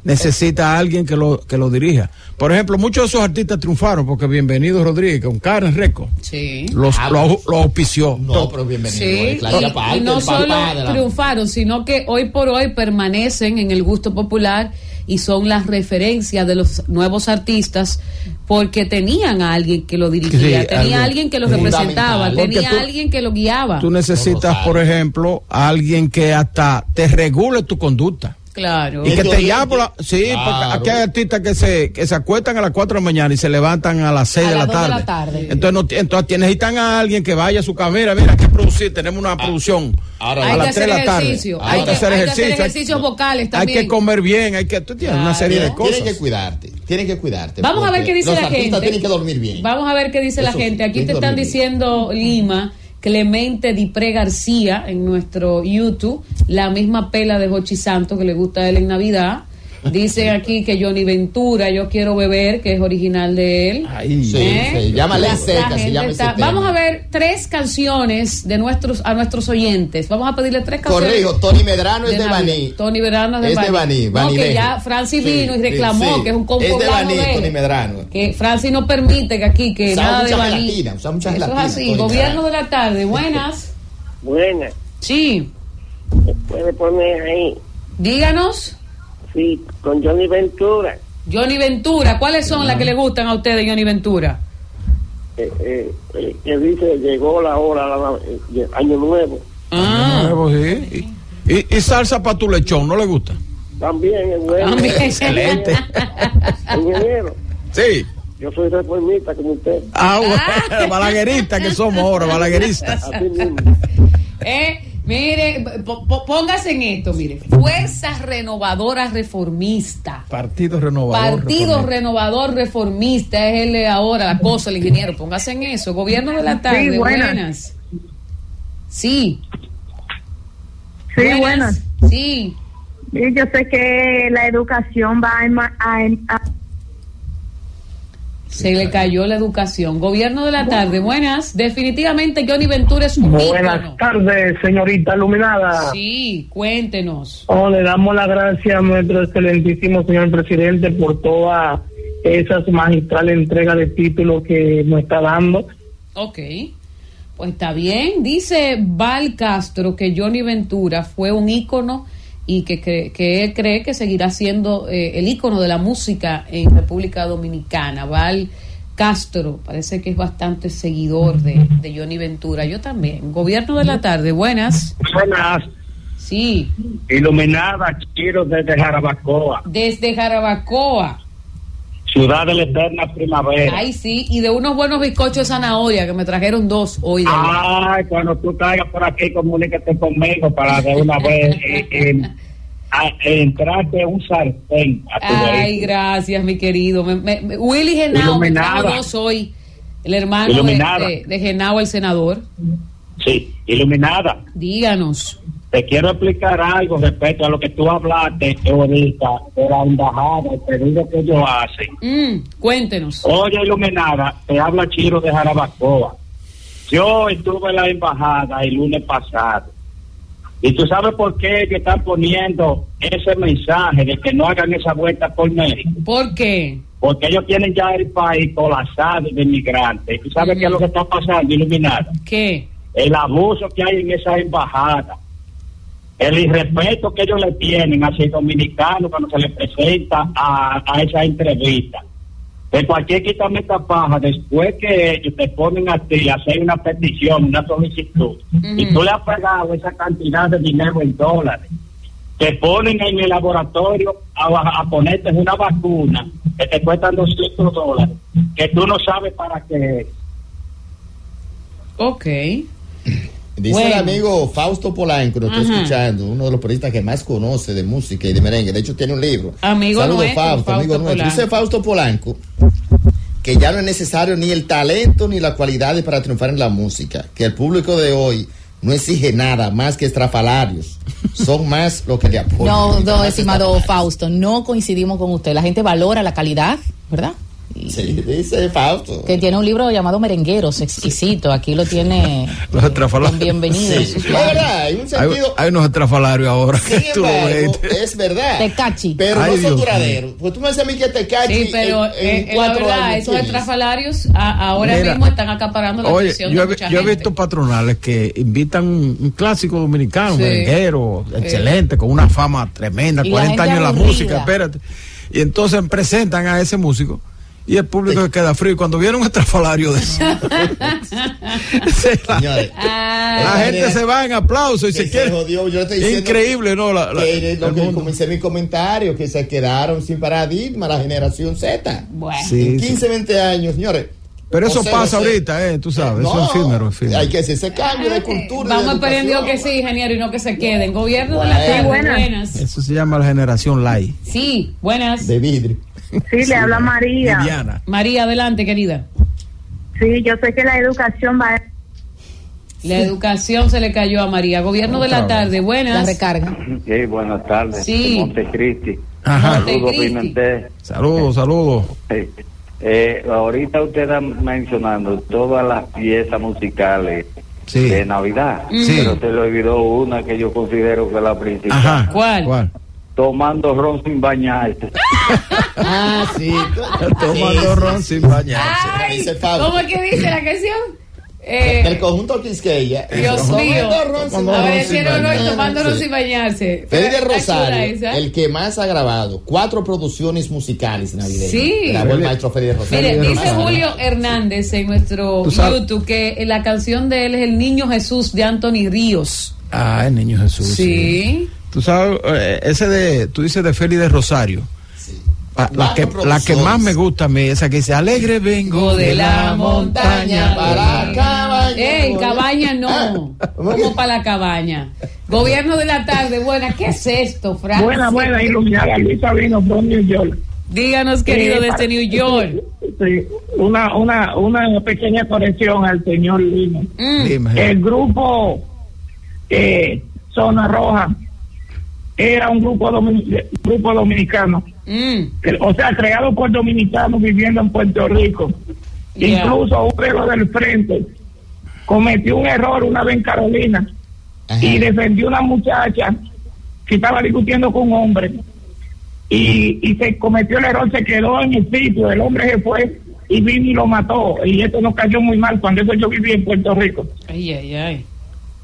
Necesita a alguien que lo, que lo dirija. Por ejemplo, muchos de esos artistas triunfaron porque Bienvenido Rodríguez, con Karen Reco, Sí. los, lo, lo auspició. No, pero bienvenido. Sí, eh, claro, y- no solo la- triunfaron, sino que hoy por hoy permanecen en el gusto popular y son las referencias de los nuevos artistas porque tenían a alguien que lo dirigía, Sí, tenía algo a alguien que lo representaba, tenía tú- a alguien que lo guiaba. Tú necesitas, por ejemplo, a alguien que hasta te regule tu conducta. Claro. Y que te la... Sí, Claro. porque aquí hay artistas que se, que se acuestan a las 4 de la mañana y se levantan a las 6 A de la, las dos de tarde. la tarde. Entonces, no, entonces necesitan a alguien que vaya a su camera. Mira, hay que producir, tenemos una producción hay a que las 3 hacer de la tarde. ejercicio, Hay, hay que hacer hay que hacer ejercicio. ejercicios vocales Hay también. que comer bien, hay que... Tú tienes una serie de cosas. Tienen que cuidarte, tienen que cuidarte. Vamos a ver qué dice los la gente. tienen que dormir bien. Vamos a ver qué dice la Eso sí, gente. Aquí te están dormir bien. diciendo Lima, Clemente Dipré García en nuestro YouTube, la misma pela de Jochi Santos que le gusta a él en Navidad. Dicen aquí que Johnny Ventura, yo quiero beber, que es original de él. Sí, se llama Ley La- Seca, la se llama ese está- tema. Vamos a ver tres canciones de nuestros a nuestros oyentes. Vamos a pedirle tres canciones. Corrijo, Tony Medrano es de. Baní. Tony Medrano es de Es de Baní. Baní, No, Baní que Lejo. ya Francis Sí, vino y sí, reclamó sí. que es un Es de Baní, de él. Tony Medrano. Que Francis no permite que aquí, que Usa nada de mucha Baní. gelatina, usa mucha Eso gelatina, es así. Tony Gobierno Medrano. de la tarde. Buenas. Buenas. Sí. Puede poner ahí. Díganos. Sí, con Johnny Ventura. Johnny Ventura. ¿Cuáles son las que le gustan a ustedes, Johnny Ventura? Eh, eh, eh, que dice, llegó la hora, la, la- eh, año nuevo. Ah. Nuevo, sí. Y, y- y salsa para tu lechón, ¿no le gusta? También es bueno. También. Excelente. Ingeniero, Sí. yo soy reformista como usted. Ah, bueno, balagueristas que somos ahora, balagueristas. Así mismo. Eh, mire, póngase en esto, mire. Fuerza Renovadora Reformista. Partido renovador. Partido reformista. Renovador Reformista es el de ahora, la cosa, el ingeniero. Póngase en eso. Gobierno de la tarde. Sí, buenas. buenas. Sí. Sí, buenas. Sí. Yo sé que la educación va a, a, en- a- Se le cayó la educación. Gobierno de la tarde. Buenas. Definitivamente Johnny Ventura es un ícono. Buenas tardes, señorita iluminada. Sí, cuéntenos. Oh, le damos las gracias a nuestro excelentísimo señor presidente por toda esa magistral entrega de títulos que nos está dando. Ok. Pues está bien. Dice Val Castro que Johnny Ventura fue un ícono y que, cre- que él cree que seguirá siendo eh, el ícono de la música en República Dominicana. Val Castro parece que es bastante seguidor de, de Johnny Ventura. Yo también. Gobierno de la tarde. Buenas. Buenas, Sí. iluminada, quiero desde Jarabacoa, Desde Jarabacoa. Ciudad de la eterna primavera. Ay, sí. Y de unos buenos bizcochos de zanahoria que me trajeron dos hoy. de. Ay, cuando tú caigas por aquí, comunícate conmigo para de una vez eh, eh, a- entrarte un sartén a tu Ay, vehículo. gracias, mi querido. Me- me- me- Willy Genao me trajo dos hoy. El hermano de, de, de Genao, el senador. Sí, iluminada. Díganos. Te quiero explicar algo respecto a lo que tú hablaste ahorita de la embajada, el pedido que ellos hacen. Mm, cuéntenos. Oye, iluminada, te habla Chiro de Jarabacoa. Yo estuve en la embajada el lunes pasado. Y tú sabes por qué ellos están poniendo ese mensaje de que no hagan esa vuelta por México. ¿Por qué? Porque ellos tienen ya el país colapsado de inmigrantes. ¿Y tú sabes qué es lo que está pasando, iluminada? ¿Qué? El abuso que hay en esa embajada. El irrespeto que ellos le tienen hacia el dominicano cuando se les presenta a, a esa entrevista. De cualquier quítame esta paja, después que ellos te ponen a ti a hacer una petición, una solicitud, y tú le has pagado esa cantidad de dinero en dólares, te ponen en el laboratorio a, a ponerte una vacuna que te cuestan 200 dólares, que tú no sabes para qué es. Ok. Dice Bueno. el amigo Fausto Polanco, nos está Ajá. escuchando, uno de los periodistas que más conoce de música y de merengue. De hecho, tiene un libro. Amigo Saludos, nuestro, Fausto, Fausto amigo nuestro. Polanco. Dice Fausto Polanco que ya no es necesario ni el talento ni las cualidades para triunfar en la música. Que el público de hoy no exige nada más que estrafalarios. Son más lo que le apoyan. No, no, estimado Fausto, no coincidimos con usted. La gente valora la calidad, ¿verdad? Sí, dice Fausto. Que tiene un libro llamado Merengueros, exquisito. Aquí lo tiene Los estrafalarios. bienvenidos. Sí, es verdad, hay un Hay, sentido. hay unos estrafalarios ahora. Sin embargo, es verdad. Tecachi. Pero Ay, no son duraderos. Pues tú me dices a mí que te cachi Sí, pero en, en eh, eh, la cuatro verdad, años. esos estrafalarios a- ahora Mira, mismo están acaparando la Oye, atención yo, de he- mucha yo he gente. visto patronales que invitan un, un clásico dominicano, Sí. merenguero, Sí. excelente, con una fama tremenda, Y la 40 gente años en la música, espérate. Y entonces presentan a ese músico y el público se queda frío. Y cuando vieron un estrafalario de eso, se la, Señores, la gente se va en aplauso y se se quiere. jodió, yo le estoy diciendo Increíble, ¿no? La- la- que lo que comencé mi comentario, que se quedaron sin paradigma la generación Z. Bueno. Sí, en sí. 15, 20 años, señores. Pero eso pasa ahorita, eh, tú sabes, No, eso es efímero, efímero. Hay que hacer ese cambio de cultura. Vamos esperando educación. que sí, ingeniero, y no que se queden. Gobierno de la tarde, buenas. buenas. Eso se llama la generación light. Sí, buenas. De vidrio. Sí, le habla María. Viviana. María, adelante, querida. Sí, yo sé que la educación va La educación se le cayó a María. Gobierno de la vez. tarde, La buenas. recarga. Sí, buenas tardes. Sí. Montecristi. Ajá. Saludos. Pimentel. Saludos, saludos. Sí. Eh, ahorita usted está mencionando todas las piezas musicales Sí. de Navidad, Sí. pero se le olvidó una que yo considero que es la principal. Ajá. ¿Cuál? ¿Cuál? Tomando ron sin bañarse. Ah, sí. Tomando ron sin bañarse. Ay, Dice Fausto. ¿Cómo es que dice la canción? Del Eh, conjunto Quisqueya. Dios Tomando mío. ron sin bañarse. Fede chula Rosario, el que más ha grabado cuatro producciones musicales navideñas. Sí. Grabó el maestro Fede Rosario. Mire, Fede dice Rosario. Julio Hernández en nuestro YouTube que la canción de él es El Niño Jesús de Anthony Ríos. Ah, el niño Jesús. Sí. Tú sabes, eh, ese de, tú dices de Félix de Rosario. Ah, la, que, la que más me gusta a mí, esa que dice, alegre vengo de la montaña para cabaña. Ey, cabaña no. Como para la cabaña. Gobierno de la tarde, buena. ¿Qué es esto, Francis? Buena, buena, iluminada. Luisa vino from New York. Díganos, querido, Eh, desde New York. Sí, una, una, una pequeña corrección al señor Lino. Mm. El grupo eh, Zona Roja era un grupo, grupo dominicano, Mm. que- o sea, creado por dominicanos viviendo en Puerto Rico. Yeah. Incluso uno de los del frente cometió un error una vez en Carolina Ajá. y defendió una muchacha que estaba discutiendo con un hombre y, y se cometió el error, se quedó en el sitio, el hombre se fue y vino y lo mató y esto nos cayó muy mal cuando eso yo viví en Puerto Rico. Ay, ay, ay.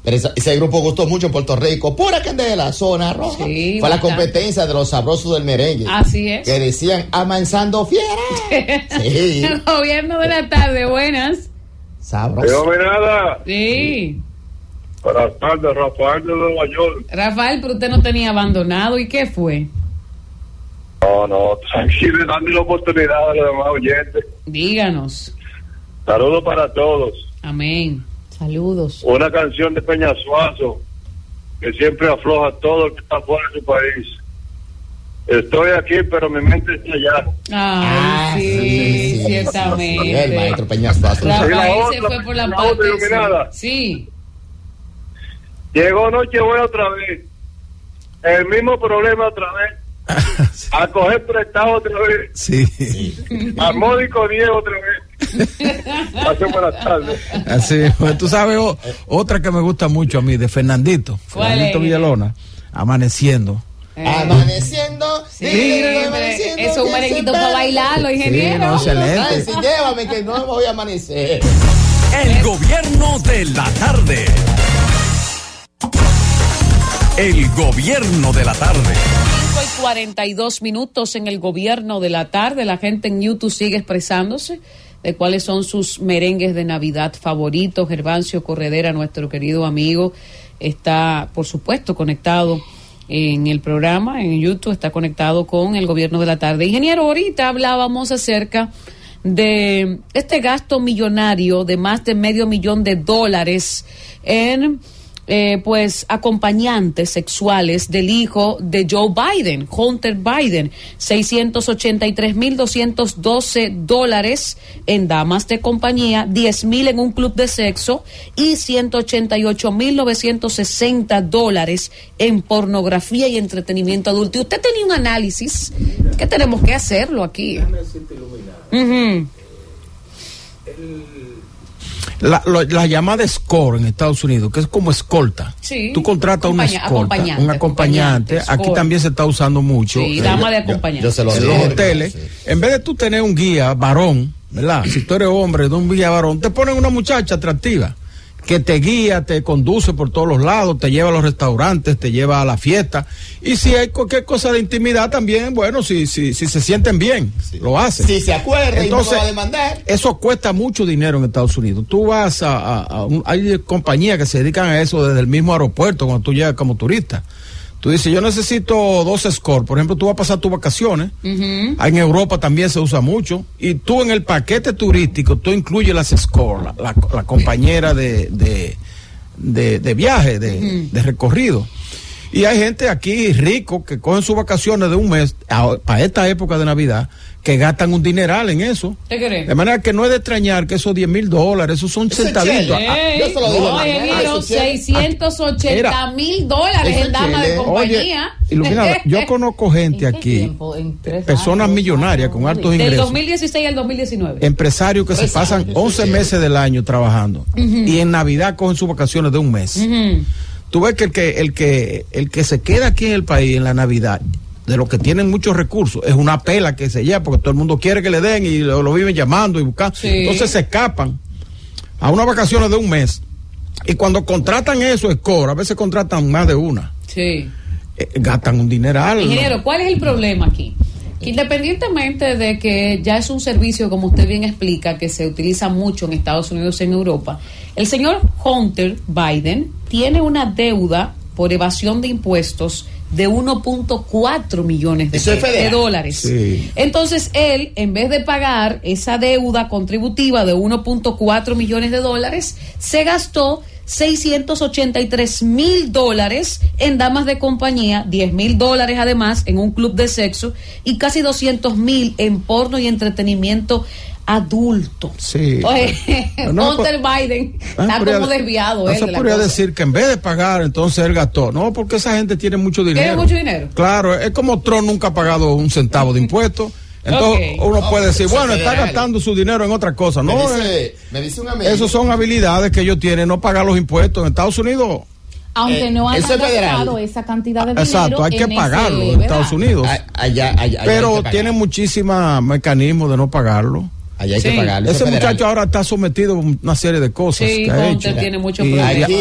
Pero esa- ese grupo gustó mucho en Puerto Rico. Pura candela, zona roja. Sí, Fue la competencia de los sabrosos del merengue. Así es. Que decían, amansando fiera. Sí. Gobierno de la tarde, buenas. Sabroso. nada. Sí. Buenas tardes, Rafael de Nueva York. Rafael, pero usted no tenía abandonado. ¿Y qué fue? No, no, tranquilo, dando la oportunidad a los demás oyentes. Díganos. Saludos para todos. Amén. Saludos. Una canción de Peña Suazo que siempre afloja todo el que está fuera de su país. Estoy aquí, pero mi mente está allá. Ay, sí, ciertamente. El maestro Peñas Suazo. Rafael se otra, fue por la, la parte iluminada. Sí. Llegó Nochebuena otra vez. El mismo problema otra vez. A coger prestado otra vez. Sí. A módico 10 otra vez. Pasen buenas tardes. Así, pues, tú sabes, otra que me gusta mucho a mí, de Fernandito. ¿Cuál Fernandito? Villalona, Amaneciendo. Amaneciendo. Sí, hombre, eso es un merenguito para bailarlo, ingeniero. no, excelente. Ay, sí, llévame que no me voy a amanecer. El gobierno de la tarde. El gobierno de la tarde. 5 y 42 minutos en el gobierno de la tarde. La gente en YouTube sigue expresándose de cuáles son sus merengues de Navidad favoritos. Gervancio Corredera, nuestro querido amigo, está, por supuesto, conectado en el programa, en YouTube, está conectado con el gobierno de la tarde. Ingeniero, ahorita hablábamos acerca de este gasto millonario de más de medio millón de dólares en eh, pues acompañantes sexuales del hijo de Joe Biden, Hunter Biden, 683.212 dólares en damas de compañía, 10.000 en un club de sexo y 188.960 dólares en pornografía y entretenimiento adulto. Y usted tenía un análisis que tenemos que hacerlo aquí. Ujú. La, lo- la llamada score en Estados Unidos, que es como escolta. Sí. Tú contratas una escolta, acompañante, un acompañante. acompañante, Aquí también se está usando mucho. Sí, eh, dama de acompañante. yo se lo en digo, los hoteles. En vez de tú tener un guía varón, ¿verdad? Si tú eres hombre de un guía varón, te ponen una muchacha atractiva que te guía, te conduce por todos los lados, te lleva a los restaurantes, te lleva a la fiesta. Y si hay cualquier cosa de intimidad también, bueno, si, si, si se sienten bien, lo hacen. Si se acuerda y no va a demandar. eso cuesta mucho dinero en Estados Unidos. Tú vas a, a- a un- hay compañías que se dedican a eso desde el mismo aeropuerto cuando tú llegas como turista. Tú dices, yo necesito dos scores. Por ejemplo, tú vas a pasar tus vacaciones. En Europa también se usa mucho. Y tú en el paquete turístico, tú incluyes las scores, la, la- la compañera de, de, de- de viaje, de, de recorrido. Y hay gente aquí rico que cogen sus vacaciones de un mes para esta época de Navidad que gastan un dineral en eso. ¿Te crees? De manera que no es de extrañar que esos 10 mil dólares, esos son centavitos. Ah, yo se lo digo. eso tiene- 680 Mira, mil dólares en dama de compañía. Oye, Iluminada, yo conozco gente aquí, personas millonarias con altos Del ingresos, 2016 al 2019. empresarios que se pasan años, 11 meses del año trabajando Ujú. y en Navidad cogen sus vacaciones de un mes. Ujú. Tú ves que el que el que el que se queda aquí en el país en la Navidad de los que tienen muchos recursos es una pela que se lleva porque todo el mundo quiere que le den y lo, lo viven llamando y buscando. Sí. Entonces se escapan a unas vacaciones de un mes y cuando contratan eso score, a veces contratan más de una, Sí. eh, gastan un dineral. Ingeniero, ¿cuál es el problema aquí? Independientemente de que ya es un servicio, como usted bien explica, que se utiliza mucho en Estados Unidos y en Europa, el señor Hunter Biden tiene una deuda por evasión de impuestos de 1.4 millones de, dólares. Sí. Entonces, él, en vez de pagar esa deuda contributiva de 1.4 millones de dólares, se gastó 683 mil dólares en damas de compañía, 10 mil dólares además en un club de sexo y casi 200 mil en porno y entretenimiento adulto. Sí. Oye, No, Hunter Biden Ah, está podría- como desviado. No él se de podría cosa. decir que en vez de pagar, entonces él gastó. No, porque esa gente tiene mucho dinero. ¿Tiene mucho dinero? Claro, es como Trump nunca ha pagado un centavo de impuestos. Entonces uno puede decir, bueno, está gastando su dinero en otra cosa. Me No, dice, eh, me dice un amigo. esas son habilidades que ellos tienen, no pagar los impuestos. En Estados Unidos, Aunque Eh, no federal. gastado esa cantidad de dinero. exacto, hay que ese- pagarlo en. Estados Unidos. A- allá, allá, allá pero tienen muchísimos mecanismos de no pagarlo. Allá hay Sí. que pagarlo. eso Ese federal. muchacho ahora está sometido a una serie de cosas Sí, que ha hecho. tiene muchos y, y- Aquí,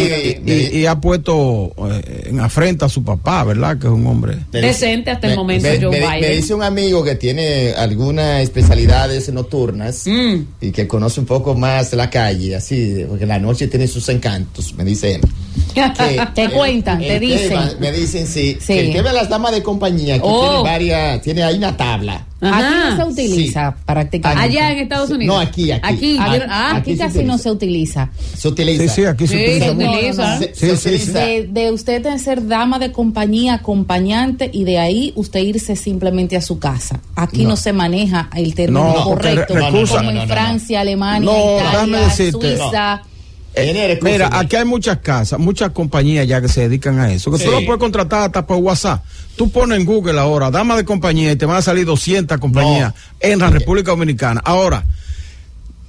y- y ha puesto eh, en afrenta a su papá, ¿verdad? Que es un hombre. Decente hasta el me- momento, me, Joe me- Biden. me dice un amigo que tiene algunas especialidades nocturnas Mm. y que conoce un poco más la calle, así, porque la noche tiene sus encantos, me dice él. Que Te el- cuentan, te dicen. tema- me dicen, sí, Sí. que el tema de las damas de compañía, que Oh. tiene varias, tiene ahí una tabla. Ajá. Aquí no se utiliza prácticamente. Allá en Estados Unidos. No, aquí, aquí. Aquí, Ah, ah, Aquí, aquí se casi no se utiliza. Se utiliza. Sí, sí, aquí se Sí, utiliza se mucho. utiliza. Se, Sí, se sí, utiliza. De, de usted ser dama de compañía, acompañante, y de ahí usted irse simplemente a su casa. Aquí no, No. se maneja el término No, correcto, re- como en No, no, no, no. Francia, Alemania, Italia. Suiza. Recurso, Mira, aquí hay muchas casas, muchas compañías ya que se dedican a eso. Que tú lo puedes contratar hasta por WhatsApp. Tú pones en Google ahora, dama de compañía, y te van a salir 200 compañías en la República Dominicana. Ahora,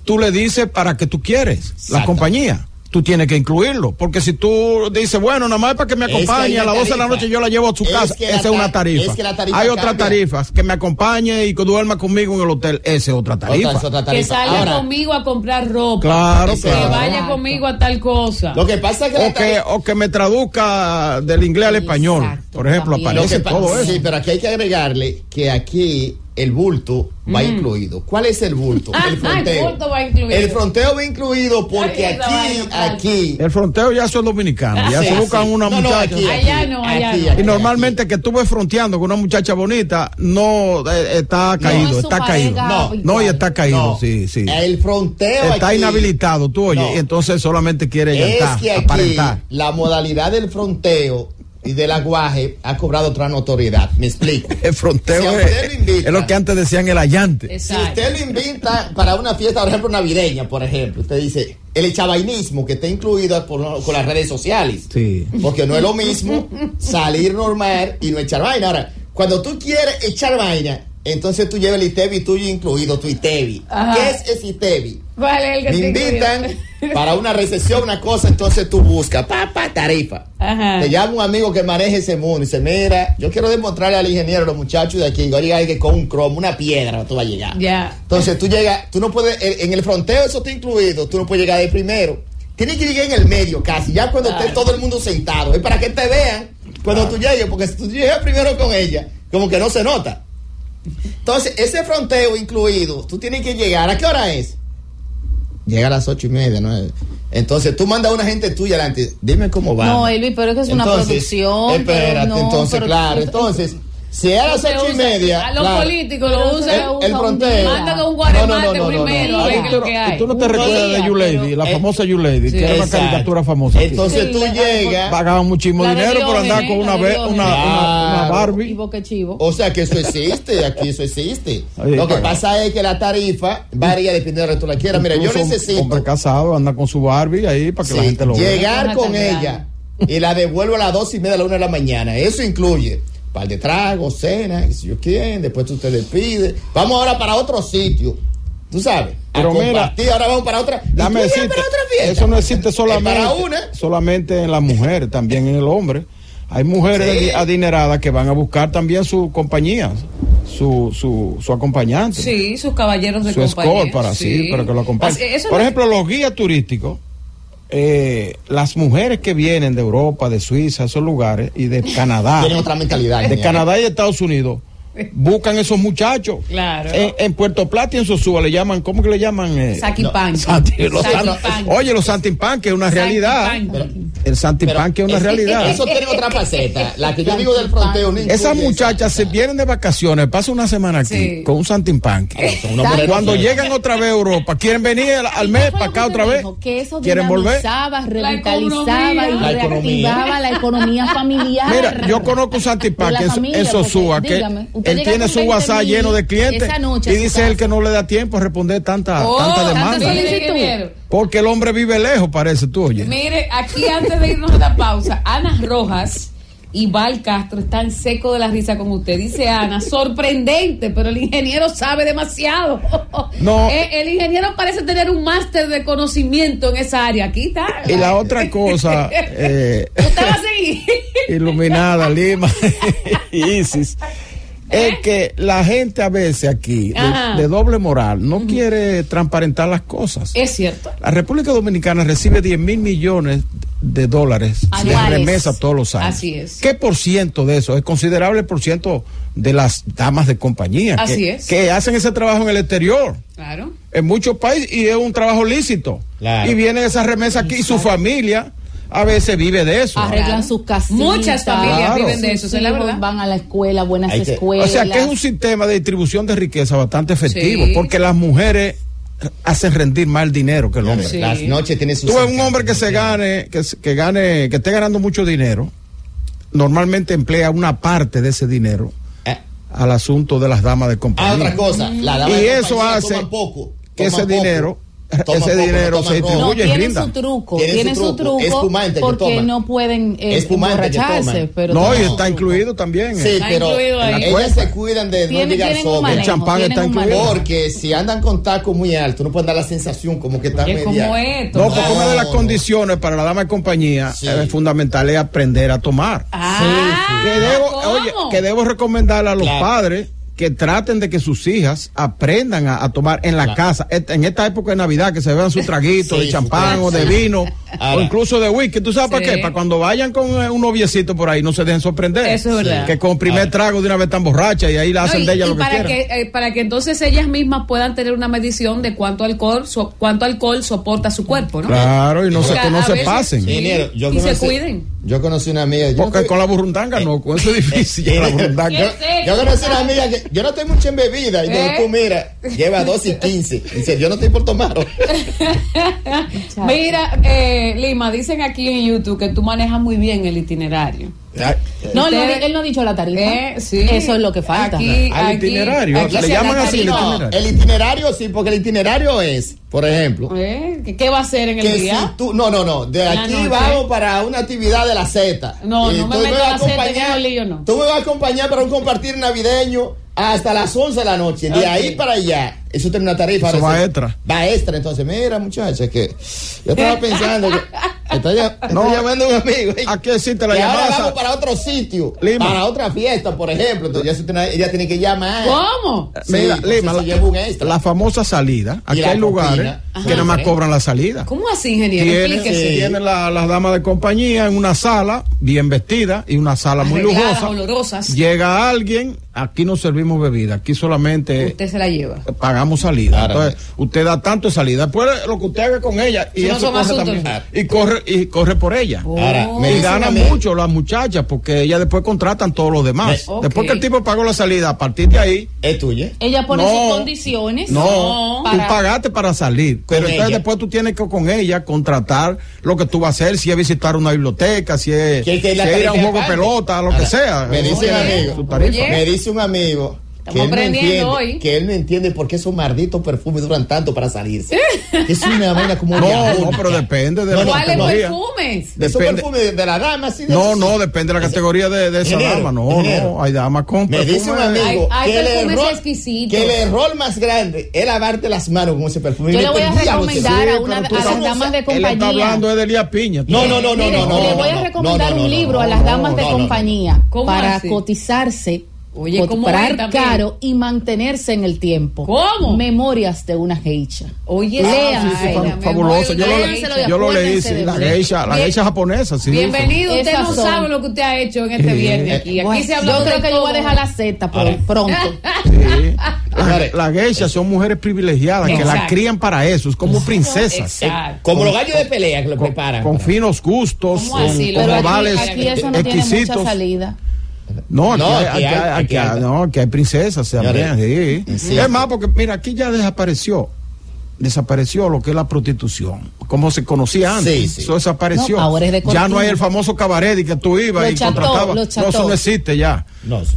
tú le dices para qué tú quieres la compañía. Tú tienes que incluirlo. Porque si tú dices, bueno, nada más es para que me Es que acompañe a las 12 de la noche yo la llevo a su Es casa, esa es una ta- tarifa. es que la tarifa Hay otras tarifas, que me acompañe y que duerma conmigo en el hotel, esa es otra tarifa. Otra- es otra Que salga Ahora, conmigo a comprar ropa. Claro, que claro. vaya conmigo a tal cosa. Lo que pasa es que la O que, o que me traduzca del inglés al español. Por ejemplo, Lo aparece todo eso. Sí, pero aquí hay que agregarle que aquí el bulto va Mm. incluido. ¿Cuál es el bulto? Ah, El el fronteo. bulto va incluido. El fronteo va incluido porque Ay, aquí, aquí. El fronteo ya son dominicanos, ya Sí, se buscan sí. una No, no, muchacha. aquí, Allá no, allá aquí, no. aquí, y normalmente que tú ves fronteando con una muchacha bonita, no eh, está caído, está caído. No, no, y está caído, No. sí, sí. El fronteo Está aquí inhabilitado, tú oye, No. y entonces solamente quiere es que aquí aparentar. la modalidad del fronteo y del aguaje ha cobrado otra notoriedad. Me explico. El fronteo Si es, invita- es lo que antes decían el allante. Si usted lo invita para una fiesta, por ejemplo, navideña, por ejemplo, usted dice el chavainismo que está incluido por- con las redes sociales. Sí. Porque no es lo mismo salir normal y no echar vaina. Ahora, cuando tú quieres echar vaina, entonces tú llevas el ITEVI tuyo incluido, tu ITEVI. Ajá. ¿Qué es ese ITEVI? ¿Cuál es el que Me invitan incluye? para una recepción, una cosa, entonces tú buscas, papá, tarifa. Ajá. Te llama un amigo que maneja ese mundo y dice, mira, yo quiero demostrarle al ingeniero, a los muchachos de aquí, llegar que con un cromo, una piedra, tú vas a llegar. Ya. Entonces tú llegas, tú no puedes, en el fronteo eso está incluido, tú no puedes llegar de primero. Tienes que llegar en el medio casi, ya cuando esté todo el mundo sentado. Es para que te vean cuando tú llegues, porque si tú llegas primero con ella, como que no se nota. Entonces, ese fronteo incluido, tú tienes que llegar. ¿A qué hora es? Llega a las ocho y media, ¿no? Entonces tú mandas a una gente tuya adelante, dime cómo va. No, Elvis, pero es que es una producción, pero Espérate, no, entonces, pero- claro. Entonces, si es a las ocho y media. A los claro, políticos lo usan. el, el fronteo. Mandan a un No, guaremate no, no, no, primero. Tú no te recuerdas de You Lady, la famosa You Lady, que era una Exacto. caricatura famosa. Entonces tú llegas. Pagaban muchísimo de dinero por andar con una, de una, una, una Claro. Y Barbie. boque chivo. O sea que eso existe, aquí eso existe. Ahí Lo que paga. pasa es que la tarifa varía dependiendo de lo que tú la quieras. Mira, yo necesito Hombre casado anda con su Barbie ahí para que la sí, gente lo vea. llegar con ella y la devuelvo a las dos y media, a la una de la mañana. Eso incluye par de tragos, cena, y si yo quién, después tú te despides. Vamos ahora para otro sitio. Tú sabes, a Pero mira, ahora vamos para otra. Dame tú ya decirte, para otra fiesta. eso no existe para solamente, una. solamente en las mujeres, también en el hombre. Hay mujeres Sí. adi- adineradas que van a buscar también su compañía, su, su, su acompañante. Sí, sus caballeros de su compañía. escort para sí, para que lo acompañe. Así- eso Por no- ejemplo, los guías turísticos, eh, las mujeres que vienen de Europa, de Suiza, esos lugares, y de Canadá, Tienen otra mentalidad. de genial. Canadá y de Estados Unidos, buscan esos muchachos. Claro. En, en Puerto Plata y en Sosúa le llaman, ¿cómo que le llaman? Eh, Saquipán. Santi- los Saquipán. san- oye, los Santimpán, que es una realidad. El Santimpán, que es una Es- realidad. Eso tiene otra faceta. La que yo digo del fronteo. no Esas muchachas se vienen de vacaciones, pasan una semana aquí Sí. con un Santimpán. Una mujer Cuando llegan otra vez a Europa, quieren venir al, al mes para acá otra vez. Que eso ¿Quieren volver? revitalizaba y La economía. reactivaba la economía familiar. Mira, yo conozco un familia, en Sosúa, que dígame, usted él tiene su 20 WhatsApp mil lleno de clientes noche y dice él que no le da tiempo a responder tanta, Oh, tanta demanda. Porque el hombre vive lejos, parece tú, oye. Mire, aquí antes de irnos a la pausa, Ana Rojas y Val Castro están secos de la risa con usted. Dice Ana, sorprendente, pero el ingeniero sabe demasiado. No. Eh, el ingeniero parece tener un máster de conocimiento en esa área. Aquí está. Y la otra cosa, eh, Usted va a seguir. iluminada, Lima, Isis, es que la gente a veces aquí, de, de doble moral, no quiere transparentar las cosas. Es cierto. La República Dominicana recibe 10 mil millones de dólares Anuales. de remesa todos los años. Así es. ¿Qué por ciento de eso? Es considerable el por ciento de las damas de compañía Así que, es. que hacen ese trabajo en el exterior, Claro. en muchos países, y es un trabajo lícito. Claro. Y vienen esas remesas aquí y su familia a veces vive de eso. Arreglan sus casitas. Muchas familias Claro. viven de eso, Sus esa es la verdad. Van a la escuela, buenas que- escuelas. O sea que es un sistema de distribución de riqueza bastante efectivo, Sí. porque las mujeres hacen rendir más el dinero que el hombre. Sí. Las noches tiene sus. Tú ves un hombre que se gane, que, se- que gane, que esté ganando mucho dinero, normalmente emplea una parte de ese dinero Eh, al asunto de las damas de Ah, compañía. otra cosa. La dama Y de eso compañía hace poco. que ese poco. dinero ese dinero se distribuye no, tiene su truco tiene su truco, porque no pueden eh, pero no y está incluido también eh. sí está pero ellas pues, se cuidan de no llegar sobre. el champán está incluido. porque si andan con tacos muy altos no pueden dar la sensación como que están media no porque una de las condiciones para la dama de compañía es eh, fundamental es aprender a tomar. Que debo que debo recomendarle a los padres que traten de que sus hijas aprendan a, a tomar en la claro. casa, en esta época de Navidad, que se beban su traguito sí, de champán o de vino, Ahora. o incluso de whisky. ¿Tú sabes sí. para qué? Para cuando vayan con eh, un noviecito por ahí, no se dejen sorprender. Eso es verdad. Que con primer trago de una vez están borrachas y ahí la hacen no, y, de ella y lo y que para quieran. Que, eh, para que entonces ellas mismas puedan tener una medición de cuánto alcohol so, cuánto alcohol soporta su cuerpo, ¿no? Claro, y no, se, no se pasen. Sí, yo y se cuiden yo conocí una amiga. Yo Porque con la burrundanga no, con eso es eh, difícil. Eh, eh, yo, conocí una amiga que yo no estoy mucho en bebida. Y ¿Eh? tú, mira, lleva 2 y 15. Dice, yo no estoy por tomar. mira, eh, Lima, dicen aquí en YouTube que tú manejas muy bien el itinerario. Eh, no, él, no ha dicho la tarifa. Eh. Eso es lo que falta. Al itinerario. Le llaman así el itinerario. el itinerario. sí, porque el itinerario es, por ejemplo. Eh, ¿Qué va a hacer en el día? No, no, no. De ah, aquí vamos para una actividad de la Z. No, no me, me, a acompañar. No. Tú me vas a acompañar para un compartir navideño hasta las 11 de la noche, de ahí para allá. Eso tiene una tarifa. Eso va extra. Va extra, entonces, mira, muchachos, que yo estaba pensando que está, no, llamando a un amigo. ¿A qué la llamada? Ahora vamos para otro sitio, para otra fiesta, por ejemplo. Entonces, ella, tiene que llamar. ¿Cómo? Mira, Lima, la, famosa salida. Aquí hay lugares que nada más cobran la salida. ¿Cómo así, ingeniero? Tiene, tiene las damas de compañía en una sala bien vestida y una sala muy lujosa. Olorosas. Llega alguien, aquí nos servimos bebida, aquí solamente. Usted se la lleva. Pagamos salida. Entonces, usted da tanto salida. Después lo que usted haga con ella y eso corre también, Y corre, y corre por ella. Oh. Me gana mucho las muchachas porque ella después contratan todos los demás. Después que el tipo pagó la salida, a partir de ahí. Es tuya. Ella pone no, sus condiciones. No, tú pagaste para salir. Pero entonces después tú tienes que con ella contratar lo que tú vas a hacer, si es visitar una biblioteca, si es, si ir a un juego de pelota, lo que sea. Me dice, un amigo, me dice un amigo Estamos que aprendiendo no entiende, hoy. Que él no entiende por qué esos malditos perfumes duran tanto para salirse. es una vaina como No, no, pero depende de no, la ¿Cuáles perfumes? Depende. ¿Esos perfumes de la dama? Sí, no, no, depende de la categoría de, esa dama. No, no, hay damas con Me dice un amigo hay, hay que, el error, que el error más grande es lavarte las manos con ese perfume. Yo le voy a recomendar a, una, a las damas de compañía. Él. No, no, no, no, no. Le voy a recomendar un libro a las damas de compañía para cotizarse Oye, comprar caro y mantenerse en el tiempo. ¿Cómo? Memorias de una geisha. Oye. Ah, sí, sí, fabuloso. Yo, lo, yo lo leí, la geisha, la geisha japonesa. Bienvenido, usted no son. sabe lo que usted ha hecho en este viernes aquí. aquí se habló yo creo que yo voy a dejar la Z por, pronto. Sí. Las la geishas son mujeres privilegiadas que las crían para eso, es como princesas. Como los gallos de pelea que lo preparan. Con, finos gustos, con, con, exquisitos. Aquí eso no tiene mucha salida. No, aquí, hay, princesas también. Es más, porque mira, aquí ya desapareció. Desapareció lo que es la prostitución, como se conocía antes. Eso desapareció. Ya no hay el famoso cabaret de que tú ibas y contratabas. Eso no existe ya.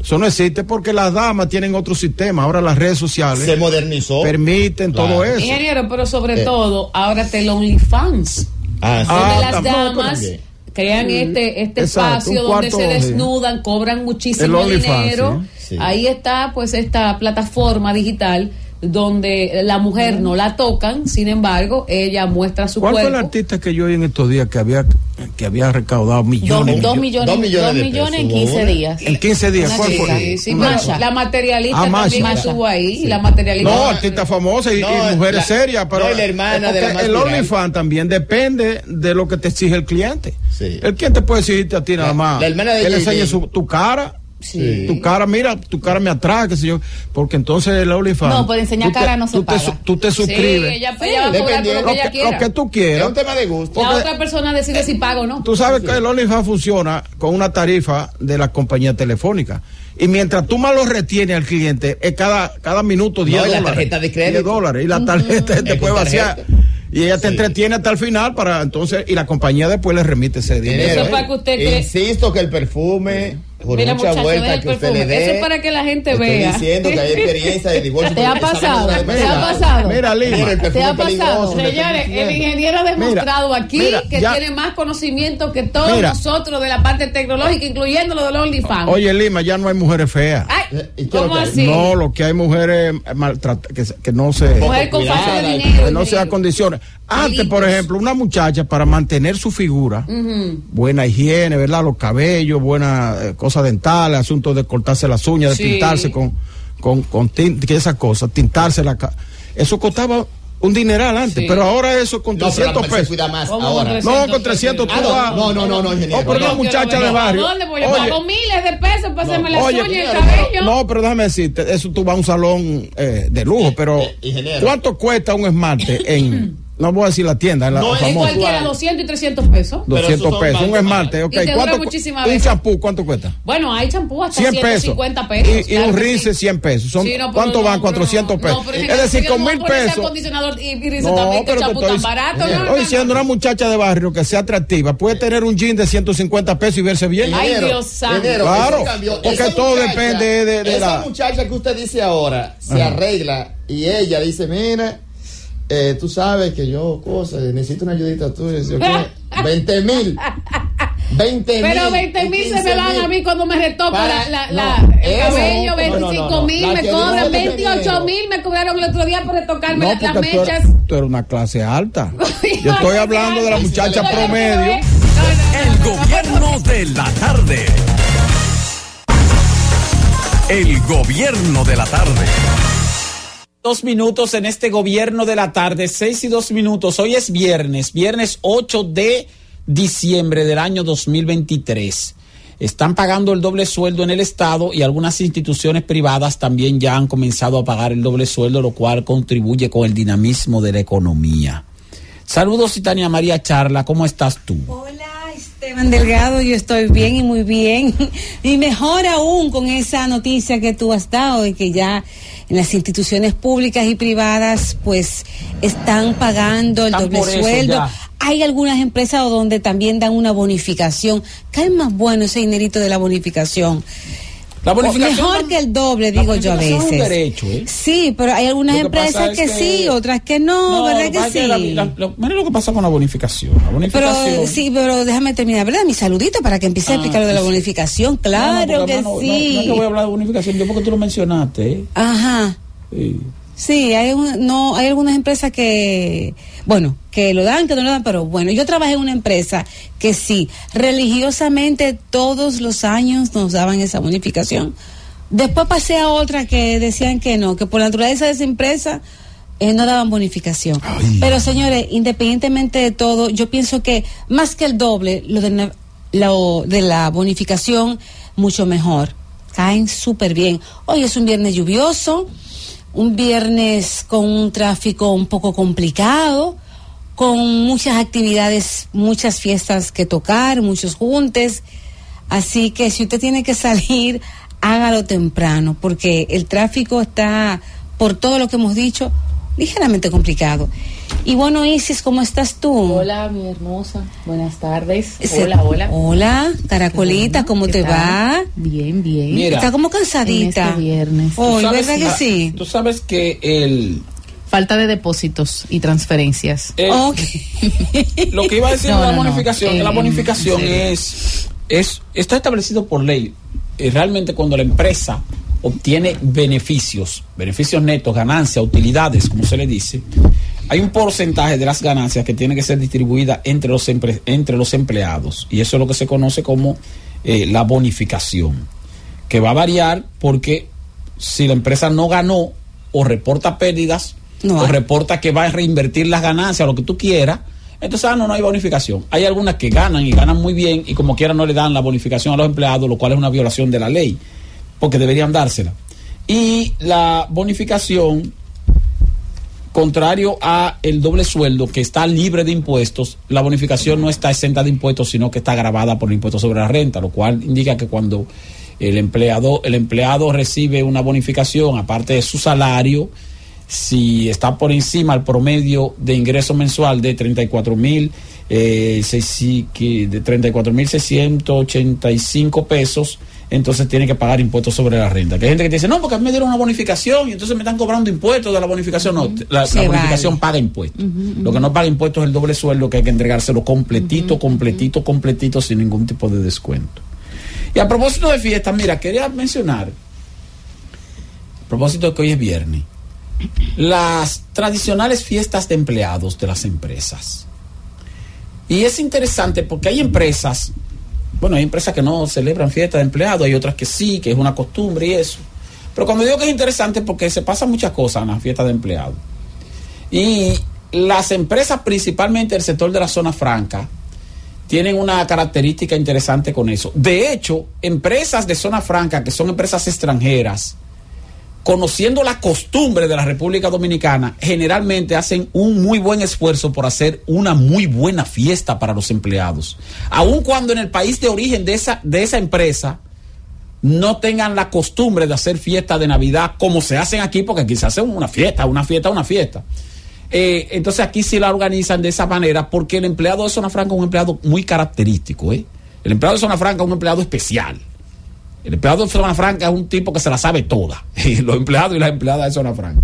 Eso no existe porque las damas tienen otro sistema. Ahora las redes sociales se modernizó, permiten todo eso. Ingeniero, pero sobre todo, ahora te el OnlyFans. Ah, ah, de las damas crean este este espacio donde se desnudan, cobran muchísimo dinero. Ahí está pues esta plataforma digital donde la mujer no la tocan, sin embargo, ella muestra su ¿Cuál cuerpo. ¿Cuál fue el artista que yo vi en estos días que había que había recaudado millones? Dos, millones, dos millones, dos millones en 15 días. En 15 días, ¿cuál? Sí, sí, La materialista ah, también estuvo ahí, la materialista. No, artista famosa y, no, y mujeres serias, pero no, la hermana de la el OnlyFans también depende de lo que te exige el cliente. El cliente puede exigirte a ti nada más. La hermana de que le enseñe su, tu cara tu cara, mira, tu cara me atrae, qué sé yo. Porque entonces el OnlyFans. No, por enseñar cara te, no se tú. Te, tú te suscribes. Sí, ella, pues, ella va lo que, ella. Lo que tú quieras. Es un tema de gusto. La otra persona decide si pago o no. Tú sabes que el OnlyFans funciona con una tarifa de la compañía telefónica. Y mientras tú más lo retienes al cliente, es cada, cada minuto 10 no, dólares. la tarjeta de crédito. Y la tarjeta uh -huh. te puede vaciar. Y ella te entretiene hasta el final para entonces, y la compañía después le remite ese dinero. Eso es para que usted eh, Insisto que el perfume por Mira, mucha muchacho, vuelta que usted le perfume. dé. Eso es para que la gente estoy vea. diciendo que hay experiencia de divorcio. ¿Te ha pasado? ¿Te ha pasado? Mira, Lima. Mira, el ¿Te ha pasado? Señores, el ingeniero ha demostrado aquí mira, que ya- tiene más conocimiento que todos Mira. nosotros de la parte tecnológica, incluyendo lo de los OnlyFans. Oye, Lima, ya no hay mujeres feas. Ay, ¿Cómo así? No, lo que hay mujeres maltratadas, que, que no se. Mujer con falta de dinero, Que no se da condiciones. Antes, por ejemplo, una muchacha para mantener su figura, buena higiene, ¿verdad? Los cabellos, buenas eh, cosas dentales, asuntos de cortarse las uñas, de Sí. pintarse con, con, con tint- que esas cosas, tintarse la Eso costaba un dineral antes, Sí. pero ahora eso con No, pero la 300 mujer se pesos. cuida más ¿Cómo ahora. con 300 No, con 300 tú Ah, no, vas- no, no, no, no, ingeniero. No, pero una muchacha de barrio. ¿Dónde? Oye, pago miles de pesos para hacerme las Oye, uñas y el cabello. no, pero déjame decirte, eso tú vas a un salón eh, de lujo, pero ingeniero. ¿cuánto cuesta un esmalte en, no voy a decir la tienda, en la No es famosa? cualquiera, 200 y 300 pesos. 200 pesos, un esmalte, ok. Y te dura ¿Cuánto, un champú, ¿cuánto cuesta? Bueno, hay champú hasta 100 pesos. 150 pesos. Y, y claro un que rinse sí. 100 pesos. Son, Sí, no, ¿Cuánto no, van? pero 400 no, pesos. es decir, con mil pesos. acondicionador y, y rinse No, también, que pero te champú estoy, tan barato, ¿no? estoy diciendo una muchacha de barrio que sea atractiva puede tener un jean de 150 pesos y verse bien. Ay, Dios santo. Claro, porque todo depende de, de esa la... muchacha que usted dice ahora se arregla y ella dice, mira, eh, tú sabes que yo, cosa, necesito una ayudita tuya. ¿sí o qué? 20 mil. 20 mil. Pero 20 mil se me van a mí cuando me retoca Para- la, la, no, la- el eso, cabello, no, no, no, 25 no. mil, me cobran el 28 ingeniero. mil, me cobraron el otro día por retocarme las tú mechas. tú eres una clase alta. Yo estoy hablando de la muchacha promedio. El gobierno de la tarde. El gobierno de la tarde. Dos minutos en este gobierno de la tarde, seis y dos minutos. Hoy es viernes, viernes 8 de diciembre del año 2023. Están pagando el doble sueldo en el Estado y algunas instituciones privadas también ya han comenzado a pagar el doble sueldo, lo cual contribuye con el dinamismo de la economía. Saludos, Titania María Charla, ¿cómo estás tú? Delgado, yo estoy bien y muy bien. Y mejor aún con esa noticia que tú has dado de que ya en las instituciones públicas y privadas pues están pagando el Están doble sueldo. ya. Hay algunas empresas donde también dan una bonificación. Cae más bueno ese dinerito de la bonificación. La bonificación Mejor que el doble, digo yo a bonificación es un veces. derecho, ¿eh? Sí, pero hay algunas que empresas es que, sí, otras que no, ¿verdad que sí? la- la- lo- mira lo que pasa con la bonificación. La bonificación. Pero sí, pero déjame terminar, ¿verdad? Mi saludito para que empiece a Ah, explicar lo de la bonificación. No, no, Claro porque que no- sí. No, no es que voy a hablar de bonificación, yo porque tú lo mencionaste. ¿eh? Ajá. Sí. Sí, hay, un- no, hay algunas empresas que, bueno, que lo dan, que no lo dan, pero bueno, yo trabajé en una empresa que sí, religiosamente todos los años nos daban esa bonificación. Después pasé a otra que decían que no, que por la naturaleza de esa empresa eh, no daban bonificación. Pero señores, independientemente de todo, yo pienso que más que el doble, lo de, lo de la bonificación, mucho mejor. Caen súper bien. Hoy es un viernes lluvioso, un viernes con un tráfico un poco complicado, con muchas actividades, muchas fiestas que tocar, muchos juntes. Así que si usted tiene que salir, hágalo temprano, porque el tráfico está, por todo lo que hemos dicho, ligeramente complicado. Y bueno, Isis, ¿cómo estás tú? Hola, mi hermosa. Buenas tardes. Se- Hola, hola. Hola, Caracolita, ¿cómo ¿Qué te tal? va? Bien, bien. Mira. Está como cansadita. En este viernes. Hoy, Tú sabes ¿verdad que sí? Tú sabes que el, Falta de depósitos y transferencias. el- lo que iba a decir No, de la no, no. bonificación, que la En- bonificación es, es está establecido por ley. Y realmente cuando la empresa obtiene beneficios, beneficios netos, ganancias, utilidades, como se le dice, hay un porcentaje de las ganancias que tiene que ser distribuida entre los, entre los empleados. Y eso es lo que se conoce como eh, la bonificación, que va a variar porque si la empresa no ganó o reporta pérdidas No o reporta que va a reinvertir las ganancias, lo que tú quieras, entonces ah, no, no hay bonificación. Hay algunas que ganan y ganan muy bien y como quiera no le dan la bonificación a los empleados, lo cual es una violación de la ley, porque deberían dársela. Y la bonificación, contrario a el doble sueldo que está libre de impuestos, la bonificación no está exenta de impuestos, sino que está grabada por el impuesto sobre la renta, lo cual indica que cuando el empleado, el empleado recibe una bonificación, aparte de su salario, si está por encima el promedio de ingreso mensual de 34 mil eh, de 34 mil 685 pesos, entonces tiene que pagar impuestos sobre la renta. Que hay gente que te dice, no, porque a mí me dieron una bonificación y entonces me están cobrando impuestos de la bonificación. No, la, bonificación vale. paga impuestos. Lo que no paga impuestos es el doble sueldo que hay que entregárselo completito, completito, completito, sin ningún tipo de descuento. Y a propósito de fiestas, mira, quería mencionar, a propósito de que hoy es viernes, las tradicionales fiestas de empleados de las empresas. Y es interesante porque hay empresas, bueno, hay empresas que no celebran fiestas de empleados, hay otras que sí, que es una costumbre y eso. Pero cuando digo que es interesante es porque se pasan muchas cosas en las fiestas de empleados. Y las empresas, principalmente el sector de la zona franca, tienen una característica interesante con eso. De hecho, empresas de zona franca, que son empresas extranjeras, conociendo la costumbre de la República Dominicana, generalmente hacen un muy buen esfuerzo por hacer una muy buena fiesta para los empleados. Aun cuando en el país de origen de esa, de esa empresa no tengan la costumbre de hacer fiesta de Navidad como se hacen aquí, porque aquí se hace una fiesta, una fiesta, una fiesta. Eh, entonces aquí sí la organizan de esa manera porque el empleado de Zona Franca es un empleado muy característico. ¿eh? El empleado de Zona Franca es un empleado especial. El empleado de Zona Franca es un tipo que se la sabe toda. Los empleados y las empleadas de Zona Franca.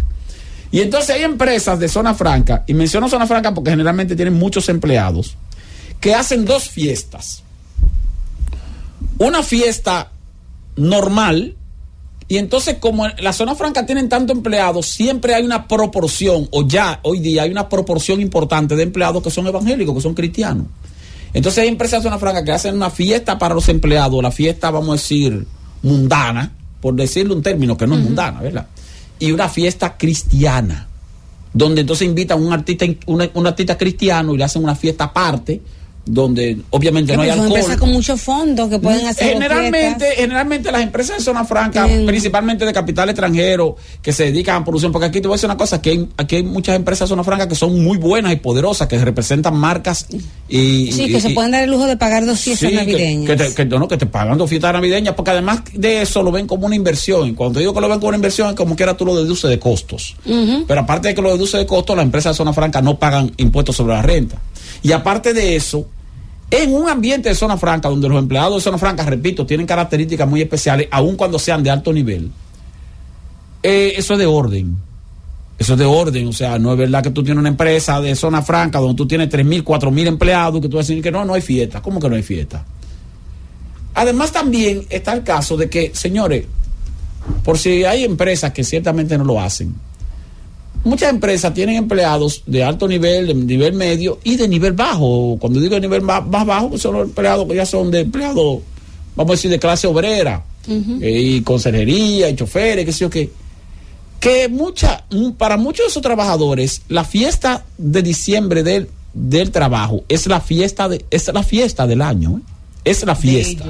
Y entonces hay empresas de Zona Franca, y menciono Zona Franca porque generalmente tienen muchos empleados, que hacen dos fiestas. Una fiesta normal, y entonces como la Zona Franca tienen tanto empleados, siempre hay una proporción, o ya hoy día hay una proporción importante de empleados que son evangélicos, que son cristianos. Entonces hay empresas de Zona Franca que hacen una fiesta para los empleados, la fiesta, vamos a decir, mundana, por decirle un término que no es mundana, ¿verdad? Y una fiesta cristiana, donde entonces invitan a un artista, un, un artista cristiano y le hacen una fiesta aparte, donde obviamente no hay alcohol. empresas con muchos fondos que pueden hacer Generalmente, generalmente las empresas de zona franca, principalmente de capital extranjero, que se dedican a producción, porque aquí te voy a decir una cosa, aquí hay, aquí hay muchas empresas de zona franca que son muy buenas y poderosas, que representan marcas y... Sí, y- que se pueden dar el lujo de pagar dos fiestas Sí, que- navideñas. Que, te, que, no, que te pagan dos fiestas navideñas, porque además de eso lo ven como una inversión. Y cuando digo que lo ven como una inversión, es como quiera tú lo deduces de costos. Pero aparte de que lo deduce de costos, las empresas de zona franca no pagan impuestos sobre la renta. Y aparte de eso, en un ambiente de zona franca, donde los empleados de zona franca, repito, tienen características muy especiales, aun cuando sean de alto nivel, eh, eso es de orden. Eso es de orden, o sea, no es verdad que tú tienes una empresa de zona franca donde tú tienes 3.000, 4.000 empleados que tú vas a decir que no, no hay fiesta. ¿Cómo que no hay fiesta? Además también está el caso de que, señores, por si hay empresas que ciertamente no lo hacen, muchas empresas tienen empleados de alto nivel, de nivel medio y de nivel bajo. Cuando digo de nivel más bajo, pues son los empleados que ya son de empleados, vamos a decir, de clase obrera, eh, y conserjería, y choferes, qué sé yo qué. Que mucha, mm, para muchos de esos trabajadores, la fiesta de diciembre del, del trabajo es la fiesta de, es la fiesta del año, ¿eh? es la fiesta.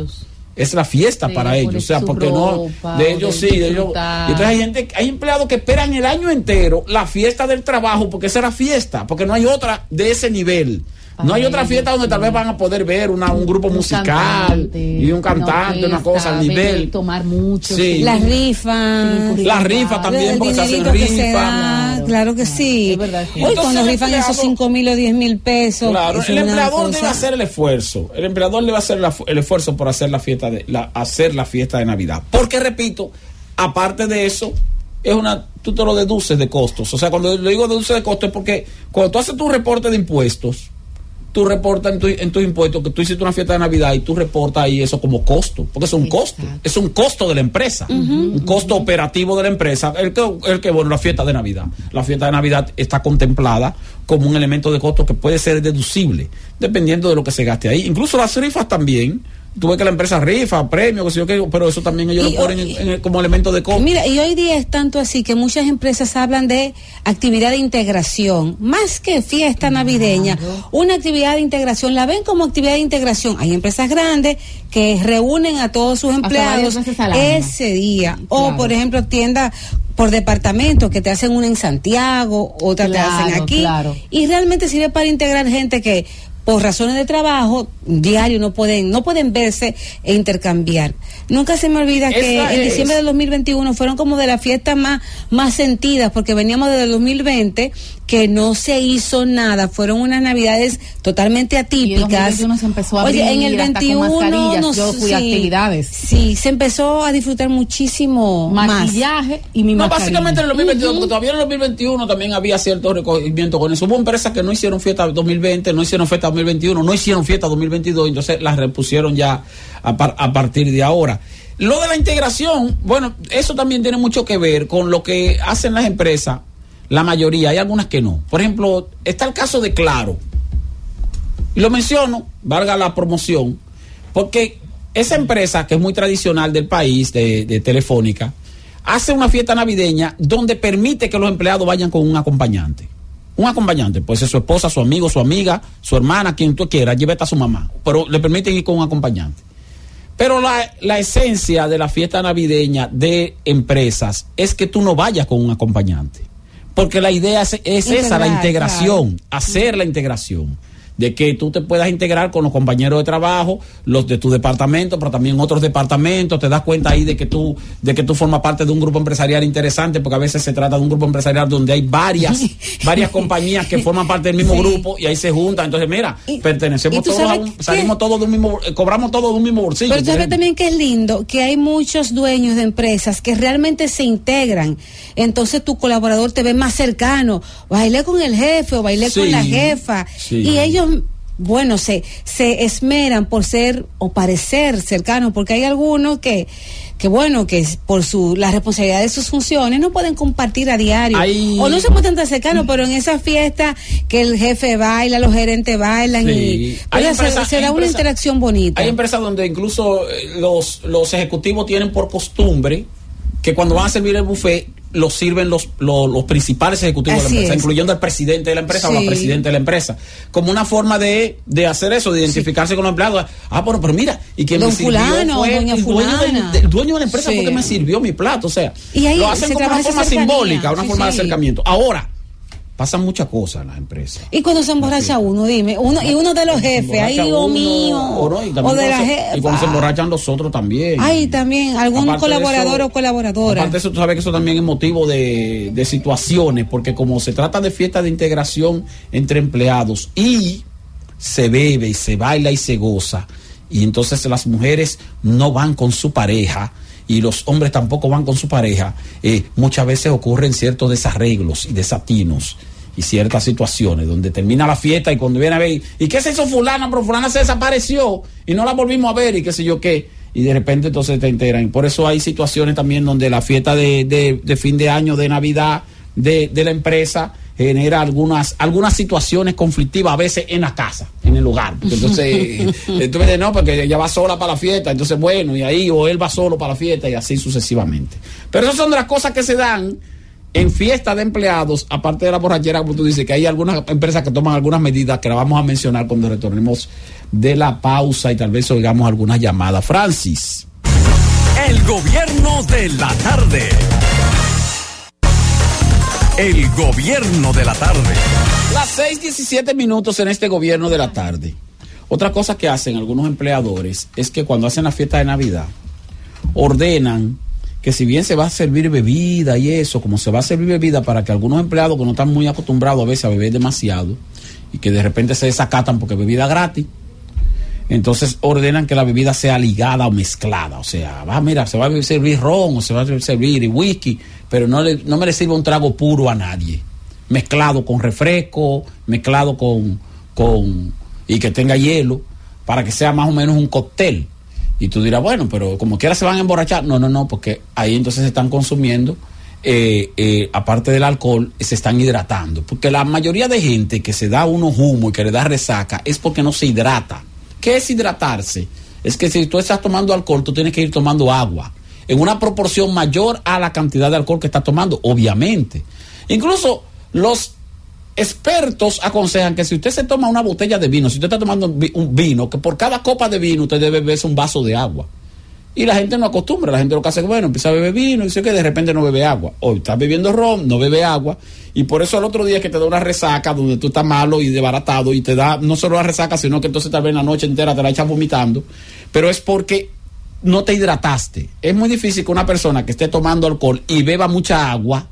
Es la fiesta Sí, para ellos, o sea, porque ropa, no, de ellos sí, de ellos. entonces hay gente, hay empleados que esperan el año entero la fiesta del trabajo, porque esa es la fiesta, porque no hay otra de ese nivel. No hay Ay, otra fiesta donde tal vez van a poder ver una, un grupo musical cantante, y un cantante, una, cosa al nivel. tomar mucho. Sí. Las rifas. Las rifas también, porque se hacen rifas. Claro que sí. Hoy Entonces, cuando rifan esos empleado- 5 mil o 10 mil pesos. Claro, el empleador cosa- debe hacer el esfuerzo. El empleador debe hacer la- el esfuerzo por hacer la fiesta de la, hacer la fiesta de Navidad. Porque repito, aparte de eso, es una tú te lo deduces de costos. O sea, cuando le digo deduce de costos es porque cuando tú haces tu reporte de impuestos, tú reportas en, tu- en tus impuestos que tú hiciste una fiesta de Navidad y tú reportas ahí eso como costo, porque es un costo, es un costo de la empresa, un costo operativo de la empresa, el que, el que, bueno, la fiesta de Navidad. La fiesta de Navidad está contemplada como un elemento de costo que puede ser deducible, dependiendo de lo que se gaste ahí. Incluso las rifas también. Tú ves que la empresa rifa, premio, qué sé yo qué, pero eso también ellos Y- lo ponen en- en el- como elemento de costo. Mira, y hoy día es tanto así que muchas empresas hablan de actividad de integración, más que fiesta navideña, una actividad de integración, la ven como actividad de integración. Hay empresas grandes que reúnen a todos sus empleados ese día, o por ejemplo tiendas por departamento que te hacen una en Santiago, otra te hacen aquí, claro. y realmente sirve para integrar gente que por razones de trabajo diario no pueden no pueden verse e intercambiar. Nunca se me olvida que en es. diciembre del 2021 fueron como de las fiestas más más sentidas porque veníamos desde el 2020 que no se hizo nada, fueron unas navidades totalmente atípicas. Y en el 2021 se empezó a Oye, en abrir el hasta con 21 mascarillas, no yo fui a sí, actividades. Sí, se empezó a disfrutar muchísimo Maquillaje y mi No, mascarilla. básicamente en el 2022, porque todavía en el 2021 también había cierto recogimiento con eso. Hubo empresas que no hicieron fiesta 2020, no hicieron fiesta 2021, no hicieron fiesta 2022, entonces las repusieron ya a, par- a partir de ahora. Lo de la integración, bueno, eso también tiene mucho que ver con lo que hacen las empresas, la mayoría, hay algunas que no. Por ejemplo, está el caso de Claro. Y lo menciono, valga la promoción, porque esa empresa que es muy tradicional del país, de, Telefónica, hace una fiesta navideña donde permite que los empleados vayan con un acompañante. Un acompañante, puede ser su esposa, su amigo, su amiga, su hermana, quien tú quieras, llévate a su mamá, pero le permiten ir con un acompañante. Pero la esencia de la fiesta navideña de empresas es que tú no vayas con un acompañante. Porque la idea es, es esa, la integración, hacer la integración. De que tú te puedas integrar con los compañeros de trabajo, los de tu departamento, pero también otros departamentos. Te das cuenta ahí de que tú, de que tú formas parte de un grupo empresarial interesante, porque a veces se trata de un grupo empresarial donde hay varias, varias compañías que forman parte del mismo Sí. grupo y ahí se juntan. Entonces, mira, pertenecemos y todos a un, salimos todos de un mismo, eh, cobramos todos de un mismo bolsillo. Pero tú sabes también que es lindo que hay muchos dueños de empresas que realmente se integran. Entonces tu colaborador te ve más cercano. Bailé con el jefe o bailé con la jefa. sí. Y ellos, bueno, se, se esmeran por ser o parecer cercanos, porque hay algunos que que bueno, que por su la responsabilidad de sus funciones no pueden compartir a diario o no se pueden estar cercanos, pero en esa fiesta que el jefe baila, los gerentes bailan Sí. y Hay oiga, se- da una interacción bonita. Hay empresas donde incluso eh, los, los ejecutivos tienen por costumbre que cuando van a servir el buffet lo sirven los, los, los principales ejecutivos de la empresa, es. incluyendo al presidente de la empresa o la presidenta de la empresa, como una forma de, de hacer eso, de identificarse con los empleados. Ah, bueno, pero mira, y quien Don me sirvió fulano, fue el dueño, del, del dueño de la empresa Sí. porque me sirvió mi plato, o sea, Y ahí lo hacen como una forma cercanía. simbólica, una forma de acercamiento. Ahora, pasan muchas cosas en las empresas. Y cuando se emborracha uno, dime, uno y uno de los jefes, ay, Dios mío, o no, y o de la cuando se- Y cuando se jefa. emborrachan los otros también. Ay, también, algún Aparte colaborador eso- o colaboradora. Aparte de eso, tú sabes que eso también es motivo de, de situaciones, porque como se trata de fiesta de integración entre empleados y se bebe y se baila y se goza, y entonces las mujeres no van con su pareja y los hombres tampoco van con su pareja, eh, muchas veces ocurren ciertos desarreglos y desatinos y ciertas situaciones donde termina la fiesta y cuando viene a ver, ¿y qué se hizo fulana? Pero fulana se desapareció y no la volvimos a ver y qué sé yo qué. Y de repente entonces te enteran. Por eso hay situaciones también donde la fiesta de, de- de fin de año, de Navidad de, de la empresa genera algunas algunas situaciones conflictivas a veces en la casa, en el hogar. Porque entonces, eh, tú me dices, no, porque ella va sola para la fiesta, entonces bueno, y ahí, o él va solo para la fiesta y así sucesivamente. Pero esas son de las cosas que se dan en fiesta de empleados, aparte de la borrachera, como tú dices, que hay algunas empresas que toman algunas medidas que las vamos a mencionar cuando retornemos de la pausa y tal vez oigamos algunas llamadas. Francis. El gobierno de la tarde. El gobierno de la tarde. Las 6:17 minutos en este gobierno de la tarde. Otra cosa que hacen algunos empleadores es que cuando hacen la fiesta de Navidad, ordenan que si bien se va a servir bebida y eso, como se va a servir bebida para que algunos empleados que no están muy acostumbrados a veces a beber demasiado y que de repente se desacatan porque bebida gratis, entonces ordenan que la bebida sea ligada o mezclada. O sea, va, mira, se va a servir ron o se va a servir whisky, pero no, le, no me le sirva un trago puro a nadie. Mezclado con refresco, mezclado con, con. y que tenga hielo, para que sea más o menos un cóctel. Y tú dirás, bueno, pero como quiera se van a emborrachar. No, no, no, porque ahí entonces se están consumiendo, eh, eh, aparte del alcohol, se están hidratando. Porque la mayoría de gente que se da unos humo y que le da resaca es porque no se hidrata. ¿Qué es hidratarse? Es que si tú estás tomando alcohol, tú tienes que ir tomando agua en una proporción mayor a la cantidad de alcohol que estás tomando, obviamente. Incluso los expertos aconsejan que si usted se toma una botella de vino, si usted está tomando un vino, que por cada copa de vino usted debe beberse un vaso de agua. Y la gente no acostumbra, la gente lo que hace es, bueno, empieza a beber vino y dice que de repente no bebe agua. Hoy estás bebiendo ron, no bebe agua. Y por eso al otro día es que te da una resaca donde tú estás malo y desbaratado y te da no solo la resaca, sino que entonces tal vez la noche entera te la echas vomitando. Pero es porque no te hidrataste. Es muy difícil que una persona que esté tomando alcohol y beba mucha agua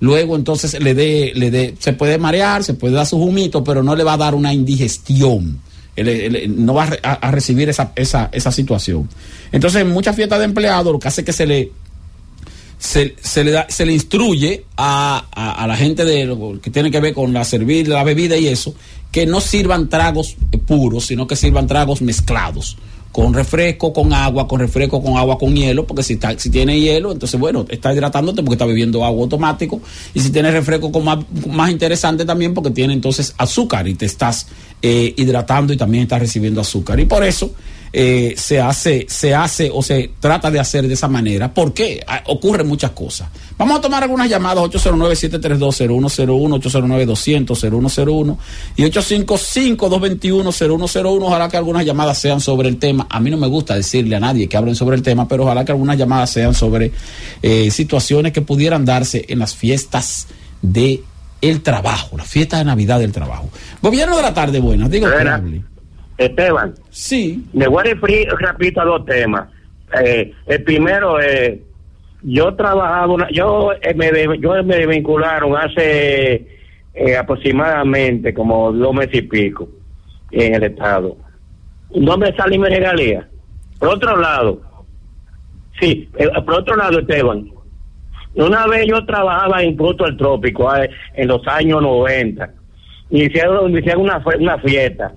luego entonces le dé, le dé, se puede marear, se puede dar su humito, pero no le va a dar una indigestión. No va a, a- recibir esa, esa, esa situación. Entonces, en muchas fiestas de empleados, lo que hace es que se le, se, le da, se le instruye a, a- la gente de que tiene que ver con la servir, la bebida y eso, que no sirvan tragos puros, sino que sirvan tragos mezclados. Con refresco, con agua, con refresco, con agua, con hielo, porque si, está, si tiene hielo, entonces bueno, está hidratándote porque está bebiendo agua automático. Y si tiene refresco con más, más interesante también porque tiene entonces azúcar y te estás eh, hidratando y también estás recibiendo azúcar. Y por eso eh, se hace, se hace o se trata de hacer de esa manera. ¿Por qué? Ah, Ocurren muchas cosas. Vamos a tomar algunas llamadas 809-732-0101, 809-200-0101 y 855-221-0101. Ojalá que algunas llamadas sean sobre el tema. A mí no me gusta decirle a nadie que hablen sobre el tema, pero ojalá que algunas llamadas sean sobre eh, situaciones que pudieran darse en las fiestas de el trabajo, las fiestas de Navidad del trabajo. Gobierno de la tarde, buenas. Digo que. Esteban. Sí. Me voy a referir rapidito a dos temas. Eh, el primero es, yo trabajaba, una- yo, eh, me, yo me vincularon hace eh, aproximadamente como dos meses y pico en el Estado. No me sale mi regalía. Por otro lado, sí, eh, por otro lado, Esteban, una vez yo trabajaba en Fruto del Trópico eh, en los años 90 y hicieron, hicieron una, una fiesta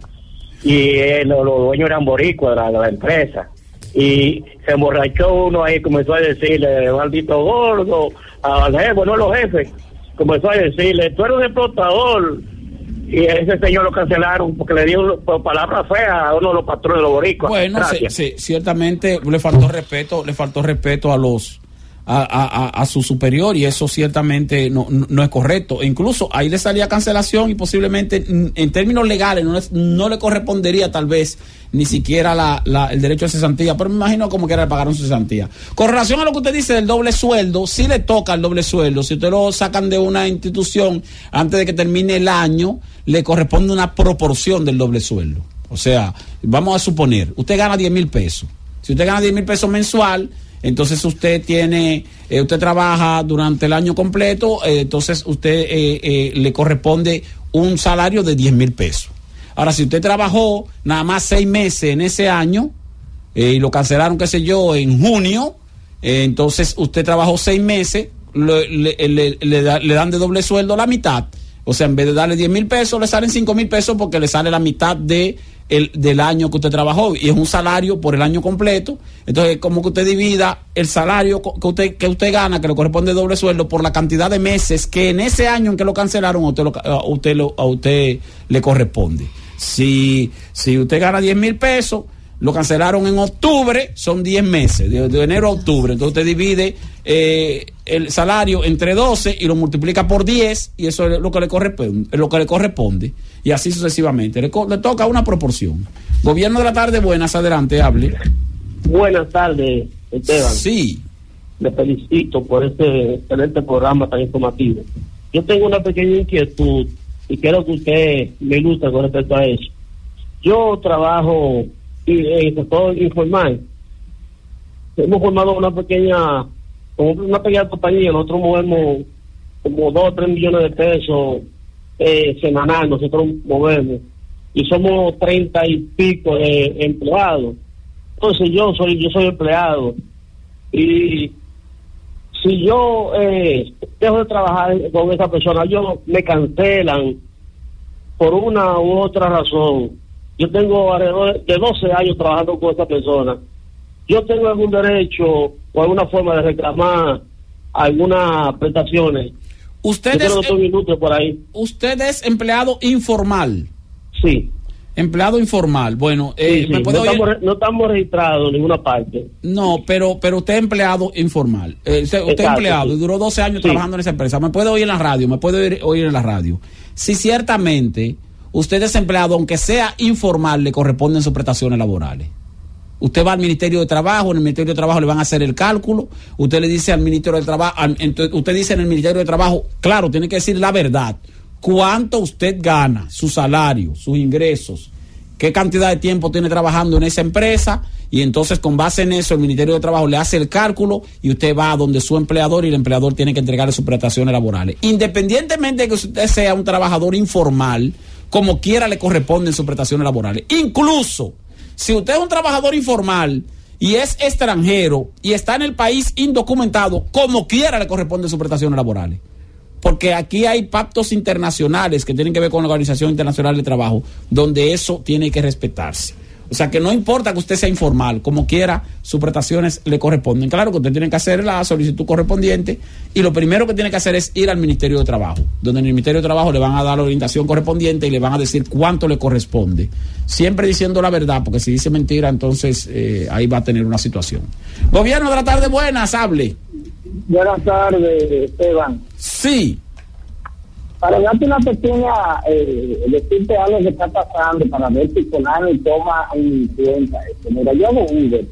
y eh, los, los dueños eran boricuas de la, de la empresa y se emborrachó uno ahí comenzó a decirle maldito gordo al jefe no los jefes comenzó a decirle tú eres un explotador y ese señor lo cancelaron porque le dio palabras feas a uno de los patrones de los boricuas. Bueno, sí, sí, ciertamente le faltó respeto, le faltó respeto a los a, su superior y eso ciertamente no, no- es correcto. E incluso ahí le salía cancelación y posiblemente en términos legales no, les- no le correspondería tal vez ni siquiera la, la- el derecho a cesantía, pero me imagino como que era le pagaron cesantía. Con relación a lo que usted dice del doble sueldo, sí le toca el doble sueldo. Si usted lo sacan de una institución antes de que termine el año, le corresponde una proporción del doble sueldo. O sea, vamos a suponer, usted gana 10 mil pesos. Si usted gana 10 mil pesos mensual, entonces usted tiene, eh, usted trabaja durante el año completo, eh, entonces usted eh, eh, le corresponde un salario de 10 mil pesos. Ahora, si usted trabajó nada más seis meses en ese año y lo cancelaron, qué sé yo, en junio, entonces usted trabajó seis meses, le, le dan de doble sueldo la mitad. O sea, en vez de darle 10 mil pesos, le salen 5 mil pesos porque le sale la mitad de el, del año que usted trabajó. Y es un salario por el año completo. Entonces, como que usted divida el salario que usted, que usted gana, que le corresponde doble sueldo, por la cantidad de meses que en ese año en que lo cancelaron, a usted, lo a usted, lo- a usted le corresponde. Si, si usted gana 10 mil pesos, lo cancelaron en octubre, son 10 meses, de, de enero a octubre. Entonces usted divide eh, el salario entre 12 y lo multiplica por 10 y eso es lo que le corresponde. Lo que le corresponde y así sucesivamente. Le, le toca una proporción. Gobierno de la tarde, buenas, adelante, hable. Buenas tardes, Esteban. Sí. Le felicito por este excelente programa tan informativo. Yo tengo una pequeña inquietud y quiero que usted me ilustre con respecto a eso. Yo trabajo y, en el sector informal. Hemos formado una pequeña, una pequeña compañía. Nosotros movemos como dos o tres millones de pesos eh, semanal. Nosotros movemos y somos treinta y pico de empleados. Entonces yo soy yo soy empleado y si yo eh, dejo de trabajar con esa persona, yo me cancelan por una u otra razón. Yo tengo alrededor de 12 años trabajando con esa persona. Yo tengo algún derecho o alguna forma de reclamar algunas prestaciones. Usted Yo tengo es- otro minuto por ahí. Usted es empleado informal. Sí. Empleado informal. Bueno, eh, Sí, sí, ¿me No, oír? estamos, no estamos registrados en ninguna parte. No, pero, pero usted es empleado informal. Eh, usted usted es empleado sí. y duró 12 años trabajando en esa empresa. Me puede oír en la radio, me puede oír, oír en la radio. Si ciertamente usted es empleado, aunque sea informal, le corresponden sus prestaciones laborales. Usted va al Ministerio de Trabajo, en el Ministerio de Trabajo le van a hacer el cálculo, usted le dice al Ministerio de Trabajo, usted dice en el Ministerio de Trabajo, claro, tiene que decir la verdad, cuánto usted gana, su salario, sus ingresos, qué cantidad de tiempo tiene trabajando en esa empresa y entonces con base en eso el Ministerio de Trabajo le hace el cálculo y usted va a donde su empleador y el empleador tiene que entregarle sus prestaciones laborales. Independientemente de que usted sea un trabajador informal, como quiera le corresponden sus prestaciones laborales. Incluso si usted es un trabajador informal y es extranjero y está en el país indocumentado, como quiera le corresponden sus prestaciones laborales porque aquí hay pactos internacionales que tienen que ver con la Organización Internacional de Trabajo, donde eso tiene que respetarse. O sea que no importa que usted sea informal, como quiera, sus prestaciones le corresponden. Claro que usted tiene que hacer la solicitud correspondiente y lo primero que tiene que hacer es ir al Ministerio de Trabajo, donde en el Ministerio de Trabajo le van a dar la orientación correspondiente y le van a decir cuánto le corresponde. Siempre diciendo la verdad, porque si dice mentira, entonces eh, ahí va a tener una situación. Gobierno de la tarde, buenas, hable. Buenas tardes, Esteban. Sí. Para darte una pequeña, eh, decirte algo que está pasando, para ver si Conani toma en cuenta esto. Mira, yo hago Uber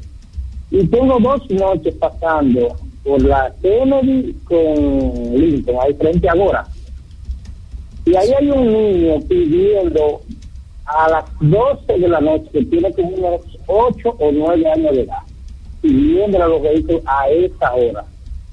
y tengo dos noches pasando por la Kennedy con Lincoln, ahí frente ahora. Y ahí hay un niño pidiendo a las 12 de la noche, que tiene como unos 8 o 9 años de edad, pidiendo a los vehículos a esa hora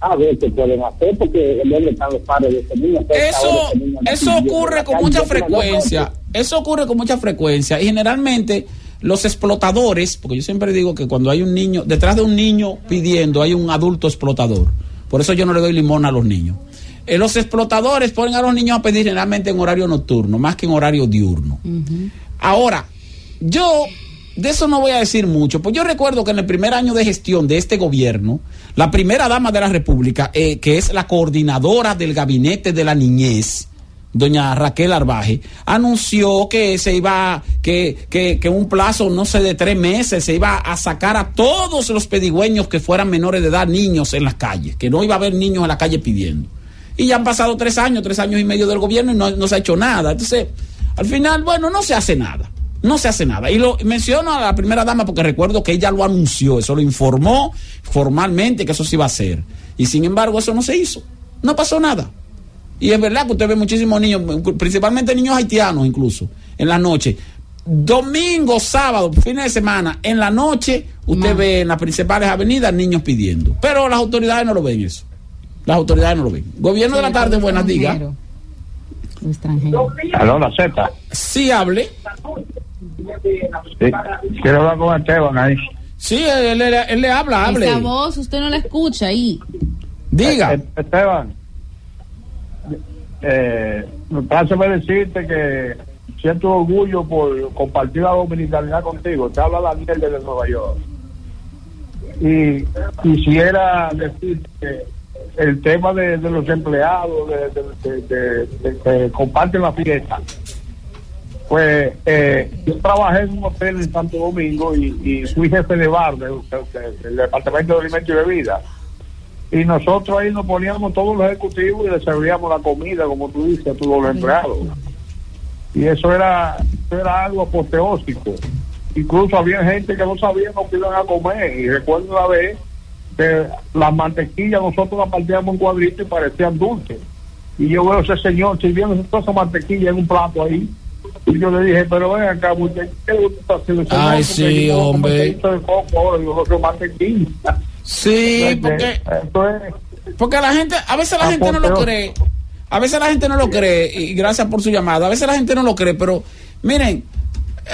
a ver qué pueden hacer porque el hombre están los padres de ese niño. Eso, eso ocurre con mucha frecuencia. Eso ocurre con mucha frecuencia y generalmente los explotadores, porque yo siempre digo que cuando hay un niño, detrás de un niño pidiendo hay un adulto explotador. Por eso yo no le doy limón a los niños. Eh, los explotadores ponen a los niños a pedir generalmente en horario nocturno, más que en horario diurno. Ahora, yo de eso no voy a decir mucho, pues yo recuerdo que en el primer año de gestión de este gobierno, la primera dama de la República, eh, que es la coordinadora del gabinete de la niñez, doña Raquel Arbaje, anunció que se iba, que, que, que un plazo, no sé, de tres meses, se iba a sacar a todos los pedigüeños que fueran menores de edad, niños en las calles, que no iba a haber niños en la calle pidiendo. Y ya han pasado tres años, tres años y medio del gobierno y no, no se ha hecho nada. Entonces, al final, bueno, no se hace nada. No se hace nada. Y lo menciono a la primera dama porque recuerdo que ella lo anunció, eso lo informó formalmente que eso se iba a hacer. Y sin embargo, eso no se hizo. No pasó nada. Y es verdad que usted ve muchísimos niños, principalmente niños haitianos incluso, en la noche. Domingo, sábado, fines de semana, en la noche, usted ve en las principales avenidas niños pidiendo. Pero las autoridades no lo ven eso. Las autoridades no lo ven. Gobierno de la tarde, buenas digas. Aló, la Z. Sí, hable. Sí. Quiero hablar con Esteban ahí. Sí, él, él- él le habla, hable. Esa voz usted no la escucha ahí. Diga. Eh, Esteban, eh, pásame decirte que siento orgullo por compartir la dominicanidad contigo. Te habla Daniel desde Nueva York. Y quisiera decirte que el tema de, de los empleados de, que comparten la fiesta, pues eh, yo trabajé en un hotel en Santo Domingo y, y fui jefe de bar de- de- del Departamento de Alimentos y Bebidas. Y nosotros ahí nos poníamos todos los ejecutivos y les servíamos la comida, como tú dices, a todos los empleados. Y eso era, eso era algo apoteósico. Incluso había gente que no sabía lo que iban a comer. Y recuerdo una vez que las mantequillas nosotros las partíamos en cuadritos y parecían dulces. Y yo veo a ese señor sirviendo toda esa mantequilla en un plato ahí. Y yo le dije, pero ven acá, ¿qué? Dice, "No, Ay, sí, hombre. mantequilla de coco ahora, y yo no mantequilla. Sí, porque, porque la gente, a veces la gente no lo cree. A veces la gente no lo cree, y gracias por su llamada. A veces la gente no lo cree, pero miren,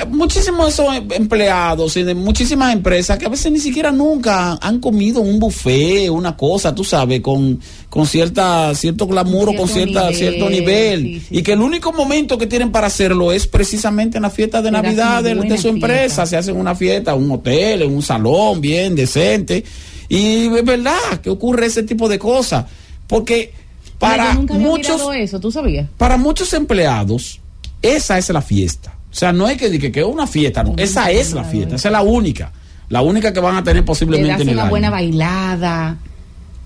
muchísimos de esos em- empleados y de muchísimas empresas que a veces ni siquiera nunca han comido un buffet, una cosa, tú sabes, con, con cierta, cierto glamour o con cierta, nivel, cierto nivel. sí, sí. Y que el único momento que tienen para hacerlo es precisamente en la fiesta de Pero Navidad de, su empresa. fiesta. Se hacen una fiesta, un hotel, en un salón bien decente. Y es verdad que ocurre ese tipo de cosas. Porque para muchos mirado eso, ¿tú sabías? para muchos empleados, esa es la fiesta. O sea, no es que diga que es una fiesta, no. Esa es la fiesta, esa es la única. La única que van a tener Le posiblemente en el una año. buena bailada,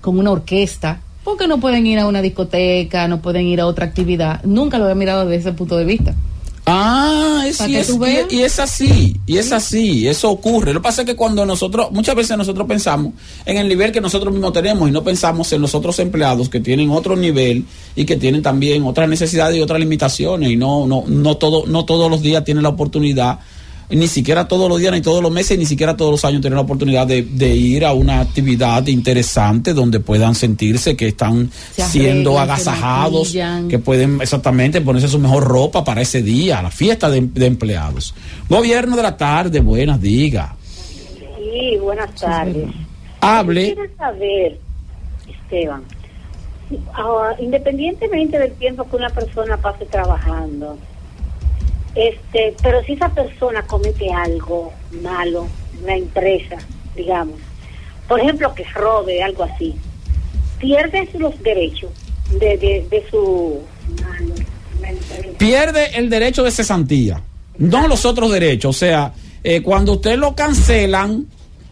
con una orquesta. Porque no pueden ir a una discoteca, no pueden ir a otra actividad. Nunca lo he mirado desde ese punto de vista. Ah, es, y, es, y es así, y es así, eso ocurre. Lo que pasa es que cuando nosotros, muchas veces nosotros pensamos en el nivel que nosotros mismos tenemos y no pensamos en los otros empleados que tienen otro nivel y que tienen también otras necesidades y otras limitaciones y no, no, no todo, no todos los días tienen la oportunidad ni siquiera todos los días, ni todos los meses, ni siquiera todos los años tener la oportunidad de, de ir a una actividad interesante donde puedan sentirse que están Se siendo arreglan, agasajados, que pueden exactamente ponerse su mejor ropa para ese día, la fiesta de, de empleados. Gobierno de la tarde, buenas, diga. Sí, buenas tardes. Hable. Yo Quisiera saber, Esteban, ah, independientemente del tiempo que una persona pase trabajando, este, pero si esa persona comete algo malo en la empresa, digamos, por ejemplo que robe, algo así, pierde los derechos de, de, de su... pierde el derecho de cesantía, no los otros derechos. O sea, eh, cuando usted lo cancelan,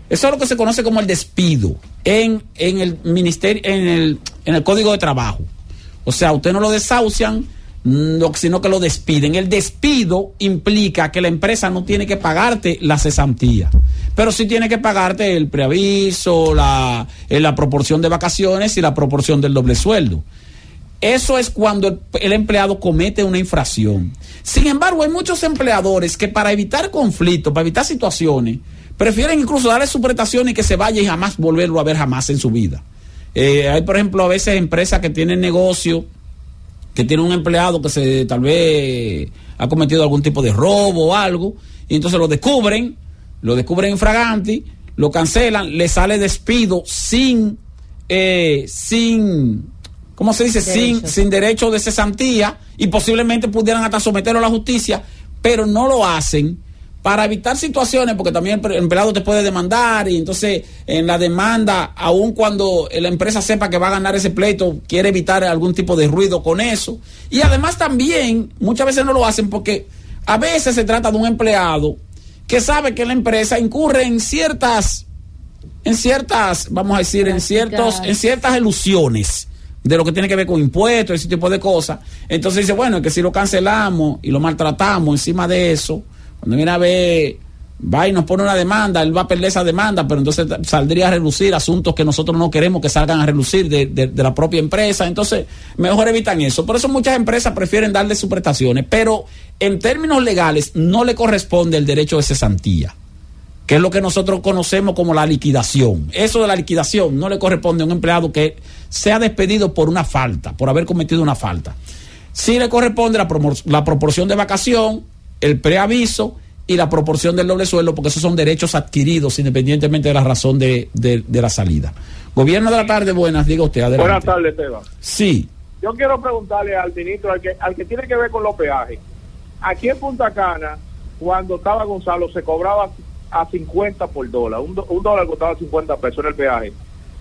eso es lo que se conoce como el despido en, en el ministerio, en el, en el código de trabajo. O sea, usted no lo desahucian, sino que lo despiden. El despido implica que la empresa no tiene que pagarte la cesantía, pero sí tiene que pagarte el preaviso, la, eh, la proporción de vacaciones y la proporción del doble sueldo. Eso es cuando el, empleado comete una infracción. Sin embargo, hay muchos empleadores que para evitar conflictos, para evitar situaciones, prefieren incluso darle su prestación y que se vaya y jamás volverlo a ver jamás en su vida. Eh, hay, por ejemplo, a veces empresas que tienen negocio, que tienen un empleado que se tal vez ha cometido algún tipo de robo o algo, y entonces lo descubren, lo descubren infraganti, lo cancelan, le sale despido sin, eh, sin, ¿cómo se dice? Sin, Derecho. sin derecho de cesantía y posiblemente pudieran hasta someterlo a la justicia, pero no lo hacen para evitar situaciones, porque también el empleado te puede demandar y entonces en la demanda, aun cuando la empresa sepa que va a ganar ese pleito, quiere evitar algún tipo de ruido con eso. Y además también, muchas veces no lo hacen porque a veces se trata de un empleado que sabe que la empresa incurre en ciertas, en ciertas, vamos a decir, en ciertos, en ciertas ilusiones de lo que tiene que ver con impuestos, ese tipo de cosas. Entonces dice, bueno, es que si lo cancelamos y lo maltratamos encima de eso, cuando viene a ver, va y nos pone una demanda, él va a perder esa demanda, pero entonces saldría a relucir asuntos que nosotros no queremos que salgan a relucir de, de- la propia empresa. Entonces, mejor evitan eso. Por eso muchas empresas prefieren darle sus prestaciones, pero en términos legales no le corresponde el derecho de cesantía que es lo que nosotros conocemos como la liquidación. Eso de la liquidación no le corresponde a un empleado que sea despedido por una falta, por haber cometido una falta. Sí le corresponde la, la proporción de vacación, el preaviso y la proporción del doble sueldo, porque esos son derechos adquiridos independientemente de la razón de, de- de la salida. Gobierno de la tarde, buenas, diga usted, adelante. Buenas tardes, Esteban. Sí. Yo quiero preguntarle al ministro, al que, al que tiene que ver con los peajes. Aquí en Punta Cana, cuando estaba Gonzalo, se cobraba a 50 por dólar. Un, do- un dólar costaba 50 pesos en el peaje.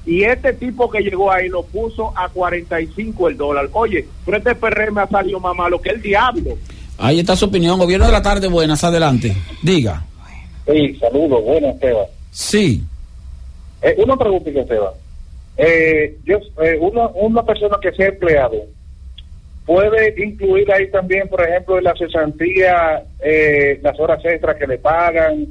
Y este tipo que llegó ahí lo puso a 45 el dólar. Oye, pero este PRM ha salido más malo que el diablo. Ahí está su opinión. Gobierno de la tarde, buenas, adelante. Diga. Sí, saludos, buenas, Esteban. Sí. Eh, una pregunta, Esteban. Eh, yo, eh, una, una persona que sea empleado, ¿puede incluir ahí también, por ejemplo, en la cesantía, eh, las horas extras que le pagan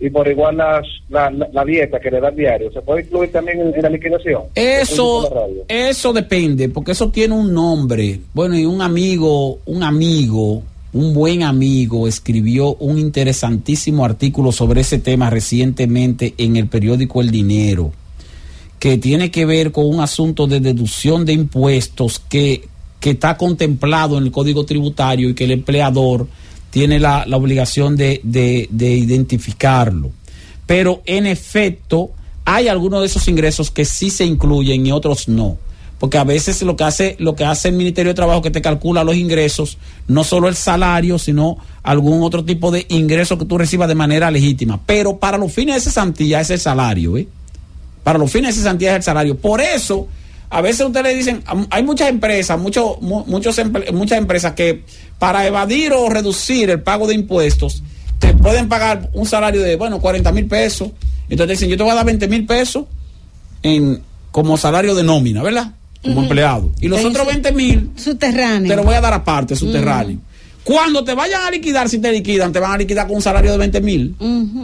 y por igual las, la, la, la dieta que le dan diario? ¿Se puede incluir también en, en la liquidación? Eso, eso depende, porque eso tiene un nombre. Bueno, y un amigo, un amigo, un buen amigo escribió un interesantísimo artículo sobre ese tema recientemente en el periódico El Dinero, que tiene que ver con un asunto de deducción de impuestos que, que está contemplado en el Código Tributario y que el empleador tiene la, la obligación de, de- de identificarlo. Pero en efecto, hay algunos de esos ingresos que sí se incluyen y otros no. Porque a veces lo que hace, lo que hace el Ministerio de Trabajo que te calcula los ingresos, no solo el salario, sino algún otro tipo de ingreso que tú recibas de manera legítima. Pero para los fines de cesantía es el salario, ¿eh? Para los fines de cesantía es el salario. Por eso, a veces ustedes dicen, hay muchas empresas, muchos, mu- muchos muchas empresas que para evadir o reducir el pago de impuestos, te pueden pagar un salario de, bueno, 40 mil pesos. Entonces dicen, yo te voy a dar 20 mil pesos en, como salario de nómina, ¿verdad? Como empleado. Y los otros su- 20 mil Subterráneo. te lo voy a dar aparte, subterráneo. Cuando te vayan a liquidar, si te liquidan, te van a liquidar con un salario de 20 mil.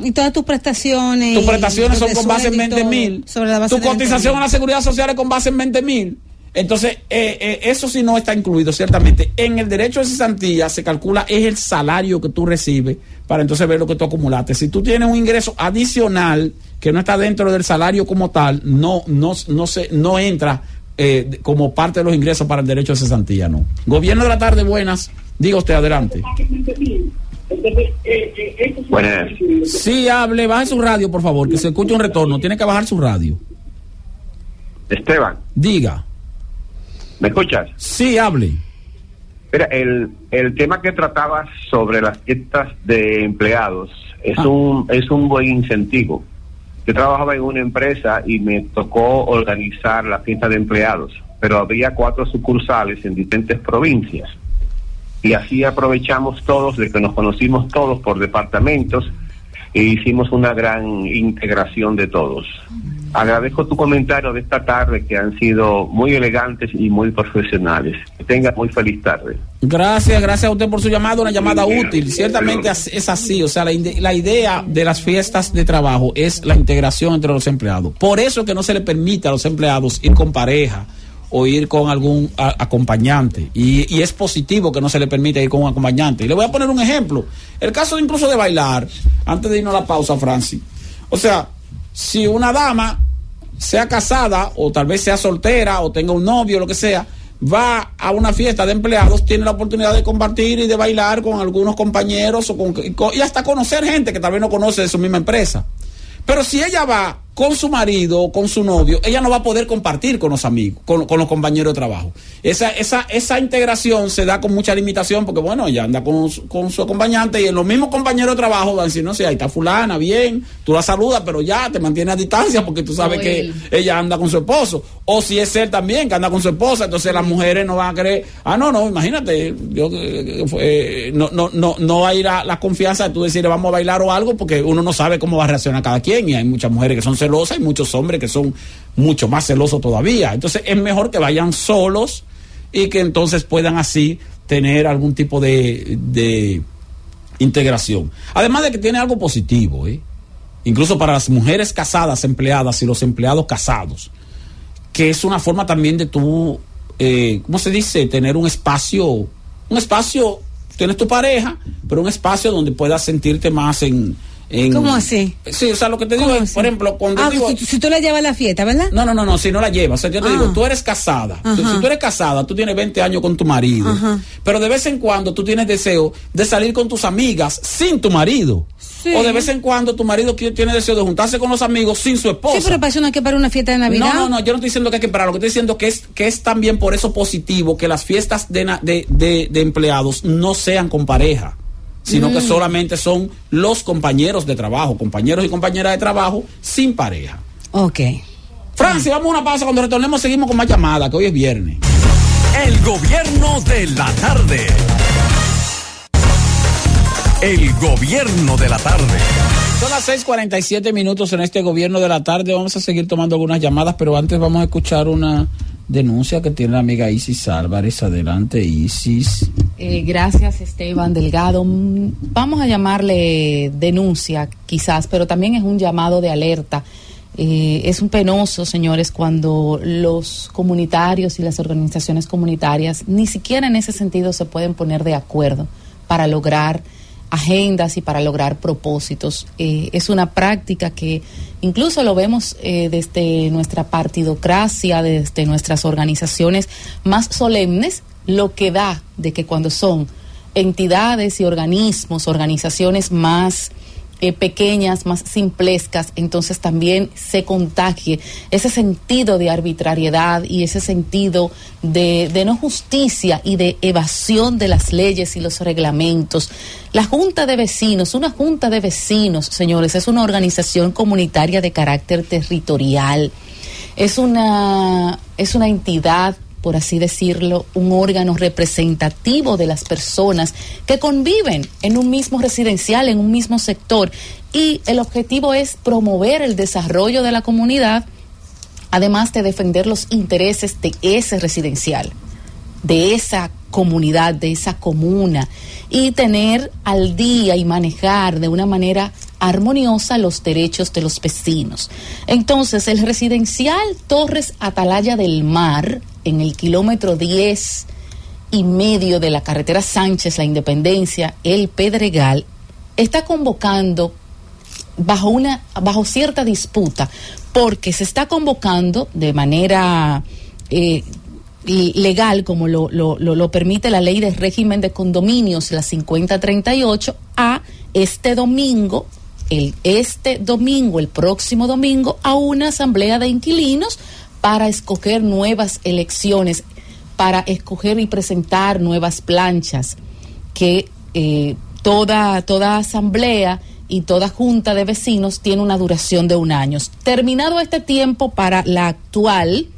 Y todas tus prestaciones. Tus prestaciones son con base en sueldo y 20 todo, mil. Tu de 20 cotización a la seguridad social es con base en 20 mil. Entonces, eh, eh, eso sí no está incluido, ciertamente. En el derecho de cesantía se calcula es el salario que tú recibes para entonces ver lo que tú acumulaste. Si tú tienes un ingreso adicional que no está dentro del salario como tal, no, no, no, se, no entra eh, como parte de los ingresos para el derecho de cesantía, no. Gobierno de la tarde, buenas. Diga usted, adelante. Buenas. Sí, hable, baje su radio, por favor, que se escuche un retorno. Tiene que bajar su radio. Esteban, Diga. ¿me escuchas? Sí, hable. Mira, el, el tema que tratabas sobre las fiestas de empleados es, un, es un buen incentivo. Yo trabajaba en una empresa y me tocó organizar la fiesta de empleados, pero había cuatro sucursales en diferentes provincias. Y así aprovechamos todos de que nos conocimos todos por departamentos e hicimos una gran integración de todos. Agradezco tu comentario de esta tarde que han sido muy elegantes y muy profesionales. Que tenga muy feliz tarde. Gracias, gracias a usted por su llamada, una llamada útil. Ciertamente es así, o sea, la, ide- la idea de las fiestas de trabajo es la integración entre los empleados. Por eso que no se le permite a los empleados ir con pareja o ir con algún a- acompañante. Y, y es positivo que no se le permite ir con un acompañante. Y le voy a poner un ejemplo. El caso incluso de bailar, antes de irnos a la pausa, Francis. O sea, si una dama sea casada o tal vez sea soltera o tenga un novio, lo que sea, va a una fiesta de empleados, tiene la oportunidad de compartir y de bailar con algunos compañeros y hasta conocer gente que tal vez no conoce de su misma empresa. Pero si ella va con su marido con su novio, ella no va a poder compartir con los amigos, con, con los compañeros de trabajo. Esa, esa, esa integración se da con mucha limitación porque, bueno, ella anda con, su- con su acompañante y los mismos compañeros de trabajo van a decir, no sé, ahí está fulana, bien, tú la saludas, pero ya te mantiene a distancia porque tú sabes que ella anda con su esposo. O si es él también, que anda con su esposa, entonces las mujeres no van a querer, ah, no, no, imagínate, yo, eh, eh, no, no, no, no hay la, la confianza de tú decirle vamos a bailar o algo porque uno no sabe cómo va a reaccionar cada quien y hay muchas mujeres que son celosas y muchos hombres que son mucho más celosos todavía. Entonces es mejor que vayan solos y que entonces puedan así tener algún tipo de, de integración. Además de que tiene algo positivo, ¿eh? incluso para las mujeres casadas, empleadas y los empleados casados, que es una forma también de tú, eh, ¿cómo se dice? Tener un espacio, un espacio, tienes tu pareja, pero un espacio donde puedas sentirte más en... en- ¿Cómo así? Sí, o sea, lo que te digo es, por ejemplo, cuando Ah, digo... si, si tú la llevas a la fiesta, ¿verdad? No, no, no, no, si no la llevas. O sea, yo te Ah. digo, tú eres casada. Tú-. Si tú eres casada, tú tienes 20 años con tu marido. Ajá. Pero de vez en cuando tú tienes deseo de salir con tus amigas sin tu marido. O de vez en cuando tu marido tiene deseo de juntarse con los amigos sin su esposa. Sí, pero para eso no hay que para una fiesta de Navidad. No, no, no, yo no estoy diciendo que hay que parar, lo que estoy diciendo que es que es también por eso positivo que las fiestas de, na- de, de- de empleados no sean con pareja, sino que Mm. solamente son los compañeros de trabajo, compañeros y compañeras de trabajo sin pareja. Ok. Francis, vamos a una pausa, cuando retornemos seguimos con más llamadas, que hoy es viernes. El gobierno de la tarde. El gobierno de la tarde. Son las 6:47 minutos en este gobierno de la tarde. Vamos a seguir tomando algunas llamadas, pero antes vamos a escuchar una denuncia que tiene la amiga Isis Álvarez. Adelante, Isis. Eh, gracias, Esteban Delgado. Mm, Vamos a llamarle denuncia, quizás, pero también es un llamado de alerta. Eh, es un penoso, señores, cuando los comunitarios y las organizaciones comunitarias ni siquiera en ese sentido se pueden poner de acuerdo para lograr agendas y para lograr propósitos. Eh, es una práctica que incluso lo vemos eh, desde nuestra partidocracia, desde nuestras organizaciones más solemnes, lo que da de que cuando son entidades y organismos, organizaciones más eh, pequeñas, más simplescas, entonces también se contagie ese sentido de arbitrariedad y ese sentido de, de no justicia y de evasión de las leyes y los reglamentos. La Junta de Vecinos, una Junta de Vecinos, señores, es una organización comunitaria de carácter territorial. Es una, es una entidad por así decirlo, un órgano representativo de las personas que conviven en un mismo residencial, en un mismo sector. Y el objetivo es promover el desarrollo de la comunidad, además de defender los intereses de ese residencial, de esa comunidad, de esa comuna, y tener al día y manejar de una manera armoniosa los derechos de los vecinos. Entonces, el residencial Torres Atalaya del Mar, en el kilómetro 10 y medio de la carretera Sánchez, La Independencia, El Pedregal, está convocando bajo una bajo cierta disputa porque se está convocando de manera eh, legal como lo, lo, lo, lo permite la ley de régimen de condominios la 5038 a este domingo el este domingo el próximo domingo a una asamblea de inquilinos para escoger nuevas elecciones para escoger y presentar nuevas planchas que eh, toda toda asamblea y toda junta de vecinos tiene una duración de un año. Terminado este tiempo para la actual,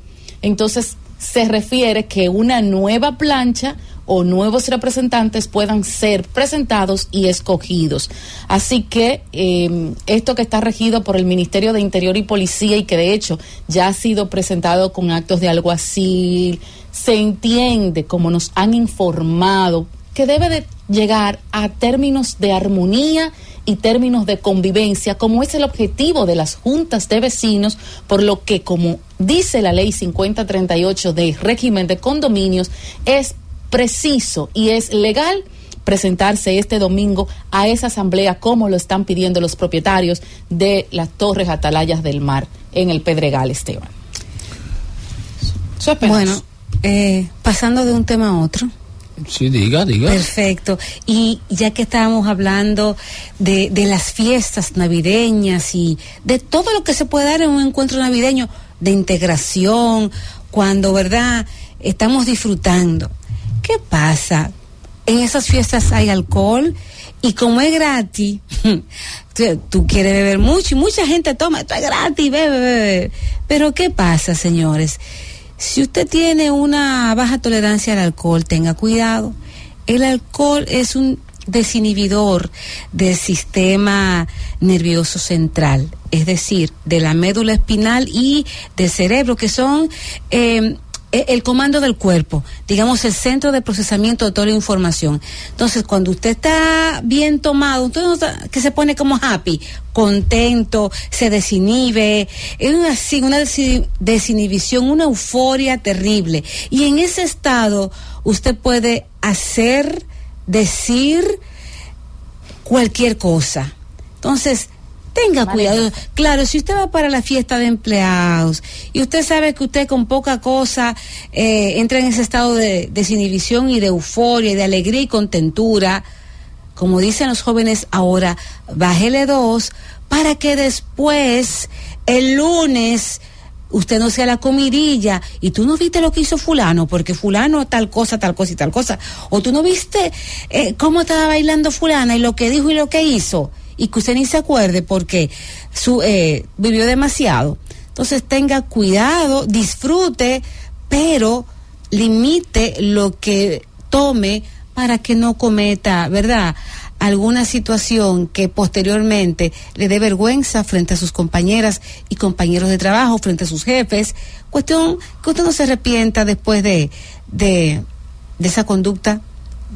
entonces se refiere que una nueva plancha o nuevos representantes puedan ser presentados y escogidos. Así que eh, esto que está regido por el Ministerio de Interior y Policía y que de hecho ya ha sido presentado con actos de alguacil, se entiende, como nos han informado, que debe de llegar a términos de armonía y términos de convivencia, como es el objetivo de las juntas de vecinos, por lo que, como dice la ley 5038 de régimen de condominios, es preciso y es legal presentarse este domingo a esa asamblea como lo están pidiendo los propietarios de las torres atalayas del mar en el Pedregal, Esteban. Bueno, eh, pasando de un tema a otro. Sí, diga, diga. Perfecto. Y ya que estábamos hablando de, de las fiestas navideñas y de todo lo que se puede dar en un encuentro navideño, de integración, cuando, ¿verdad? Estamos disfrutando. ¿Qué pasa? En esas fiestas hay alcohol y como es gratis, tú, quieres beber mucho y mucha gente toma, esto es gratis, bebe, bebe. Pero ¿qué pasa, señores? Si usted tiene una baja tolerancia al alcohol, tenga cuidado. El alcohol es un desinhibidor del sistema nervioso central, es decir, de la médula espinal y del cerebro, que son eh, el comando del cuerpo, digamos el centro de procesamiento de toda la información. Entonces, cuando usted está bien tomado, está- que se pone como happy, contento, se desinhibe, es una, una desi- desinhibición, una euforia terrible. Y en ese estado, usted puede hacer, decir cualquier cosa. Entonces, tenga cuidado. Claro, si usted va para la fiesta de empleados y usted sabe que usted con poca cosa eh, entra en ese estado de desinhibición y de euforia y de alegría y contentura, como dicen los jóvenes ahora, bájele dos para que después, el lunes, usted no sea la comidilla. Y tú no viste lo que hizo fulano, porque fulano tal cosa, tal cosa y tal cosa, o tú no viste eh, cómo estaba bailando fulana y lo que dijo y lo que hizo, y que usted ni se acuerde porque su, eh, vivió demasiado. Entonces tenga cuidado, disfrute, pero limite lo que tome para que no cometa, ¿verdad? alguna situación que posteriormente le dé vergüenza frente a sus compañeras y compañeros de trabajo, frente a sus jefes. Cuestión que usted no se arrepienta después de, de, de esa conducta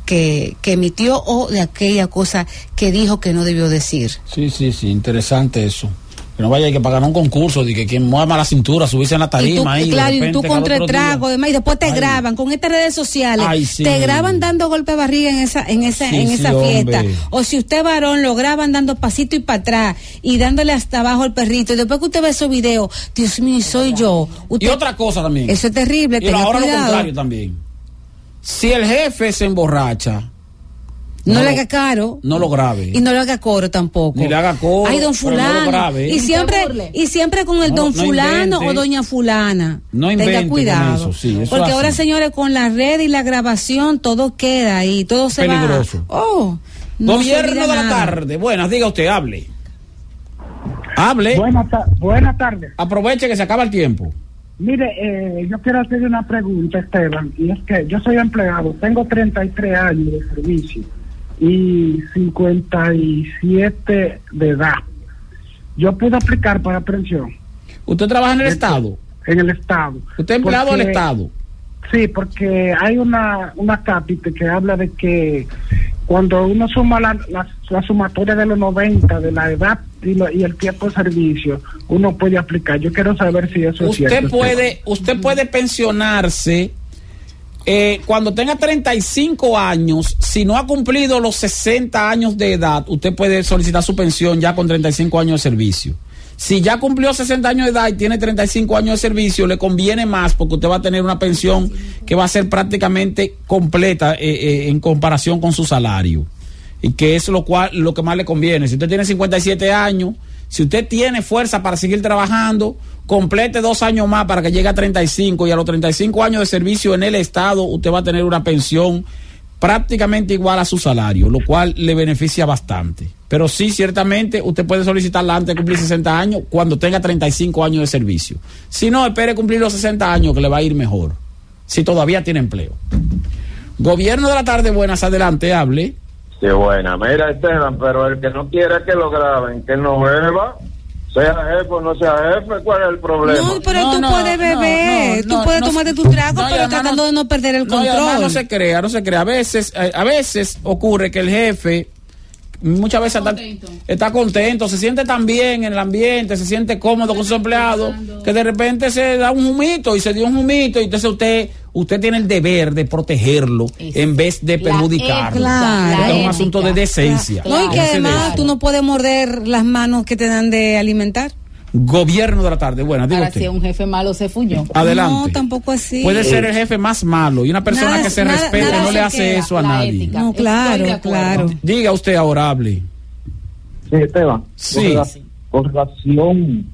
que, que emitió o de aquella cosa que dijo que no debió decir. Sí, sí, sí, interesante eso. Que no vaya a que pagar un concurso de que quien mueva la cintura, subirse en la Y tú, tarima ahí. de claro, y tú contra el trago, demás, y después te Ay. graban con estas redes sociales, Ay, sí. te graban dando golpe de barriga en esa, en esa, Sí, en sí, esa fiesta. hombre. O si usted es varón, lo graban dando pasito y para atrás y dándole hasta abajo al perrito. Y después que usted ve esos videos, Dios mío, soy yo. Y otra cosa también. Eso es terrible, Y ahora lo contrario también. Si el jefe se emborracha, No, No le lo- haga caro. no lo grabe. Y no le haga coro tampoco. Ni le haga coro, Ay, don pero no lo fulano. grabe. y siempre, y siempre con el No, don no fulano invente. o doña fulana. No invente Tenga con cuidado. eso, sí, eso porque ahora, señores, con la red y la grabación, todo queda ahí, todo se Peligroso. va. Oh, gobierno de la nada. tarde. Buenas, diga usted, hable. Hable. Buenas, ta- buenas tardes. Aproveche que se acaba el tiempo. Mire, eh, yo quiero hacerle una pregunta, Esteban, y es que yo soy empleado, tengo 33 años de servicio y 57 de edad. Yo puedo aplicar para pensión. ¿Usted trabaja en el Estado? En el Estado. ¿Usted es empleado del Estado? Sí, porque hay una, una cápita que habla de que cuando uno suma la, la, la sumatoria de los 90, de la edad y, lo- y el tiempo de servicio, uno puede aplicar. Yo quiero saber si eso es cierto. Usted puede, usted puede pensionarse eh, cuando tenga 35 años, si no ha cumplido los 60 años de edad, usted puede solicitar su pensión ya con 35 años de servicio. Si ya cumplió 60 años de edad y tiene 35 años de servicio, le conviene más porque usted va a tener una pensión que va a ser prácticamente completa eh, eh, en comparación con su salario. Y que es lo cual lo que más le conviene. Si usted tiene 57 años, si usted tiene fuerza para seguir trabajando, complete dos años más para que llegue a 35 y a los 35 años de servicio en el Estado usted va a tener una pensión prácticamente igual a su salario, lo cual le beneficia bastante. Pero sí, ciertamente, usted puede solicitarla antes de cumplir 60 años cuando tenga 35 años de servicio. Si no, espere cumplir los 60 años que le va a ir mejor, si todavía tiene empleo. Gobierno de la tarde, buenas, adelante, hable. Sí, buena. Mira, Esteban, pero el que no quiere que lo graben, que no beba, sea jefe o no sea jefe, ¿cuál es el problema? No, pero No, tú no, puedes beber, no, tú no, puedes no, tomarte tu no, trago, y pero tratando no- de no perder el No, y además control. no se crea, no se crea. A veces, eh, a veces ocurre que el jefe muchas veces está, está contento, se siente tan bien en el ambiente, se siente cómodo con su empleado, que de repente se da un humito y se dio un humito y entonces usted usted tiene el deber de protegerlo en vez de perjudicarlo. Claro. Porque es un asunto de decencia. No, y que además de- tú no puedes morder las manos que te dan de alimentar. Gobierno de la tarde, buena, diga Ahora, si usted. un jefe malo se fuñó. Adelante. No, tampoco así. Puede ser el jefe más malo y una persona Nada- que se nada- respete nada no le hace eso a nadie. ética. No, claro, claro. Diga usted ahora, hable. Sí, Esteban. Sí. Con, rela- con relación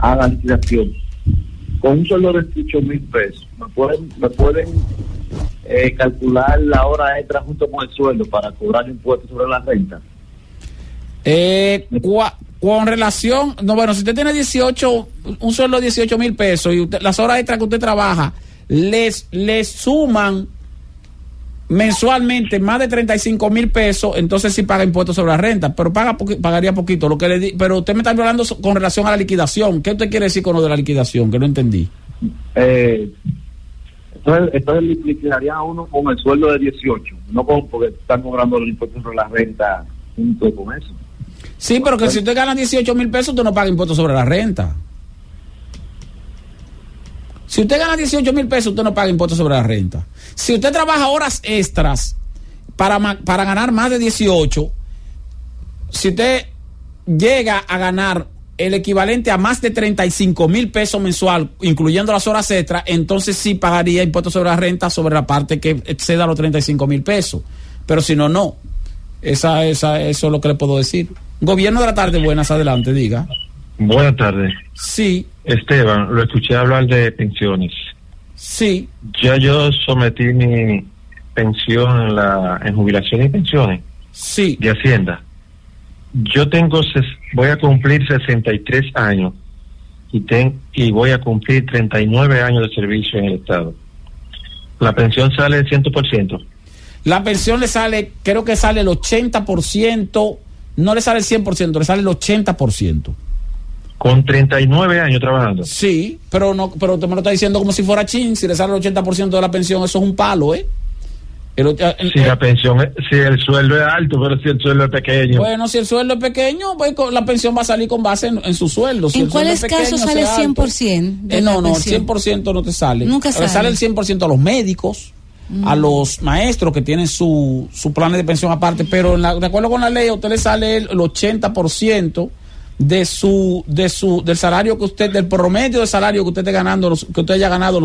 a la liquidación, con un sueldo de 18 mil pesos, ¿me pueden, me pueden eh, calcular la hora extra junto con el sueldo para cobrar impuestos sobre la renta? Eh, cua- con relación, no, bueno, si usted tiene 18, un sueldo de 18 mil pesos y usted- las horas extras que usted trabaja, les, les suman mensualmente más de 35 mil pesos, entonces sí paga impuestos sobre la renta, pero paga poqui- pagaría poquito. Lo que le di- pero usted me está hablando con relación a la liquidación. ¿Qué usted quiere decir con lo de la liquidación? Que no entendí. Eh, entonces, entonces li- liquidaría a uno con el sueldo de 18, no con, porque están cobrando los impuestos sobre la renta junto con eso. Sí, pero que si usted gana 18 mil pesos, usted no paga impuestos sobre la renta. Si usted gana 18 mil pesos, usted no paga impuestos sobre la renta. Si usted trabaja horas extras para, para ganar más de 18, si usted llega a ganar el equivalente a más de 35 mil pesos mensual, incluyendo las horas extras, entonces sí pagaría impuestos sobre la renta sobre la parte que exceda los 35 mil pesos. Pero si no, no. Esa, esa, eso es lo que le puedo decir. Gobierno de la tarde, buenas, adelante, diga. Buenas tardes. Sí. Esteban, lo escuché hablar de pensiones. Sí. Ya yo sometí mi pensión en, la, en jubilación y pensiones. Sí. De Hacienda. Yo tengo, ses- voy a cumplir 63 años y, ten, y voy a cumplir 39 años de servicio en el Estado. La pensión sale el 100%. La pensión le sale, creo que sale el 80%, no le sale el 100%, le sale el 80%. Con 39 años trabajando. Sí, pero no, pero usted me lo está diciendo como si fuera chin, si le sale el 80% de la pensión, eso es un palo, ¿eh? El el- Si la pensión, es- si el sueldo es alto, pero si el sueldo es pequeño. Bueno, si el sueldo es pequeño, pues la pensión va a salir con base en, en su sueldo. Si ¿En el cuáles casos sale alto. 100% de Eh, no, no, el pensión? 100% no te sale. Nunca Le sale. sale el 100% a los médicos, a los maestros que tienen su, su plan de pensión aparte, pero en la- de acuerdo con la ley, a usted le sale el, el 80% de su, de su, del salario que usted, del promedio de salario que usted esté ganando, que usted haya ganado.